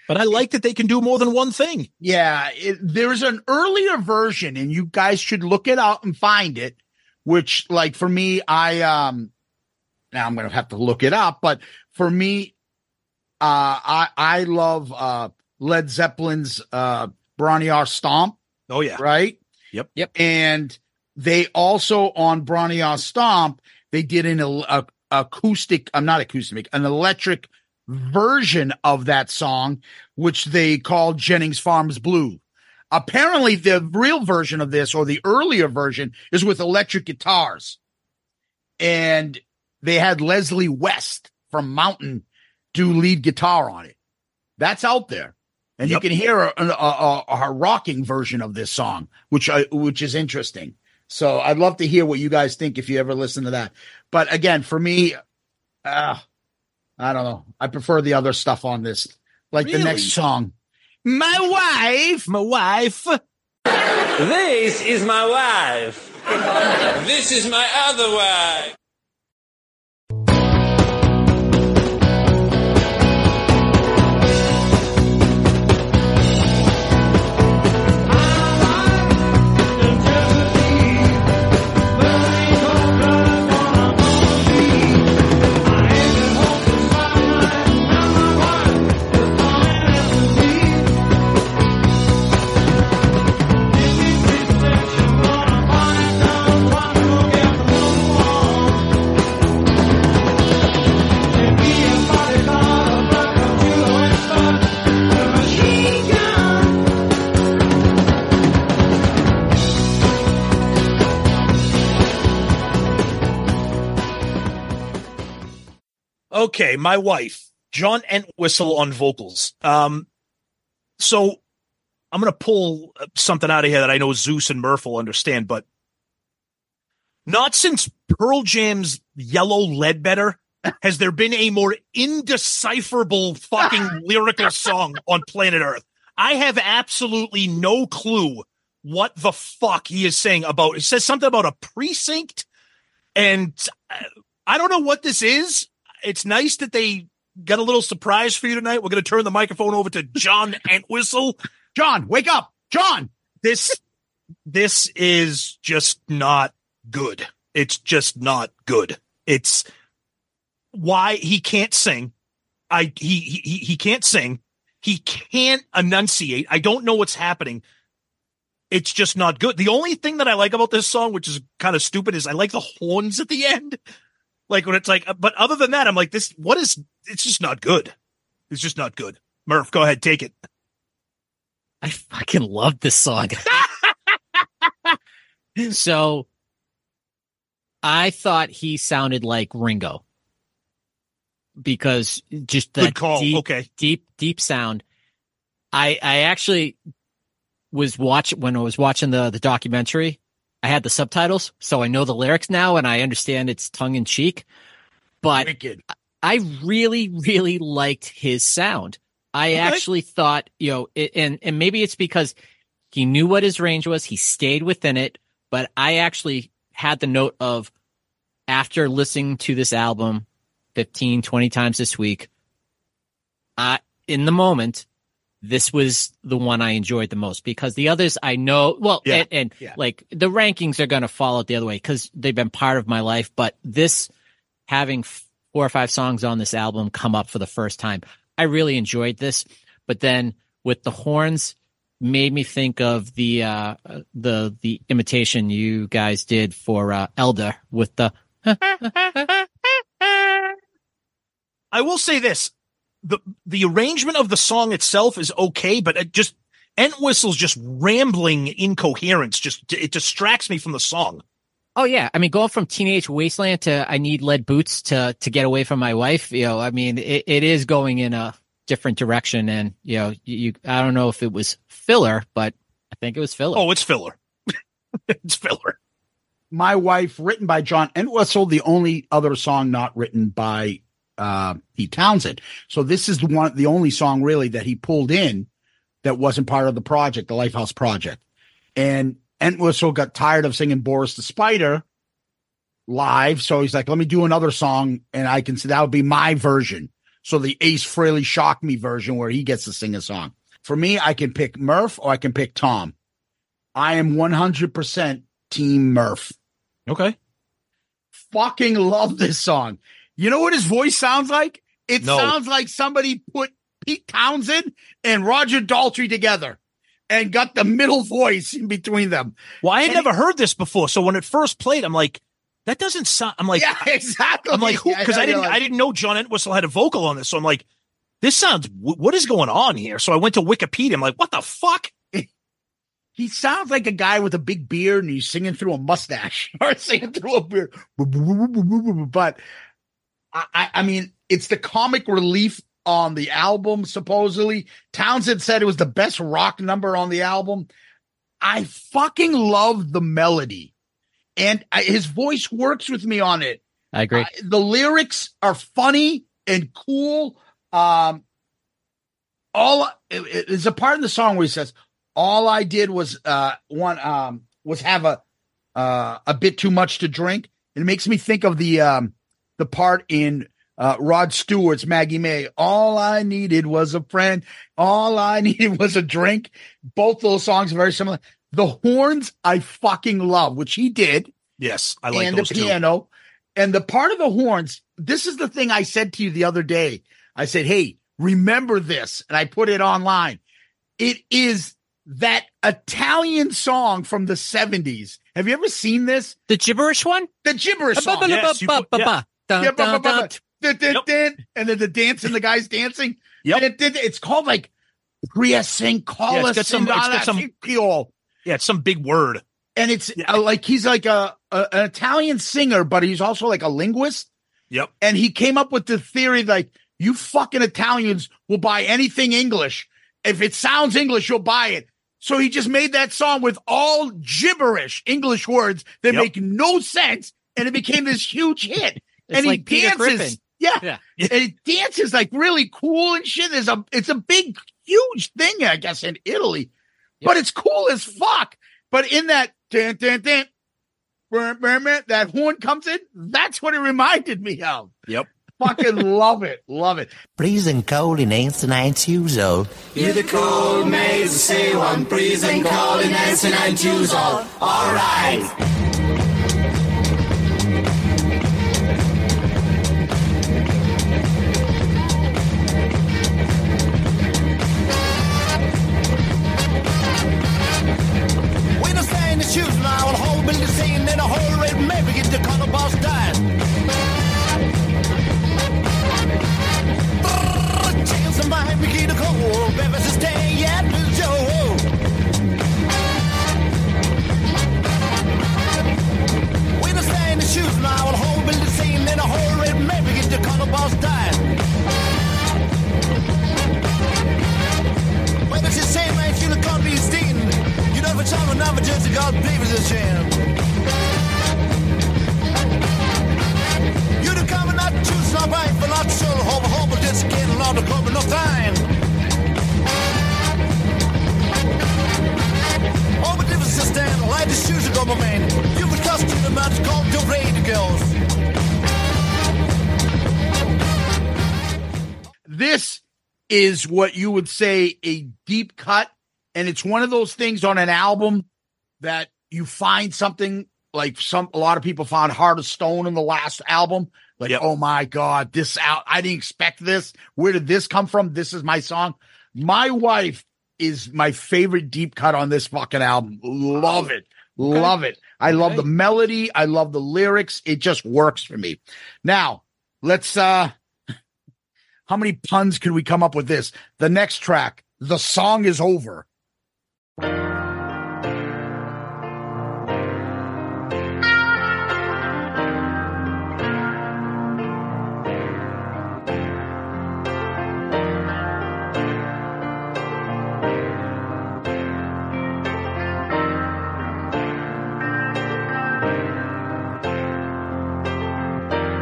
But I like that they can do more than one thing. Yeah, it, there's an earlier version, and you guys should look it out and find it. Which, like for me, I um, now I'm gonna have to look it up, but for me, uh, I I love uh Led Zeppelin's uh Bron-Y-Aur Stomp, Oh yeah. right? Yep. Yep. And they also on Bron-Y-Aur Stomp, they did an el- a, acoustic, I'm not acoustic, an electric version of that song, which they called Jennings Farm Blues. Apparently, the real version of this or the earlier version is with electric guitars. And they had Leslie West from Mountain do lead guitar on it. That's out there. And Yep. you can hear a, a, a, a rocking version of this song, which I, which is interesting. So I'd love to hear what you guys think if you ever listen to that. But again, for me, uh, I don't know. I prefer the other stuff on this, like the next song. My wife. My wife. This is my wife. (laughs) this is my other wife. Okay, my wife, John Entwistle on vocals. Um, so I'm gonna pull uh, something out of here that I know Zeus and Murph will understand, but not since Pearl Jam's Yellow Ledbetter has there been a more indecipherable fucking (laughs) lyrical song on planet Earth. I have absolutely no clue what the fuck he is saying about. It says something about a precinct, and uh, I don't know what this is. It's nice that they got a little surprise for you tonight. We're going to turn the microphone over to John Entwistle. John, wake up. John. This, this is just not good. It's just not good. It's why he can't sing. I he he he can't sing. He can't enunciate. I don't know what's happening. It's just not good. The only thing that I like about this song, which is kind of stupid, is I like the horns at the end. Like when it's like, but other than that, I'm like, this, what is, it's just not good. It's just not good. Murph, go ahead, take it. I fucking love this song. (laughs) so I thought he sounded like Ringo because just that Good call. deep, Okay. deep, deep sound. I I actually was watch when I was watching the the documentary. I had the subtitles, so I know the lyrics now, and I understand it's tongue in cheek. But Wicked. I really, really liked his sound. I Okay. actually thought, you know, it, and and maybe it's because he knew what his range was. He stayed within it. But I actually had the note of after listening to this album 15, 20 times this week, I in the moment, this was the one I enjoyed the most because the others I know well Yeah. and, and Yeah. like the rankings are gonna fall out the other way because they've been part of my life. But this having four or five songs on this album come up for the first time. I really enjoyed this, but then with the horns made me think of the uh the the imitation you guys did for uh Elder with the (laughs) I will say this: the the arrangement of the song itself is okay, but it just Entwistle's just rambling incoherence. Just it distracts me from the song. Oh yeah, I mean going from Teenage Wasteland to I need lead boots to to get away from my wife, you know, I mean it, it is going in a different direction and you know, you, you I don't know if it was filler, but I think it was filler. Oh, it's filler. (laughs) it's filler. My Wife, written by John Entwistle, the only other song not written by uh, Pete Townshend. So this is the one, the only song really that he pulled in that wasn't part of the project, the Lifehouse project. And Entwistle got tired of singing Boris the Spider live, so he's like, "Let me do another song, and I can say that would be my version." So the Ace Frehley Shock Me version, where he gets to sing a song. For me, I can pick Murph or I can pick Tom. I am 100% Team Murph Okay. fucking love this song. You know what his voice sounds like? It No. sounds like somebody put Pete Townshend and Roger Daltrey together and got the middle voice in between them. Well, I had And never heard this before. So when it first played, I'm like, that doesn't sound. I'm like, yeah, (laughs) exactly. I'm like, who? Because I, didn't, realized- I didn't know John Entwistle had a vocal on this. So I'm like, this sounds. wh- What is going on here? So I went to Wikipedia. I'm like, what the fuck? (laughs) he sounds like a guy with a big beard and he's singing through a mustache (laughs) or singing through a beard. But I, I- mean, it's the comic relief on the album, supposedly. Townshend said it was the best rock number on the album. I fucking love the melody. And I, his voice works with me on it. I agree. Uh, the lyrics are funny and cool. Um, all it- there's a part in the song where he says, "All I did was uh one um was have a uh a bit too much to drink." It makes me think of the um the part in uh Rod Stewart's Maggie May. All I needed was a friend. All I (laughs) needed was a drink. Both those songs are very similar. The horns I fucking love, which he did Yes, I like and those the too. piano. And the part of the horns, this is the thing I said to you the other day. I said, Hey, remember this. And I put it online. It is that Italian song from the 70s. Have you ever seen this? The gibberish one? The gibberish song. Yes, you put- yeah. Dun, Yeah, dun, dun. Dun, dun, Yep. And then the dance and the guys dancing. Yep. Dun, dun, dun. It's called like Priya Sing Yeah, it's got some- it's got some- Creole Yeah, it's some big word. and it's Yeah. uh, like he's like a, a an Italian singer, but he's also like a linguist. Yep. And he came up with the theory like you fucking Italians will buy anything English if it sounds English, you'll buy it. So he just made that song with all gibberish English words that Yep. make no sense, and it became this huge hit. It's and like he Peter dances, Griffin. yeah, Yeah. and he dances like really cool and shit. There's a it's a big, huge thing, I guess, in Italy, but it's cool as fuck. But in that dun, dun, dun, brr, brr, brr, that horn comes in, that's what it reminded me of. Yep. Fucking (laughs) love it, love it. Freezing cold in ancient years old. You're the cold maze, say one freezing cold in and choose oh. all. All right. Is what you would say a deep cut, and it's one of those things on an album that you find something like some a lot of people found Heart of Stone in the last album. Like, Yep. oh my god, this out! I didn't expect this. Where did this come from? This is my song. My wife is my favorite deep cut on this fucking album. Love it, love it. I love the melody. I love the lyrics. It just works for me. Now let's uh how many puns can we come up with this? The next track, the song is over.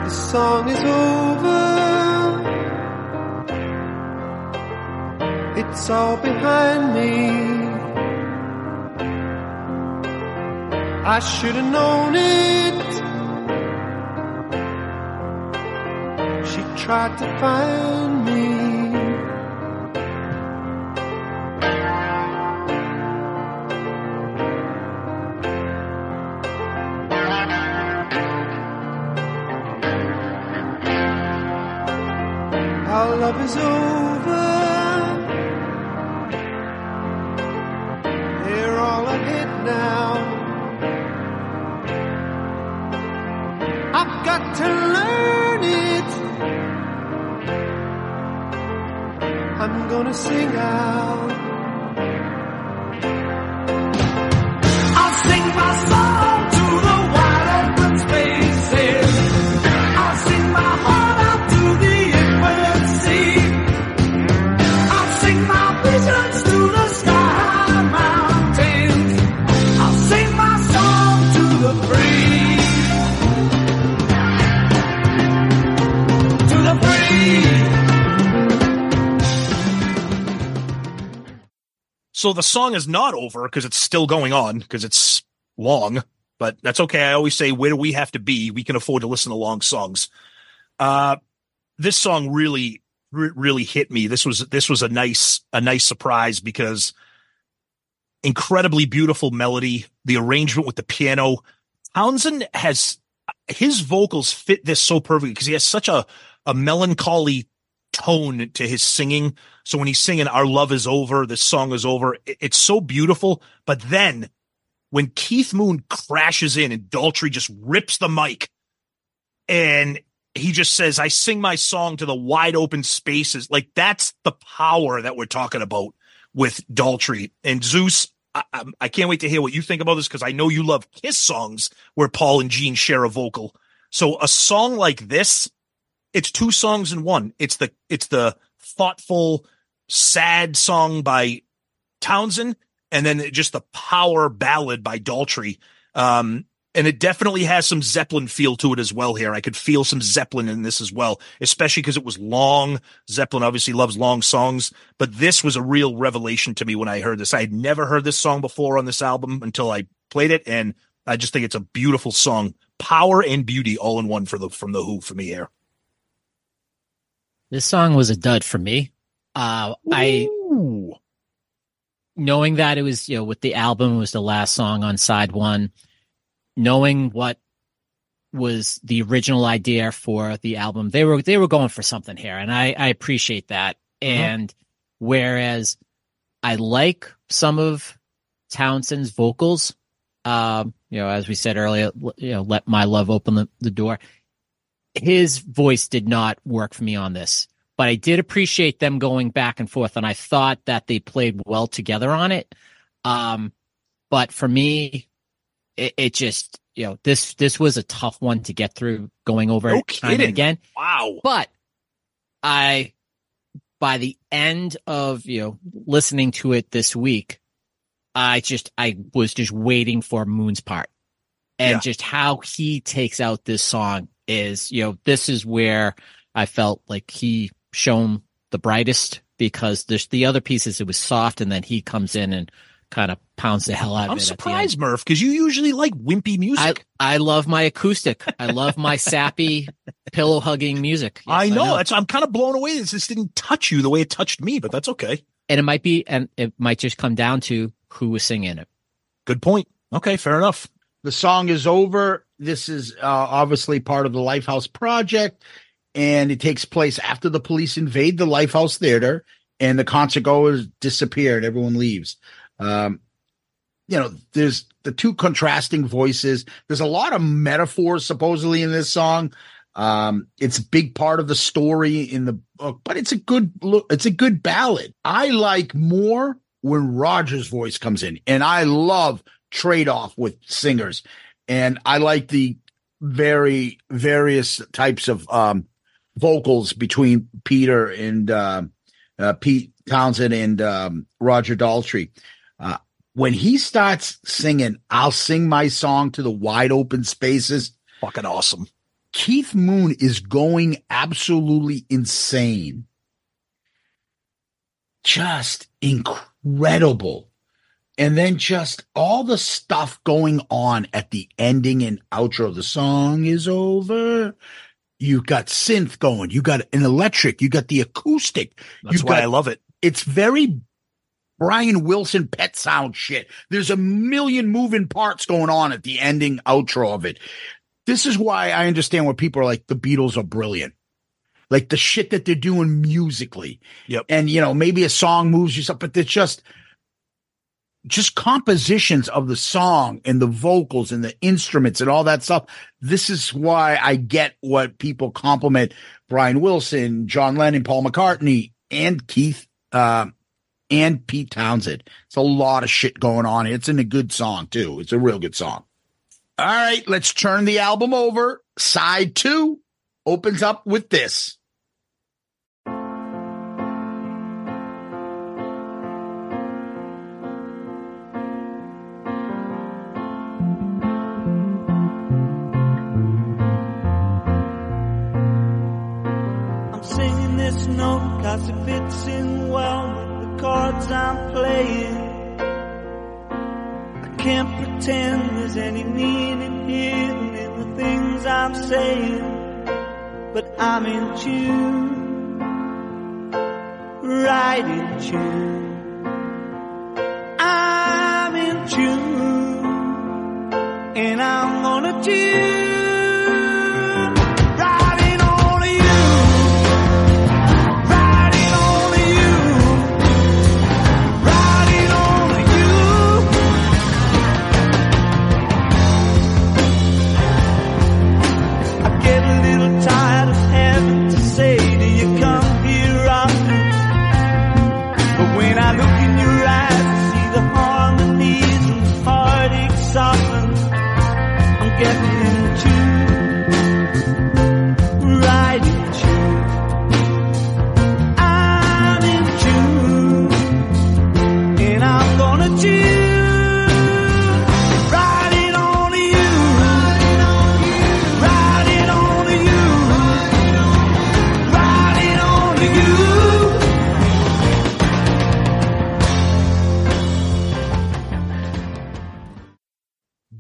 The song is over. It's all behind me. I should have known it. She tried to find me. Our love is over. So the song is not over because it's still going on because it's long, but that's okay. I always say, where do we have to be? We can afford to listen to long songs. Uh, this song really, re- really hit me. This was, this was a nice, a nice surprise because incredibly beautiful melody, the arrangement with the piano. Townshend has his vocals fit this so perfectly because he has such a, a melancholy tone to his singing. So when he's singing Our Love is Over, this song is over, it's so beautiful. But then when Keith Moon crashes in and Daltrey just rips the mic and he just says, I sing my song to the wide open spaces. Like that's the power that we're talking about with Daltrey and Zeus. I, I, I can't wait to hear what you think about this because I know you love Kiss songs where Paul and Gene share a vocal. So a song like this, it's two songs in one. It's the it's the thoughtful, sad song by Townshend, and then just the power ballad by Daltrey. Um, and it definitely has some Zeppelin feel to it as well here. I could feel some Zeppelin in this as well, especially because it was long. Zeppelin obviously loves long songs, but this was a real revelation to me when I heard this. I had never heard this song before on this album until I played it, and I just think it's a beautiful song. Power and beauty all in one for the from the Who for me here. This song was a dud for me. Uh, I knowing that it was you know with the album it was the last song on side one, knowing what was the original idea for the album, they were they were going for something here, and I I appreciate that. And whereas I like some of Townshend's vocals, um, you know, as we said earlier, you know, let my love open the, the door. His voice did not work for me on this, but I did appreciate them going back and forth, and I thought that they played well together on it. Um, but for me, it, it just you know this this was a tough one to get through, going over No time and again. Wow. But I, by the end of you know listening to it this week, I just I was just waiting for Moon's part, and Yeah. just how he takes out this song is you know this is where I felt like he shone the brightest because there's the other pieces it was soft, and then he comes in and kind of pounds the hell out of it. I'm it. at the end. surprised, Murph, because you usually like wimpy music. I love my acoustic. I love my sappy (laughs) pillow hugging music. Yes, I know. That's I'm kind of blown away. This just didn't touch you the way it touched me, but that's okay. and it might be, and it might just come down to who was singing it. Good point. Okay, fair enough. The song is over. This is uh, obviously part of the Lifehouse project, and it takes place after the police invade the Lifehouse Theater and the concert goers disappeared. Everyone leaves. Um, you know, there's the two contrasting voices. There's a lot of metaphors supposedly in this song. Um, it's a big part of the story in the book, but it's a good look. It's a good ballad. I like more when Roger's voice comes in, and I love trade off with singers, and I like the very various types of um vocals between Peter and uh, uh, Pete Townshend and um, Roger Daltrey. Uh, when he starts singing, I'll sing my song to the wide open spaces. Fucking awesome. Keith Moon is going absolutely insane. Just incredible. And then just all the stuff going on at the ending and outro. Of the song is over. You got synth going. You got an electric. You got the acoustic. That's you why got I love it. it's very Brian Wilson pet sound shit. There's a million moving parts going on at the ending outro of it. This is why I understand where people are like the Beatles are brilliant. Like the shit that they're doing musically. Yep. And you know, maybe a song moves you something, but it's just just compositions of the song and the vocals and the instruments and all that stuff. This is why I get what people compliment Brian Wilson, John Lennon, Paul McCartney, and Keith, uh, and Pete Townshend. It's a lot of shit going on. It's in a good song too. It's a real good song. All right, let's turn the album over. Side two opens up with this. Note cause it fits in well with the cards I'm playing. I can't pretend there's any meaning hidden in the things I'm saying, but I'm in tune, right in tune. I'm in tune, and I'm gonna tune.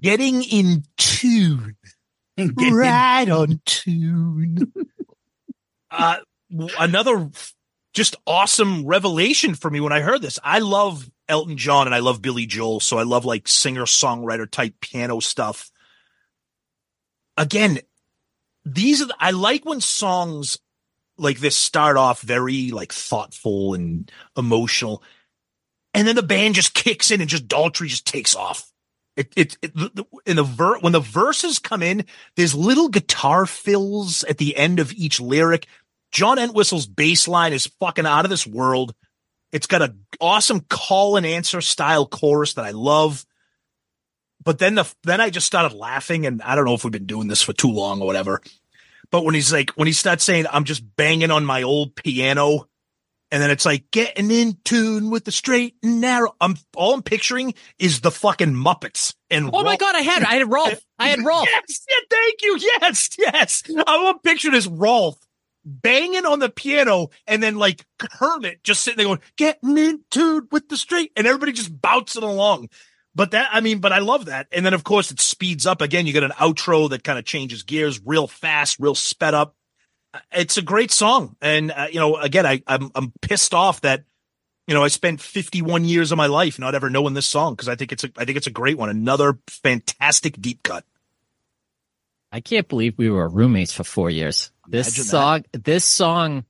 Getting in tune. (laughs) right on tune. (laughs) uh, another just awesome revelation for me when I heard this. I love Elton John and I love Billy Joel, so I love like singer songwriter type piano stuff. Again, these are the, I like when songs like this start off very like thoughtful and emotional, and then the band just kicks in and just Daltrey just takes off. It, it, it in the ver when the verses come in, there's little guitar fills at the end of each lyric. John Entwistle's bass line is fucking out of this world. It's got an awesome call and answer style chorus that I love. But then the then I just started laughing, and I don't know if we've been doing this for too long or whatever. But when he's like, when he starts saying, "I'm just banging on my old piano," and then it's like getting in tune with the straight and narrow. I'm all I'm picturing is the fucking Muppets. And Oh my god, I had I had Rowlf. I had (laughs) Rowlf. Yes, yeah, thank you. Yes, yes. I want to picture this Rowlf banging on the piano and then like Kermit just sitting there going, getting in tune with the straight, and everybody just bouncing along. But that, I mean, but I love that. And then of course it speeds up again. You get an outro that kind of changes gears real fast, real sped up. It's a great song. And, uh, you know, again, I, I'm, I'm pissed off that, you know, I spent 51 years of my life not ever knowing this song because I think it's a, I think it's a great one. Another fantastic deep cut. I can't believe we were roommates for four years. This Imagine that. song, this song,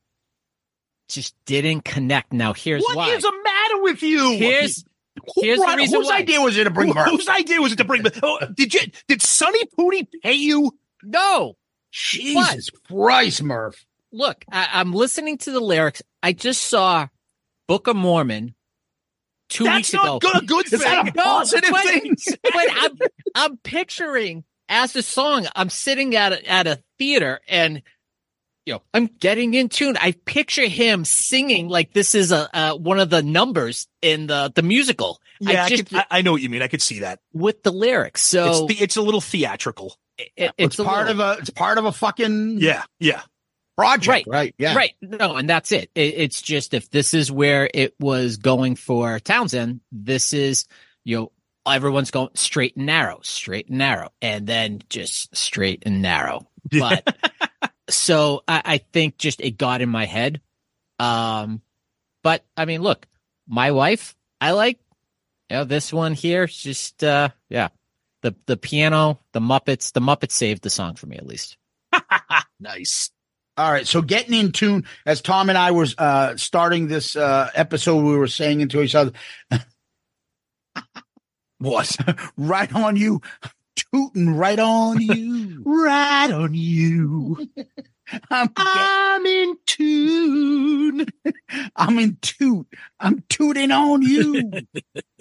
just didn't connect. Now here's What why. is the matter with you? Here's Who here's the reason whose why. idea was it to bring Who- whose idea was it to bring? (laughs) Oh, did you? Did Sonny Pooty pay you? No, Jesus Christ, Murph. look, I, I'm listening to the lyrics. I just saw Book of Mormon two That's weeks not ago. good. A good Is that thing. a positive but- thing? but (laughs) I'm I'm picturing as the song, I'm sitting at a, at a theater and you know, I'm getting in tune. I picture him singing like this is a uh, one of the numbers in the the musical. Yeah, I I, could, I know what you mean. I could see that. with the lyrics. So it's, the, it's a little theatrical. It- It's, it's, part little- of a it's part of a fucking Yeah, yeah. project, Right. right? Yeah, Right. No, and that's it. it. It's just if this is where it was going for Townshend, this is, you know, everyone's going straight and narrow, straight and narrow, and then just straight and narrow. But (laughs) so I, I think just it got in my head. Um, but I mean, look, my wife, I like, you know, this one here. It's just, uh, yeah, the, the piano, the Muppets, the Muppets saved the song for me at least. (laughs) nice. All right, so getting in tune as Tom and I was uh starting this uh episode, we were saying into each other. (laughs) What? right on you, tooting right on you. (laughs) right on you. I'm, I'm in tune. I'm in toot. I'm tooting on you.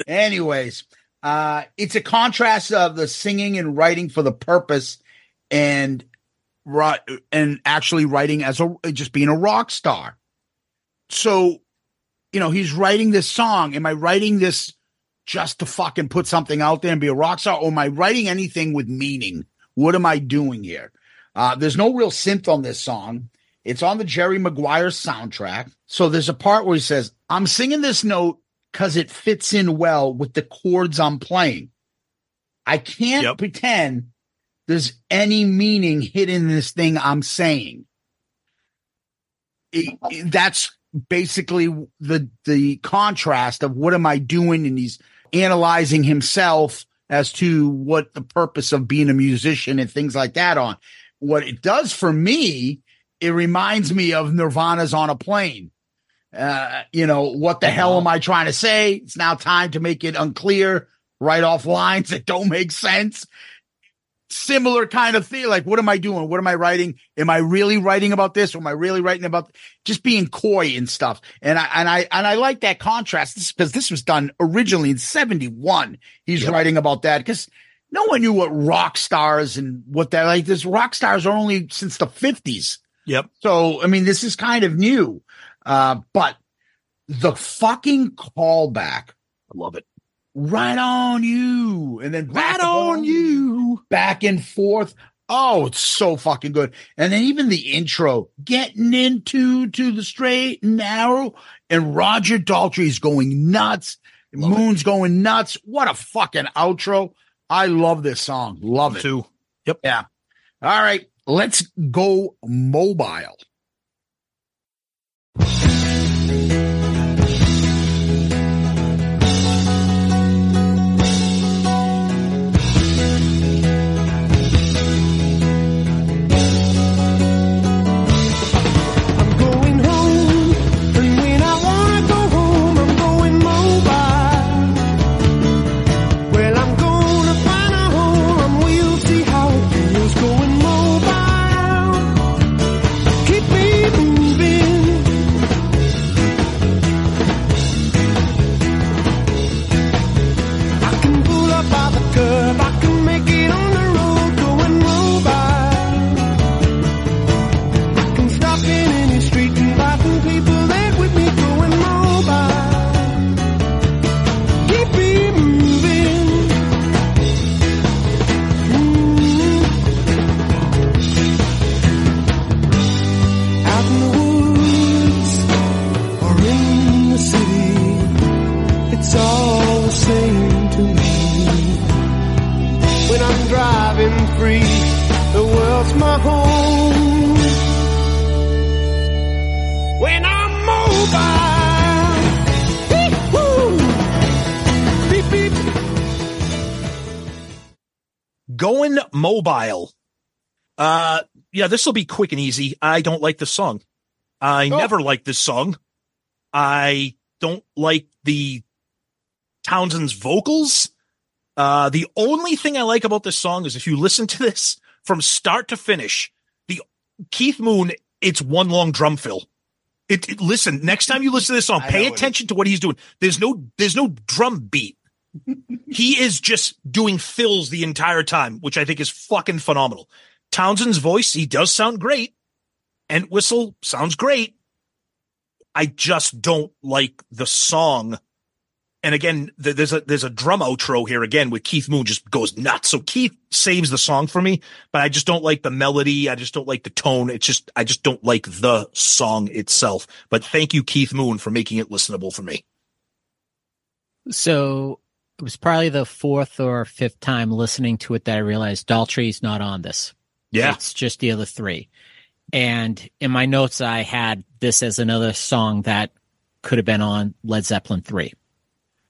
Anyways, uh, it's a contrast of the singing and writing for the purpose and and actually writing as a just being a rock star. So, you know, he's writing this song. Am I writing this just to fucking put something out there and be a rock star, or am I writing anything with meaning? What am I doing here? Uh, there's no real synth on this song. It's on the Jerry Maguire soundtrack. So there's a part where he says, I'm singing this note because it fits in well with the chords I'm playing. I can't Yep. pretend there's any meaning hidden in this thing I'm saying. It- it- that's basically the the contrast of what am I doing and he's analyzing himself as to what the purpose of being a musician and things like that on what it does for me it reminds me of nirvana's on a plain uh you know what the hell am i trying to say? It's now time to make it unclear write off lines (laughs) that don't make sense. Similar kind of thing like what am i doing? What am i writing? Am i really writing about this? Or am i really writing about just being coy and stuff. And i and i and i like that contrast because this was done originally in 71 he's Yep. writing about that because no one knew what rock stars and what that like this rock stars are only since the 50s Yep. so, I mean, this is kind of new. Uh, but the fucking callback, I love it. right on you, and then Right on you. back and forth. Oh, it's so fucking good. And then even the intro, getting into to the straight and narrow, and Roger Daltrey's going nuts. Love it. Moon's going nuts. What a fucking outro. I love this song. Love it. Too. Yep. Yeah. All right. Let's go mobile. Yeah, this will be quick and easy. I don't like the song. I Oh. never liked this song. I don't like the Townshend's vocals. Uh the only thing I like about this song is if you listen to this from start to finish, the Keith Moon, it's one long drum fill. It, it- listen, next time you listen to this song, pay attention to what he's doing. There's no there's no drum beat. (laughs) he is just doing fills the entire time, which I think is fucking phenomenal. Townshend's voice, he does sound great. Entwistle sounds great. I just don't like the song. And again, th- there's a there's a drum outro here again with Keith Moon just goes nuts. So Keith saves the song for me, but I just don't like the melody. I just don't like the tone. It's just I just don't like the song itself. But thank you, Keith Moon, for making it listenable for me. So it was probably the fourth or fifth time listening to it that I realized Daltrey's not on this. Yeah. It's just the other three. And in my notes, I had this as another song that could have been on Led Zeppelin 3.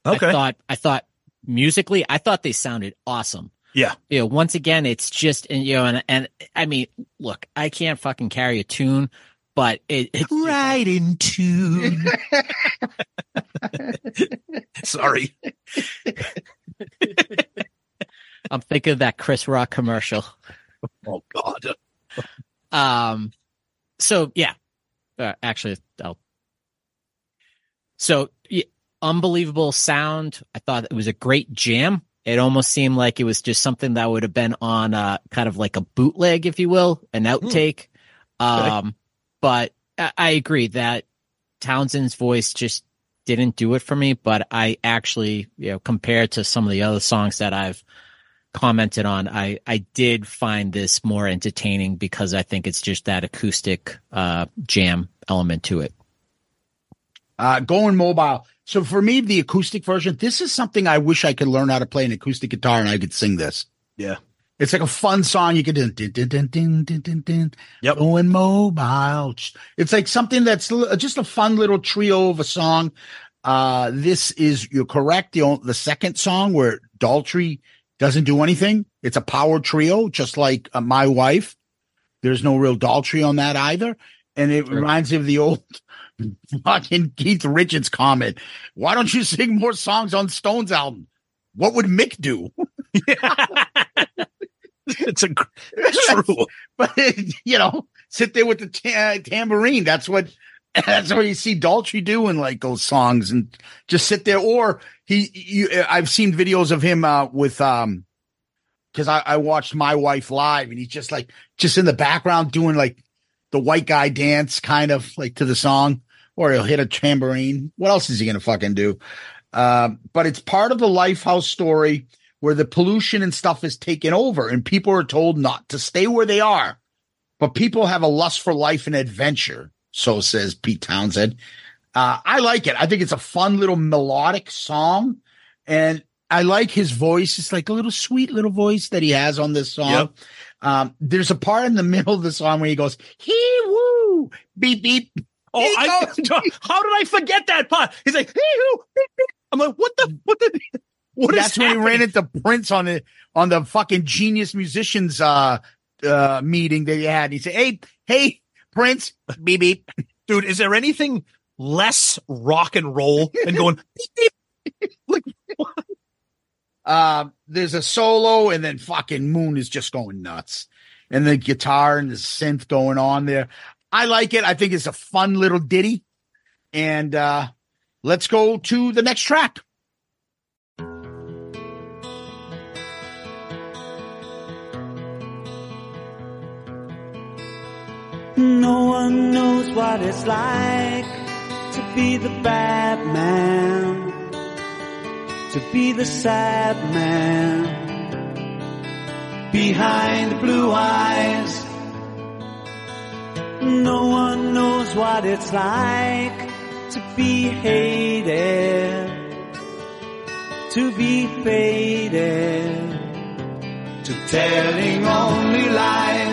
Okay. I thought, I thought musically, I thought they sounded awesome. Yeah. You know, once again, it's just, and, you know, and, and I mean, look, I can't fucking carry a tune, but it, it's right in tune. (laughs) Sorry. I'm thinking of that Chris Rock commercial. (laughs) Oh God. Um, so yeah, uh, actually, I'll. So yeah, unbelievable sound. I thought it was a great jam. It almost seemed like it was just something that would have been on uh kind of like a bootleg, if you will, an outtake. Um, but I, I agree that Townshend's voice just didn't do it for me. But I actually, you know, compared to some of the other songs that I've commented on, I I did find this more entertaining because I think it's just that acoustic uh jam element to it. Uh, going mobile. So for me, the acoustic version, this is something I wish I could learn how to play an acoustic guitar and I could sing this. Yeah. It's like a fun song. You could do dun, dun, dun, dun, dun, dun, dun. Yep. Going mobile. It's like something that's just a fun little trio of a song. Uh, this is, you're correct. The, the second song where Daltrey doesn't do anything. It's a power trio, just like uh, my wife. There's no real Daltrey on that either. And it reminds me of the old (laughs) fucking Keith Richards comment. Why don't you sing more songs on Stone's album? What would Mick do? (laughs) It's a it's (laughs) true. but you know, sit there with the ta- tambourine. That's what (laughs) that's what you see Daltrey doing, like those songs, and just sit there. Or he, you, I've seen videos of him uh, with um, because I, I watched my wife live, and he's just like just in the background doing like the white guy dance, kind of like to the song, or he'll hit a tambourine. What else is he gonna fucking do? Um, but it's part of the Lifehouse story where the pollution and stuff is taken over, and people are told not to stay where they are. But people have a lust for life and adventure, so says Pete Townshend. Uh, I like it. I think it's a fun little melodic song, and I like his voice. It's like a little sweet little voice that he has on this song. Yep. Um, there's a part in the (laughs) middle of the song where he goes, "Hee woo, beep beep." Oh, He I, goes- (laughs) how did I forget that part? He's like, "Hee-hoo, beep, beep." I'm like, what the, what the, (laughs) what is That's when he ran into Prince on the on the fucking genius musicians uh uh meeting that he had. He said, "Hey, hey, Prince, beep beep." dude. Is there anything less rock and roll than going? (laughs) beep, beep? Like, what? Uh, there's a solo, and then fucking Moon is just going nuts, and the guitar and the synth going on there. I like it. I think it's a fun little ditty, and uh let's go to the next track. No one knows what it's like to be the bad man, to be the sad man behind the blue eyes. No one knows what it's like to be hated, to be faded, to telling only lies.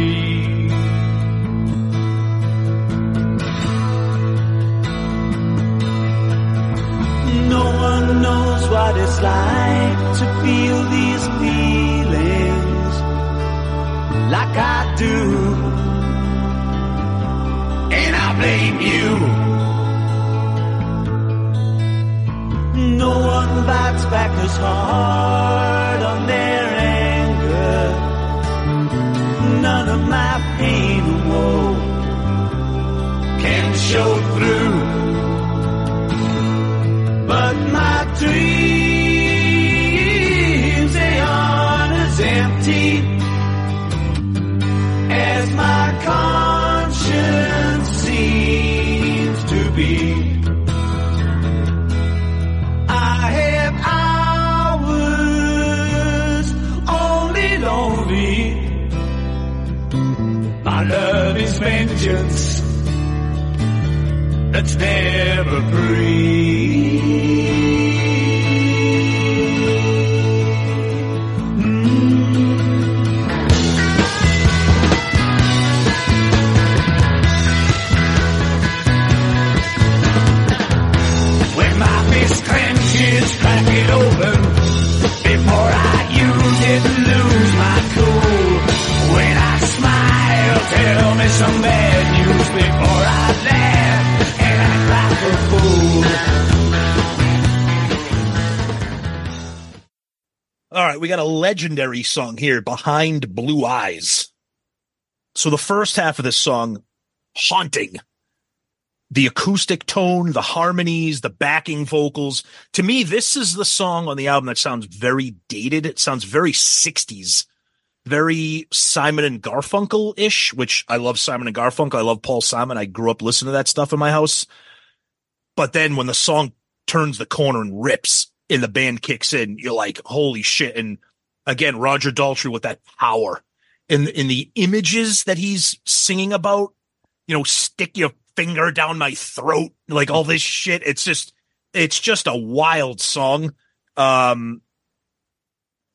What it's like to feel these feelings like I do. And I blame you. No one bites back as hard on their anger. None of my pain or woe can show through. But my dreams, patience that's never free. Mm. is crack it open before I use it lose my cool. When I smile, tell me somebody. All right, we got a legendary song here, Behind Blue Eyes. So the first half of this song, haunting. The acoustic tone, the harmonies, the backing vocals. To me, this is the song on the album that sounds very dated. It sounds very 60s, very Simon and Garfunkel ish, which I love Simon and Garfunkel. I love Paul Simon. I grew up listening to that stuff in my house. But then when the song turns the corner and rips and the band kicks in, you're like, holy shit. And again, Roger Daltrey with that power in, in the images that he's singing about, you know, stick your finger down my throat, like all this (laughs) shit. It's just, it's just a wild song. Um,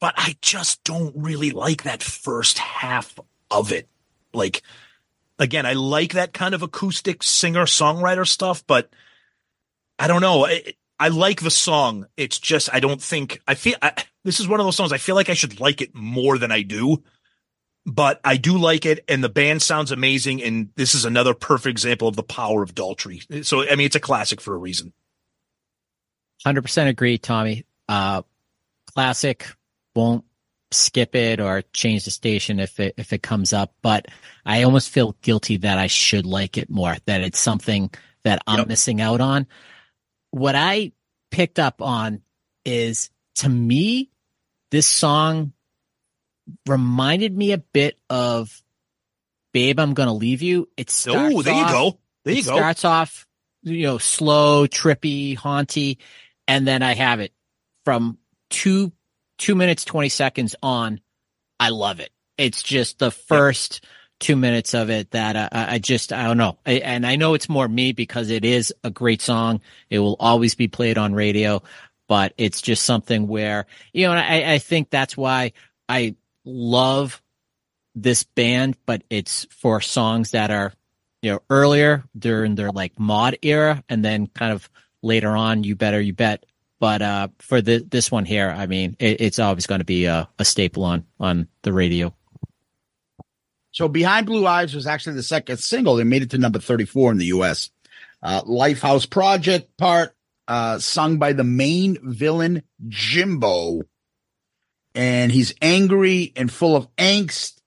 but I just don't really like that first half of it. Like, again, I like that kind of acoustic singer songwriter stuff, but I don't know. I, I like the song. It's just I don't think I feel I, this is one of those songs I feel like I should like it more than I do. But I do like it, and the band sounds amazing. And this is another perfect example of the power of Daltrey. So I mean, it's a classic for a reason. Hundred percent agree, Tommy. Uh, classic. Won't skip it or change the station if it if it comes up. But I almost feel guilty that I should like it more. That it's something that I'm Yep. missing out on. What I picked up on is to me, this song reminded me a bit of Babe, I'm gonna leave you. It starts Oh, there you go. There you it go. starts off, you know, slow, trippy, haunty, and then I have it from two two minutes twenty seconds on. I love it. It's just the first two minutes of it that I, I I just I don't know, I, and I know it's more me because it is a great song. It will always be played on radio, but it's just something where you know, I, I think that's why I love this band, but it's for songs that are you know earlier during their like mod era and then kind of later on you better you bet. But uh for the, this one here i mean it, it's always going to be a, a staple on on the radio So Behind Blue Eyes was actually the second single. They made it to number 34 in the US. Uh, Lifehouse Project part, uh, sung by the main villain, Jimbo. And he's angry and full of angst.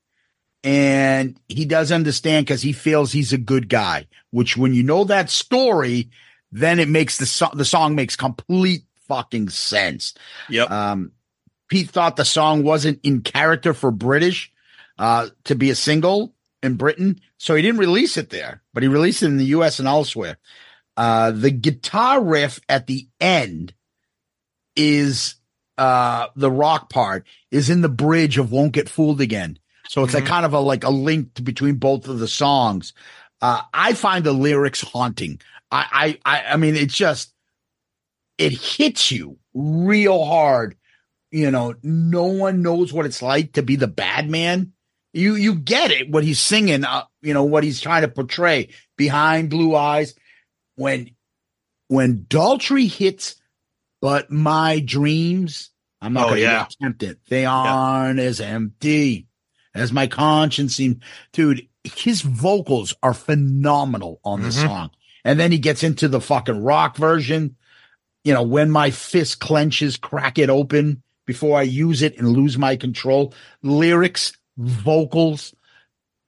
And he does understand because he feels he's a good guy, which when you know that story, then it makes the song, the song makes complete fucking sense. Yep. Um, Pete thought the song wasn't in character for British uh, to be a single in Britain, so he didn't release it there, but he released it in the U.S. and elsewhere. Uh, the guitar riff at the end is uh, the rock part is in the bridge of "Won't Get Fooled Again," so it's like kind of a like a link between both of the songs. Uh, I find the lyrics haunting. I, I, I, I mean, it's just it hits you real hard. You know, no one knows what it's like to be the bad man. You you get it what he's singing. Uh, you know what he's trying to portray behind blue eyes. When when Daltrey hits, but my dreams, I'm not Oh, going to yeah. attempt it. They aren't as empty as my conscience seems. Dude, his vocals are phenomenal on this Mhm. song. And then he gets into the fucking rock version. You know, when my fist clenches, crack it open before I use it and lose my control. Lyrics, vocals,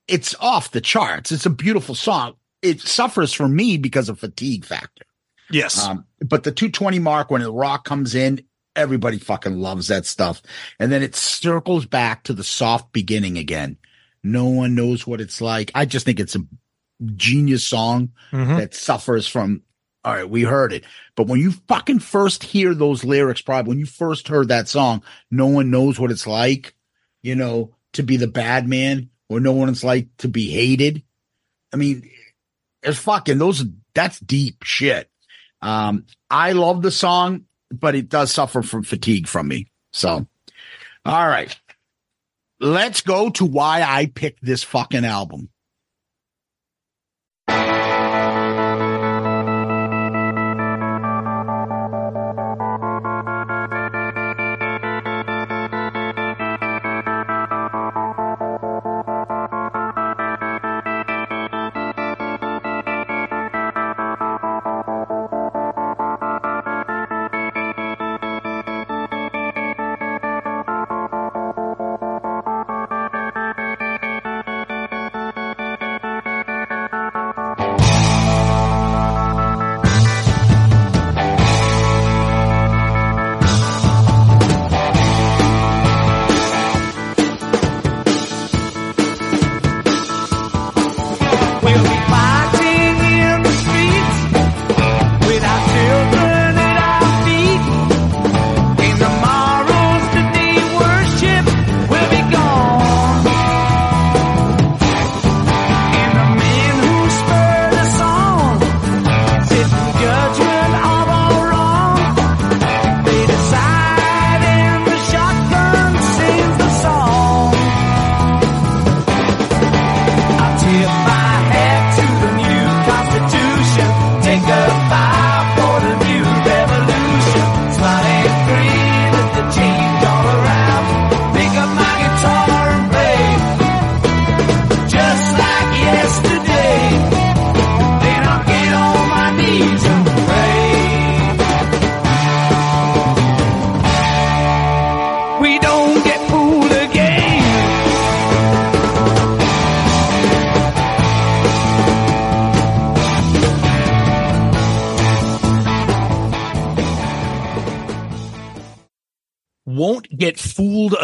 it's off the charts. It's a beautiful song. It suffers for me because of fatigue factor. Yes. Um, but the 220 mark when the rock comes in, everybody fucking loves that stuff. And then it circles back to the soft beginning again. No one knows what it's like. I just think it's a genius song Mhm. that suffers from all right, we heard it. But when you fucking first hear those lyrics, probably when you first heard that song, no one knows what it's like, you know, to be the bad man or no one it's like to be hated. I mean, it's fucking those that's deep shit. Um, I love the song, but it does suffer from fatigue from me. So, all right. Let's go to why I picked this fucking album.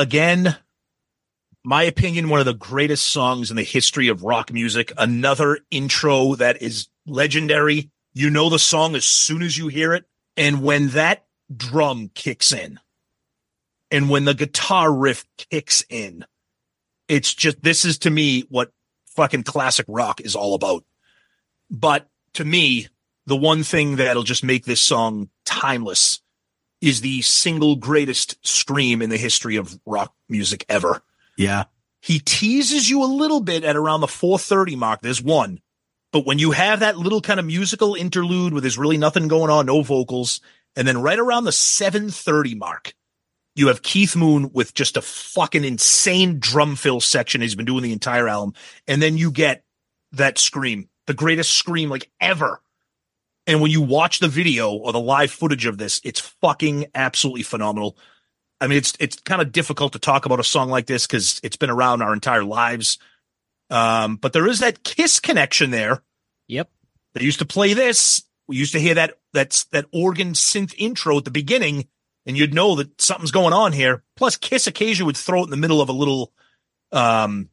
Again. My opinion, one of the greatest songs in the history of rock music. Another intro that is legendary. You know the song as soon as you hear it. And when that drum kicks in and when the guitar riff kicks in, it's just, this is to me what fucking classic rock is all about. But to me, the one thing that'll just make this song timeless is the single greatest scream in the history of rock music ever. Yeah. He teases you a little bit at around the 430 mark. There's one. But when you have that little kind of musical interlude where there's really nothing going on, no vocals, and then right around the 730 mark, you have Keith Moon with just a fucking insane drum fill section he's been doing the entire album. And then you get that scream, the greatest scream like ever. And when you watch the video or the live footage of this, it's fucking absolutely phenomenal. I mean, it's it's kind of difficult to talk about a song like this because it's been around our entire lives. Um, but there is that Kiss connection there. Yep. They used to play this. We used to hear that that's that organ synth intro at the beginning, and you'd know that something's going on here. Plus, Kiss occasionally would throw it in the middle of a little, um,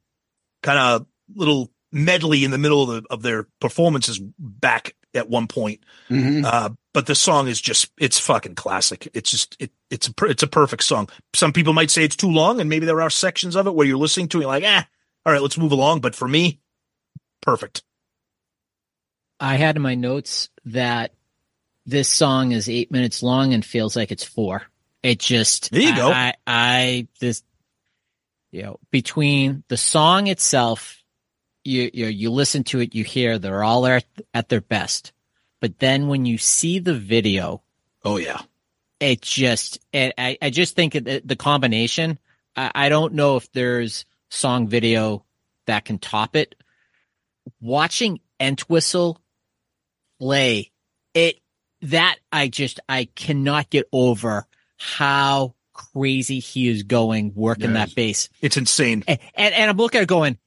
kind of little medley in the middle of, the, of their performances back at one point. Mhm. Uh, but the song is just it's fucking classic. It's just it it's a per- it's a perfect song. Some people might say it's too long, and maybe there are sections of it where you're listening to it, like, ah, all right, let's move along. But for me, perfect. I had in my notes that this song is eight minutes long and feels like it's four. It just There you go. I, I this you know between the song itself, you you you listen to it, you hear they're all at at their best, but then when you see the video, Oh yeah, it just it, I I just think it, the combination. I, I don't know if there's song video that can top it. Watching Entwistle play it that I just I cannot get over how crazy he is going working Yes. that bass. it's insane. And, and and I'm looking at it going,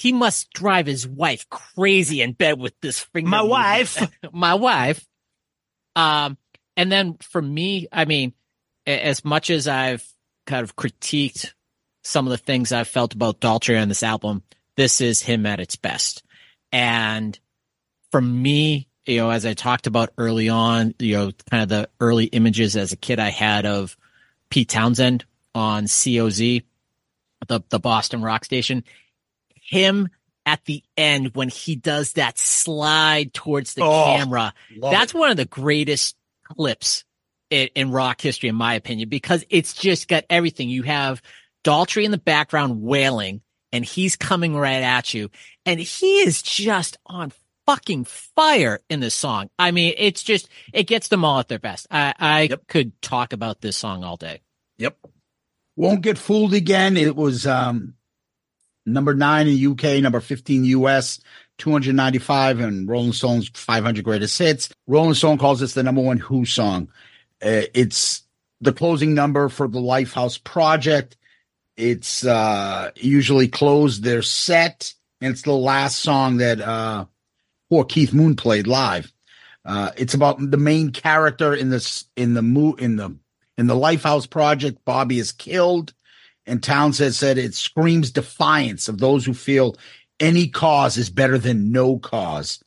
he must drive his wife crazy in bed with this finger. My movement. wife. (laughs) my wife. Um, and then for me, I mean, as much as I've kind of critiqued some of the things I've felt about Daltrey on this album, this is him at its best. And for me, you know, as I talked about early on, you know, kind of the early images as a kid I had of Pete Townshend on COZ, the, the Boston rock station, him at the end when he does that slide towards the Oh, camera. That's it. one of the greatest clips in, in rock history, in my opinion, because it's just got everything. You have Daltrey in the background wailing and he's coming right at you. And he is just on fucking fire in this song. I mean, it's just, it gets them all at their best. I, I Yep. could talk about this song all day. Yep. Won't get fooled again. It was um number nine in UK, number 15 US, 295 and Rolling Stone's 500 greatest hits. Rolling Stone calls this the number one Who song. Uh, it's the closing number for the Lifehouse project. It's uh usually closed their set and it's the last song that uh poor Keith Moon played live. Uh it's about the main character in this in the mo- in the in the Lifehouse project, Bobby is killed, and Townshend said it screams defiance of those who feel any cause is better than no cause.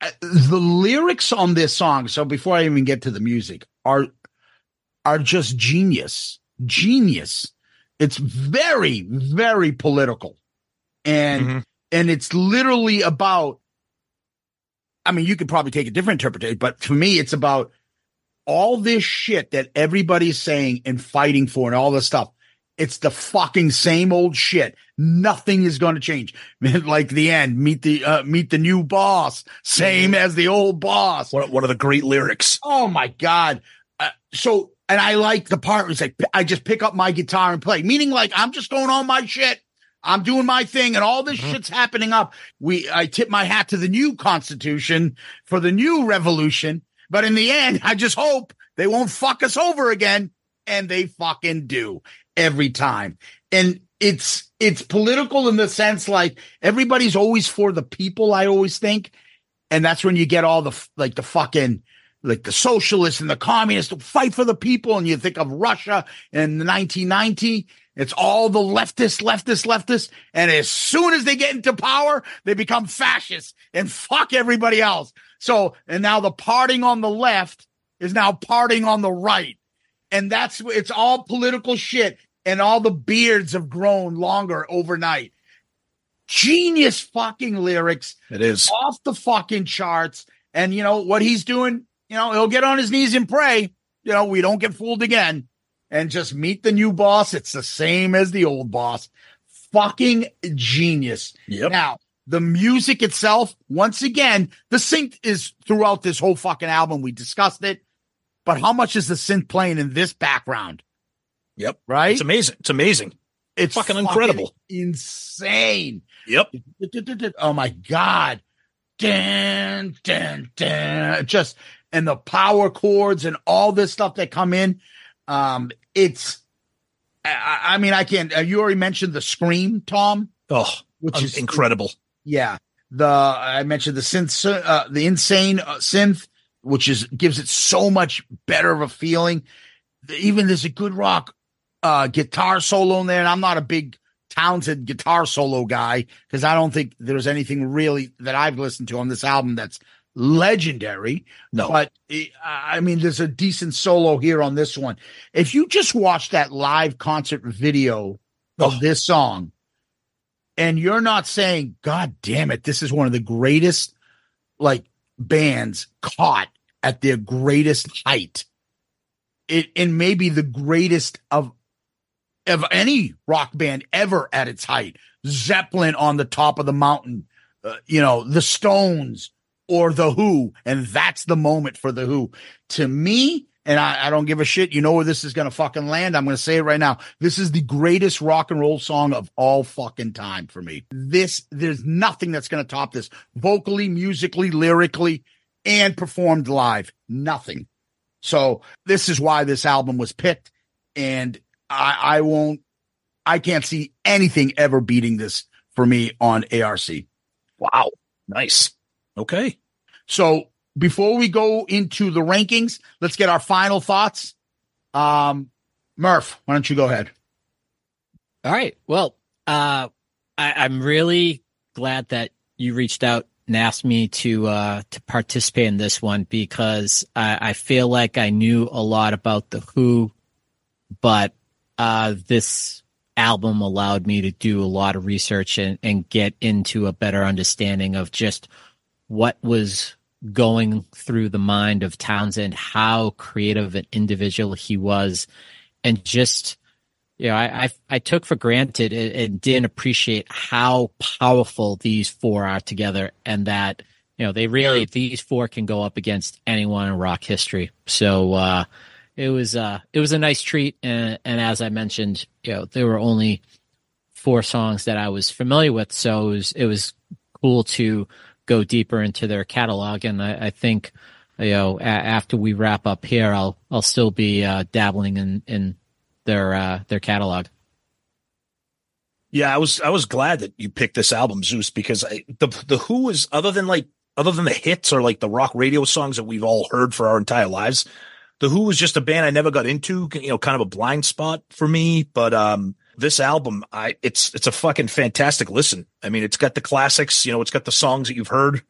Uh, The lyrics on this song, so before I even get to the music, are are just genius, genius. It's very, very political, and Mhm. and it's literally about. I mean, you could probably take a different interpretation, but to me, it's about all this shit that everybody's saying and fighting for and all this stuff. It's the fucking same old shit. Nothing is going to change. (laughs) like the end, meet the uh, meet the new boss, same as the old boss. One, one of the great lyrics. Oh my god! Uh, so, and I like the part where it's like I just pick up my guitar and play, meaning like I'm just going on my shit. I'm doing my thing, and all this shit's happening up. We, I tip my hat to the new Constitution for the new revolution, but in the end, I just hope they won't fuck us over again. and they fucking do every time. And it's it's political in the sense like everybody's always for the people, I always think. And that's when you get all the like the fucking like the socialists and the communists fight for the people. And you think of Russia in 1990. It's all the leftists, leftists, leftists. And as soon as they get into power, they become fascists and fuck everybody else. So, and now the parting on the left is now parting on the right. And that's, it's all political shit. And all the beards have grown longer overnight. Genius fucking lyrics It is. off the fucking charts. And you know what he's doing? You know, he'll get on his knees and pray. You know, we don't get fooled again and just meet the new boss. It's the same as the old boss. Fucking genius. Yep. Now, the music itself, once again, the synth is throughout this whole fucking album. We discussed it. But how much is the synth playing in this background? Yep. Right? It's amazing. It's amazing. It's fucking incredible. Insane. Yep. Oh my God. Dun, dun, dun. Just and the power chords and all this stuff that come in. Um, it's I, I mean, I can't uh, you already mentioned the scream, Tom, Oh, which un- is incredible. yeah. The I mentioned the synth uh, the insane uh, synth, which is gives it so much better of a feeling. Even there's a good rock uh guitar solo in there, and I'm not a big talented guitar solo guy because I don't think there's anything really that I've listened to on this album that's legendary. No. But eh, I mean, there's a decent solo here on this one. If you just watch that live concert video of Oh. this song, and you're not saying, God damn it, this is one of the greatest like bands caught at their greatest height. It and maybe the greatest of of any rock band ever at its height. Zeppelin on the top of the mountain, uh, you know, the Stones or the Who, and that's the moment for the Who. To me, and I, I don't give a shit. You know where this is going to fucking land. I'm going to say it right now. This is the greatest rock and roll song of all fucking time for me. This, there's nothing that's going to top this vocally, musically, lyrically, and performed live. Nothing. So this is why this album was picked. And I, I won't, I can't see anything ever beating this for me on ARC. Wow. Nice. Okay. So before we go into the rankings, let's get our final thoughts. Um, Murph, why don't you go ahead? All right. Well, uh, I, I'm really glad that you reached out and asked me to uh, to participate in this one because I, I feel like I knew a lot about the Who, but uh, this album allowed me to do a lot of research and, and get into a better understanding of just what was going through the mind of Townshend, how creative an individual he was, and just you know, I I, I took for granted and, and didn't appreciate how powerful these four are together, and that you know they really these four can go up against anyone in rock history. So uh, it was uh it was a nice treat, and and as I mentioned, you know, there were only four songs that I was familiar with, so it was it was cool to go deeper into their catalog, and I, I think you know a- after we wrap up here, I'll I'll still be uh, dabbling in in their uh, their catalog. Yeah, I was I was glad that you picked this album, Zeus, because I, the the Who is other than like other than the hits or like the rock radio songs that we've all heard for our entire lives, the Who was just a band I never got into. You know, kind of a blind spot for me. But um, this album, I it's it's a fucking fantastic listen. I mean, it's got the classics. You know, it's got the songs that you've heard.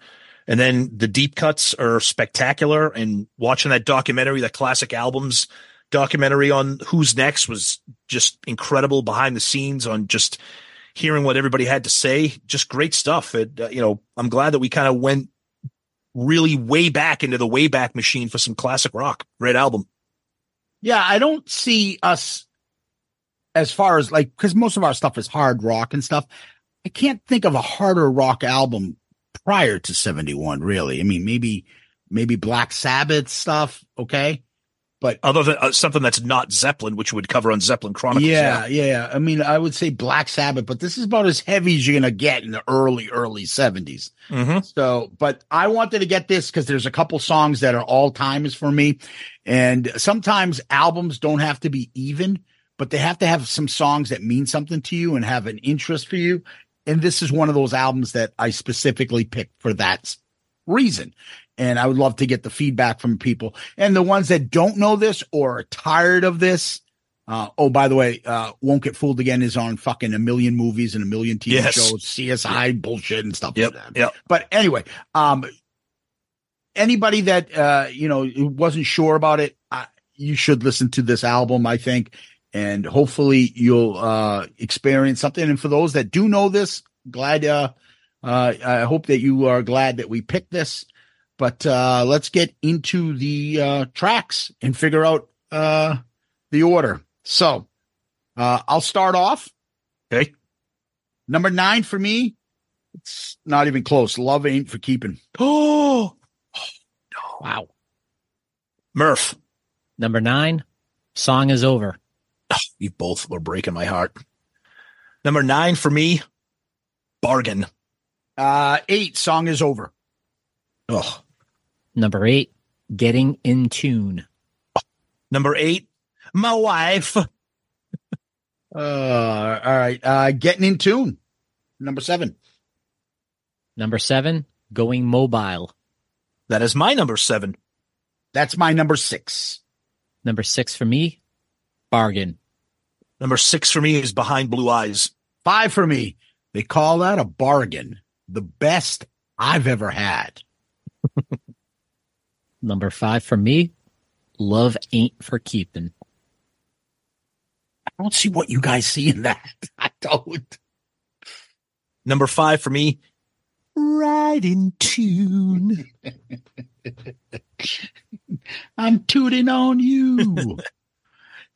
And then the deep cuts are spectacular. And watching that documentary, that classic albums documentary on Who's Next was just incredible behind the scenes on just hearing what everybody had to say. Just great stuff. It, uh, you know, I'm glad that we kind of went really way back into the way back machine for some classic rock. Great album. Yeah, I don't see us as far as like because most of our stuff is hard rock and stuff. I can't think of a harder rock album prior to 71, really. I mean, maybe maybe Black Sabbath stuff, okay? but Other than uh, something that's not Zeppelin, which would cover on Zeppelin Chronicles. yeah, yeah, yeah. I mean, I would say Black Sabbath, but this is about as heavy as you're gonna get in the early, early seventies. hmm So, but I wanted to get this because there's a couple songs that are all timers for me. And sometimes albums don't have to be even, but they have to have some songs that mean something to you and have an interest for you. And this is one of those albums that I specifically picked for that reason. And I would love to get the feedback from people and the ones that don't know this or are tired of this. Uh, oh, by the way, uh, Won't Get Fooled Again is on fucking a million movies and a million TV Yes. shows, CSI bullshit and stuff Yep. like that. Yep. But anyway, um, anybody that uh, you know wasn't sure about it, uh, you should listen to this album. I think, and hopefully you'll uh, experience something. And for those that do know this, glad. Uh, uh, I hope that you are glad that we picked this. But uh, let's get into the uh, tracks and figure out uh, the order. So uh, I'll start off. Okay. Number nine for me, it's not even close. Love ain't for keeping. (gasps) Oh, Wow. Murph, Number nine, song is over. (sighs) you both were breaking my heart. Number nine for me, bargain. Uh, eight song is over. Oh, Number eight, getting in tune. (sighs) number eight, my wife. (laughs) Uh, all right. Uh, getting in tune. Number seven. Number seven, going mobile. That is my number seven. That's my number six. Number six for me, bargain. Number six for me is behind blue eyes. Five for me. They call that a bargain. The best I've ever had. (laughs) Number five for me, love ain't for keeping. I don't see what you guys see in that. (laughs) I don't. Number five for me, right in tune. (laughs) I'm tooting on you.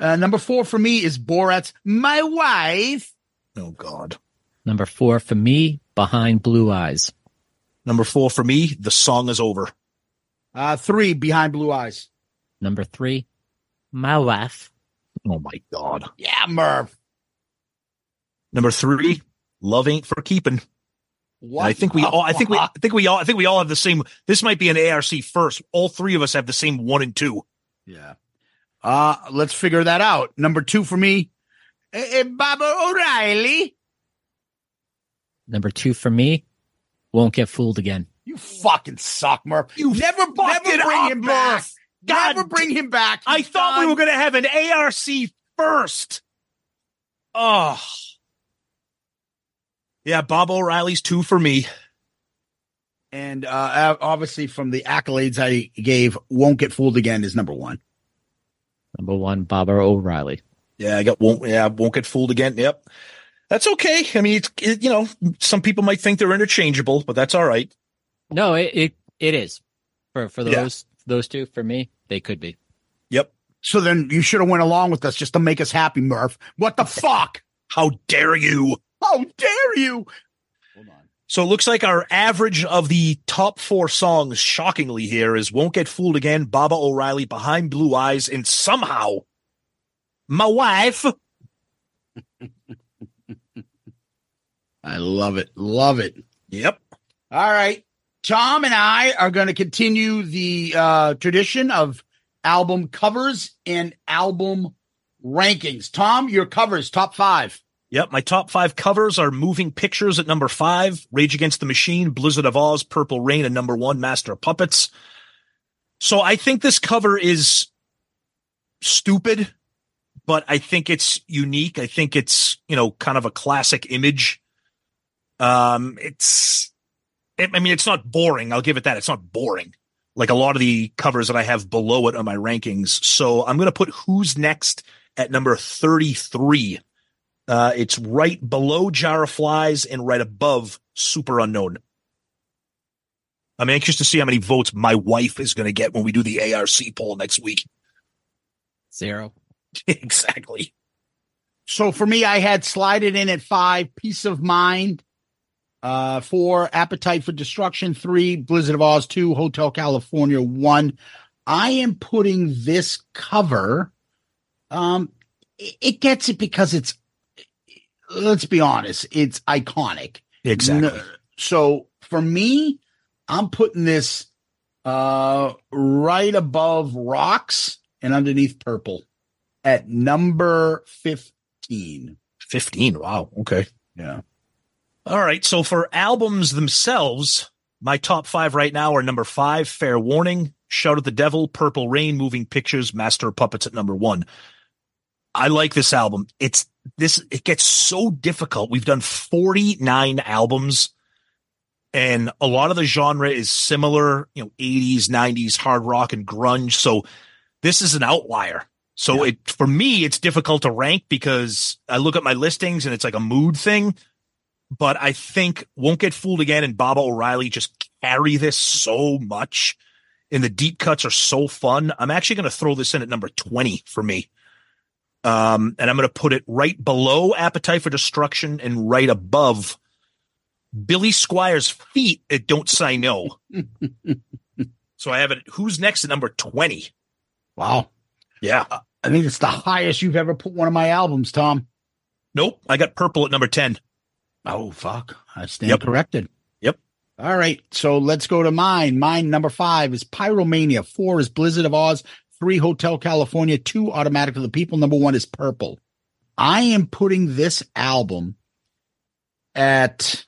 Uh, number four for me is Borat's My Wife. oh God. Number four for me, behind blue eyes. Number four for me, the song is over. Uh, three, Behind Blue Eyes. Number three, my wife. Oh my God. Yeah, Merv. Number three, love ain't for keeping. What I think we all, I think we, I think we all, I think we all have the same. This might be an ARC first. All three of us have the same one and two. Yeah. Uh, let's figure that out. Number two for me, eh, eh, Baba O'Riley. Number two for me, won't get fooled again. You fucking suck, Murph. You never, never fucking bring up, him back. Murph. God never bring him back. I He's thought we were going to have an ARC first. Oh. Yeah, Bob O'Reilly's two for me. And uh, obviously, from the accolades I gave, won't get fooled again is number one. Number one, Barbara O'Reilly. Yeah, I got won't yeah won't get fooled again. Yep, that's okay. I mean, it's it, you know some people might think they're interchangeable, but that's all right. No, it it, it is for for Yeah. those those two. For me, they could be. Yep. So then you should have went along with us just to make us happy, Murph. What the (laughs) fuck? How dare you? How dare you? So it looks like our average of the top four songs, shockingly here, is "Won't Get Fooled Again," Baba O'Riley, "Behind Blue Eyes," and somehow my wife. (laughs) I love it. Love it. Yep. All right. Tom and I are going to continue the uh, tradition of album covers and album rankings. Tom, your covers, top five. Yep, my top five covers are Moving Pictures at number five, Rage Against the Machine, Blizzard of Oz, Purple Rain at number one, Master of Puppets. So I think this cover is stupid, but I think it's unique. I think it's, you know, kind of a classic image. Um, it's, it, I mean, it's not boring. I'll give it that. It's not boring. Like a lot of the covers that I have below it on my rankings. So I'm going to put Who's Next at number 33. Uh, it's right below Jar of Flies and right above Superunknown. I'm anxious to see how many votes my wife is going to get when we do the ARC poll next week. Zero. (laughs) exactly. So for me, I had slided in at five, Peace of Mind, uh, four, Appetite for Destruction, three, Blizzard of Oz, two, Hotel California, one, I am putting this cover. Um, it, it gets it because it's. Let's be honest, it's iconic. Exactly. No- so for me, I'm putting this uh right above rocks and underneath purple at number 15. 15. Wow. Okay. Yeah. All right. So for albums themselves, my top five right now are number five, Fair Warning, Shout at the Devil, Purple Rain, Moving Pictures, Master of Puppets at number one. I like this album. It's this, it gets so difficult. We've done 49 albums and a lot of the genre is similar, you know, 80s, 90s, hard rock and grunge. So this is an outlier. So it, for me, it's difficult to rank because I look at my listings and it's like a mood thing but I think won't get fooled again. And Baba O'Riley just carry this so much, and the deep cuts are so fun. I'm actually going to throw this in at number twenty for me, um, and I'm going to put it right below Appetite for Destruction and right above Billy Squier's feet at Don't Say No. (laughs) so I have it. Who's next at number twenty? Wow. Yeah. I think it's the highest you've ever put one of my albums, Tom. Nope. I got Purple at number ten. Oh, fuck. I stand Yep. corrected. Yep. All right. So let's go to mine. Mine number five is Pyromania. Four is Blizzard of Oz. Three, Hotel California. Two, Automatic of the People. Number one is Purple. I am putting this album at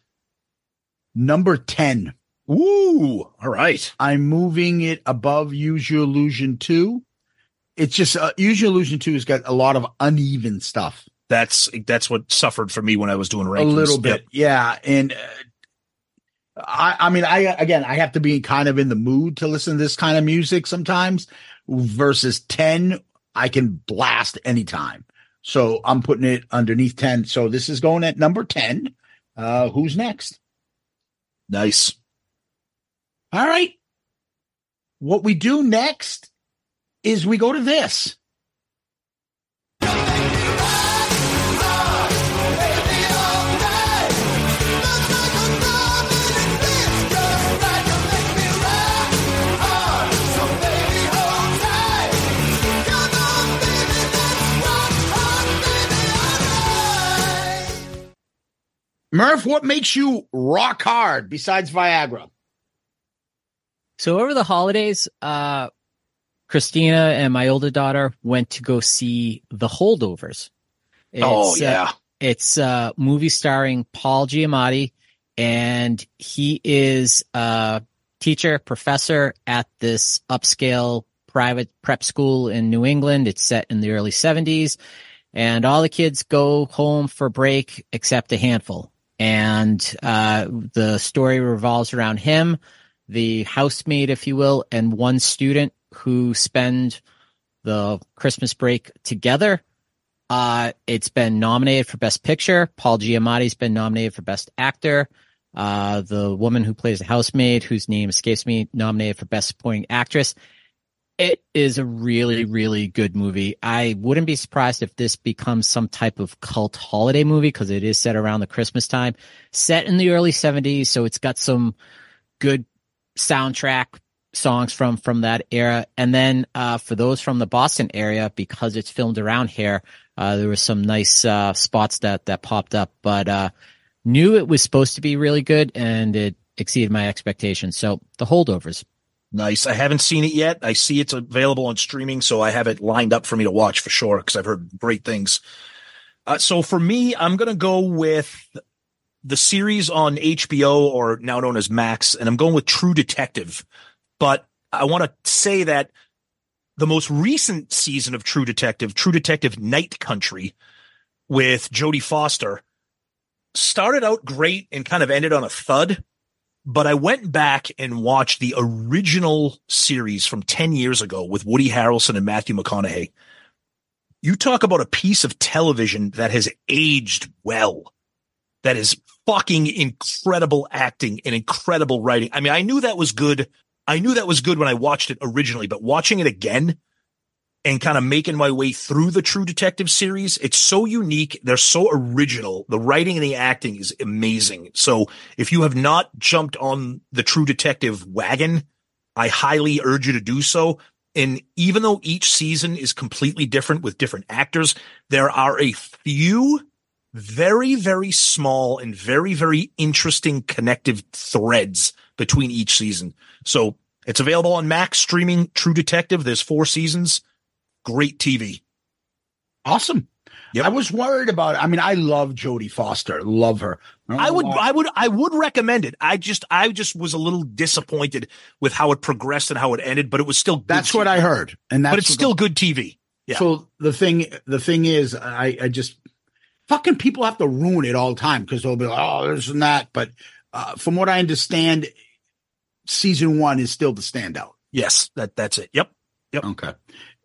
number 10. Ooh. All right. I'm moving it above Use Your Illusion 2. It's just, uh, Use Your Illusion 2 has got a lot of uneven stuff. That's that's what suffered for me when I was doing rankings. a little Yep. bit yeah and uh, i i mean i again i have to be kind of in the mood to listen to this kind of music sometimes versus 10 i can blast anytime. So i'm putting it underneath 10 so this is going at number 10 uh who's next? Nice. all right. What we do next is we go to this murph what makes you rock hard besides viagra So over the holidays, uh, Christina and my older daughter went to go see The Holdovers. oh It's, uh, yeah. it's a movie starring Paul Giamatti, and he is a teacher, professor at this upscale private prep school in New England. It's set in the early 70s, and all the kids go home for break except a handful. And uh, the story revolves around him, the housemaid, if you will, and one student who spend the Christmas break together. Uh, it's been nominated for Best Picture. Paul Giamatti's been nominated for Best Actor. Uh, the woman who plays the housemaid, whose name escapes me, nominated for Best Supporting Actress. It is a really, really good movie. I wouldn't be surprised if this becomes some type of cult holiday movie because it is set around the Christmas time, set in the early 70s. So it's got some good soundtrack songs from from that era and then uh for those from the boston area because it's filmed around here uh there were some nice uh spots that that popped up but uh knew it was supposed to be really good and it exceeded my expectations so the holdovers Nice. I haven't seen it yet. I see it's available on streaming, so I have it lined up for me to watch for sure because I've heard great things. Uh, so for me, I'm going to go with the series on HBO or now known as Max, and I'm going with True Detective. But I want to say that the most recent season of True Detective, True Detective Night Country with Jodie Foster, started out great and kind of ended on a thud but I went back and watched the original series from 10 years ago with Woody Harrelson and Matthew McConaughey. You talk about a piece of television that has aged well, that is fucking incredible acting and incredible writing. I mean, I knew that was good. I knew that was good when I watched it originally, but watching it again and kind of making my way through the True Detective series, it's so unique. They're so original. The writing and the acting is amazing. So if you have not jumped on the True Detective wagon, I highly urge you to do so. And even though each season is completely different with different actors, there are a few very, very small and very, very interesting connective threads between each season. So it's available on Max streaming True Detective. There's four seasons. Great TV. Awesome. Yep. I was worried about it. I mean, I love Jodie Foster. Love her. I would, why. I would, I would recommend it. I just, I just was a little disappointed with how it progressed and how it ended, but it was still good That's what I heard. And that's but it's still good TV. Yeah. So the thing, the thing is, I, I just fucking people have to ruin it all the time because they'll be like, oh, this and that. But uh, from what I understand, season one is still the standout. Yes, that that's it. Yep. Yep. Okay.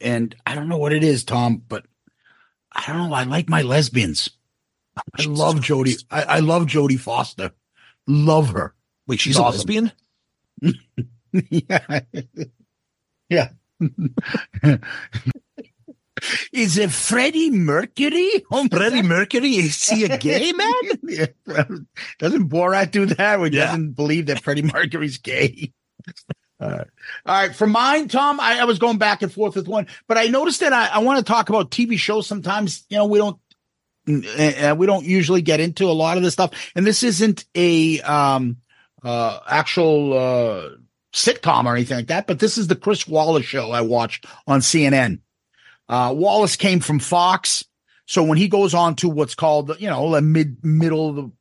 And I don't know what it is, Tom, but I don't know. I like my lesbians. I love Jodie. I, I love Jodie Foster. Love her. Wait, she's She's a awesome. lesbian? (laughs) yeah. yeah. (laughs) Is it Freddie Mercury? (laughs) Oh, Freddie Mercury? Is he a gay man? Yeah. Doesn't Borat do that? Or he Yeah. doesn't believe that Freddie Mercury's gay? All right. All right. For mine, Tom, I, I was going back and forth with one, but I noticed that I, I want to talk about TV shows sometimes. You know, we don't. Uh, we don't usually get into a lot of this stuff, and this isn't a um uh actual uh sitcom or anything like that. But this is the Chris Wallace show I watched on CNN. Uh, Wallace came from Fox. So when he goes on to what's called, you know, a mid middle the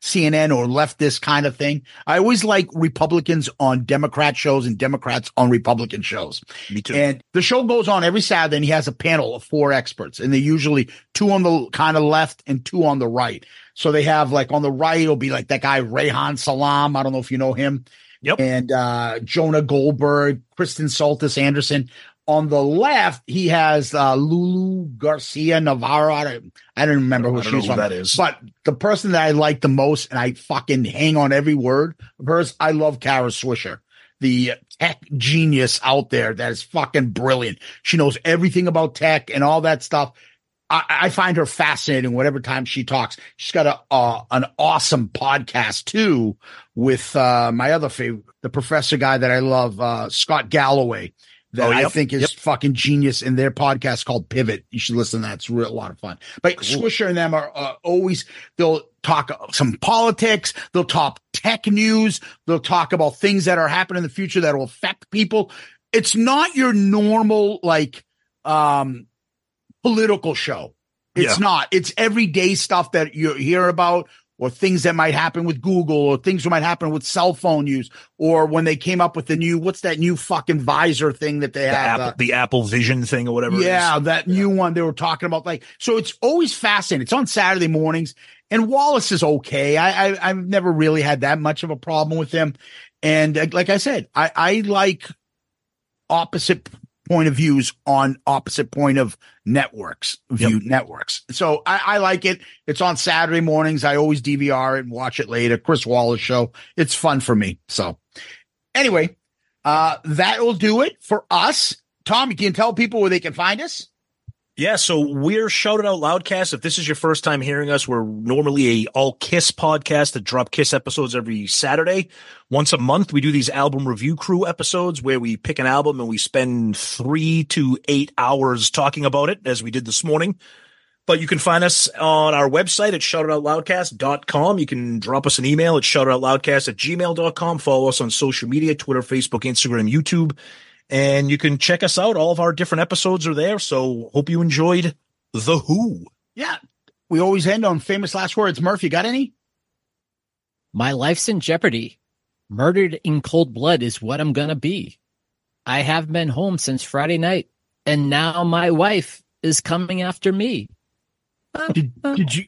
CNN or leftist kind of thing, I always like Republicans on Democrat shows and Democrats on Republican shows. Me too. And the show goes on every Saturday and he has a panel of four experts and they're usually two on the kind of left and two on the right. So they have like on the right, it'll be like that guy, Reihan Salam. I don't know if you know him. Yep. And uh, Jonah Goldberg, Kristen Soltis Anderson. On the left, he has uh, Lulu Garcia Navarro. I don't, I don't remember who I she's who from. that is. But the person that I like the most, and I fucking hang on every word of hers, I love Kara Swisher, the tech genius out there that is fucking brilliant. She knows everything about tech and all that stuff. I, I find her fascinating whatever time she talks. She's got a uh, an awesome podcast too with uh, my other favorite, the professor guy that I love, uh, Scott Galloway, that Oh, I think is yep. fucking genius in their podcast called Pivot. You should listen to that. It's real, a lot of fun. But Swisher and them are uh, always, they'll talk some politics. They'll talk tech news. They'll talk about things that are happening in the future that will affect people. It's not your normal, like, um, political show. It's Yeah. not. It's everyday stuff that you hear about or things that might happen with Google or things that might happen with cell phone use or when they came up with the new, what's that new fucking visor thing that they the, have? Apple, uh, the Apple Vision thing or whatever. yeah, is. that new one they were talking about. Like, so it's always fascinating. It's on Saturday mornings, and Wallace is okay. I, I I've never really had that much of a problem with him. And uh, like I said, I I like opposite point of views on opposite point of networks view networks. So I, I like it. It's on Saturday mornings. I always DVR it and watch it later. Chris Wallace show. It's fun for me. So anyway, uh, that will do it for us. Tom, you can tell people where they can find us. Yeah, so we're Shout It Out Loudcast. If this is your first time hearing us, we're normally a all Kiss podcast that drop Kiss episodes every Saturday. Once a month, we do these album review crew episodes where we pick an album and we spend three to eight hours talking about it, as we did this morning. But you can find us on our website at shoutitoutloudcast.com. You can drop us an email at shoutitoutloudcast at gmail.com. Follow us on social media, Twitter, Facebook, Instagram, YouTube. And you can check us out. All of our different episodes are there. So hope you enjoyed The Who. Yeah. We always end on famous last words. Murph, you got any? My life's in jeopardy. Murdered in cold blood is what I'm gonna be. I have been home since Friday night, and now my wife is coming after me. Did, did (laughs) you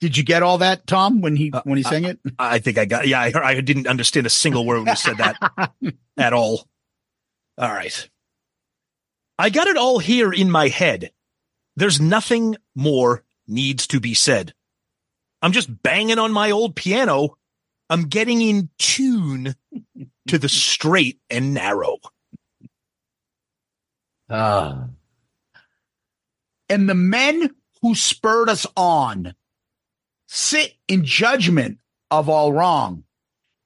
did you get all that, Tom, when he uh, when he sang it? I think I got, yeah, I, I didn't understand a single word when you said that (laughs) at all. All right. I got it all here in my head. There's nothing more needs to be said. I'm just banging on my old piano. I'm getting in tune to the straight and narrow. Ah. and the men who spurred us on sit in judgment of all wrong.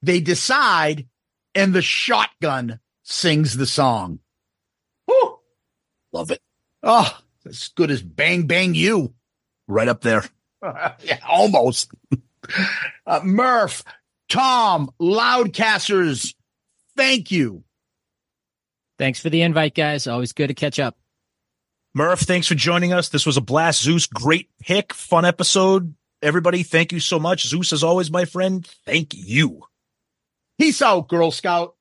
They decide, and the shotgun sings the song. Love it. Oh, as good as Bang Bang You. Right up there. (laughs) yeah, almost. (laughs) uh, Murph, Tom, Loudcasters, thank you. Thanks for the invite, guys. Always good to catch up. Murph, thanks for joining us. This was a blast. Zeus, great pick. Fun episode. Everybody, thank you so much. Zeus, as always, my friend, thank you. Peace out, Girl Scout.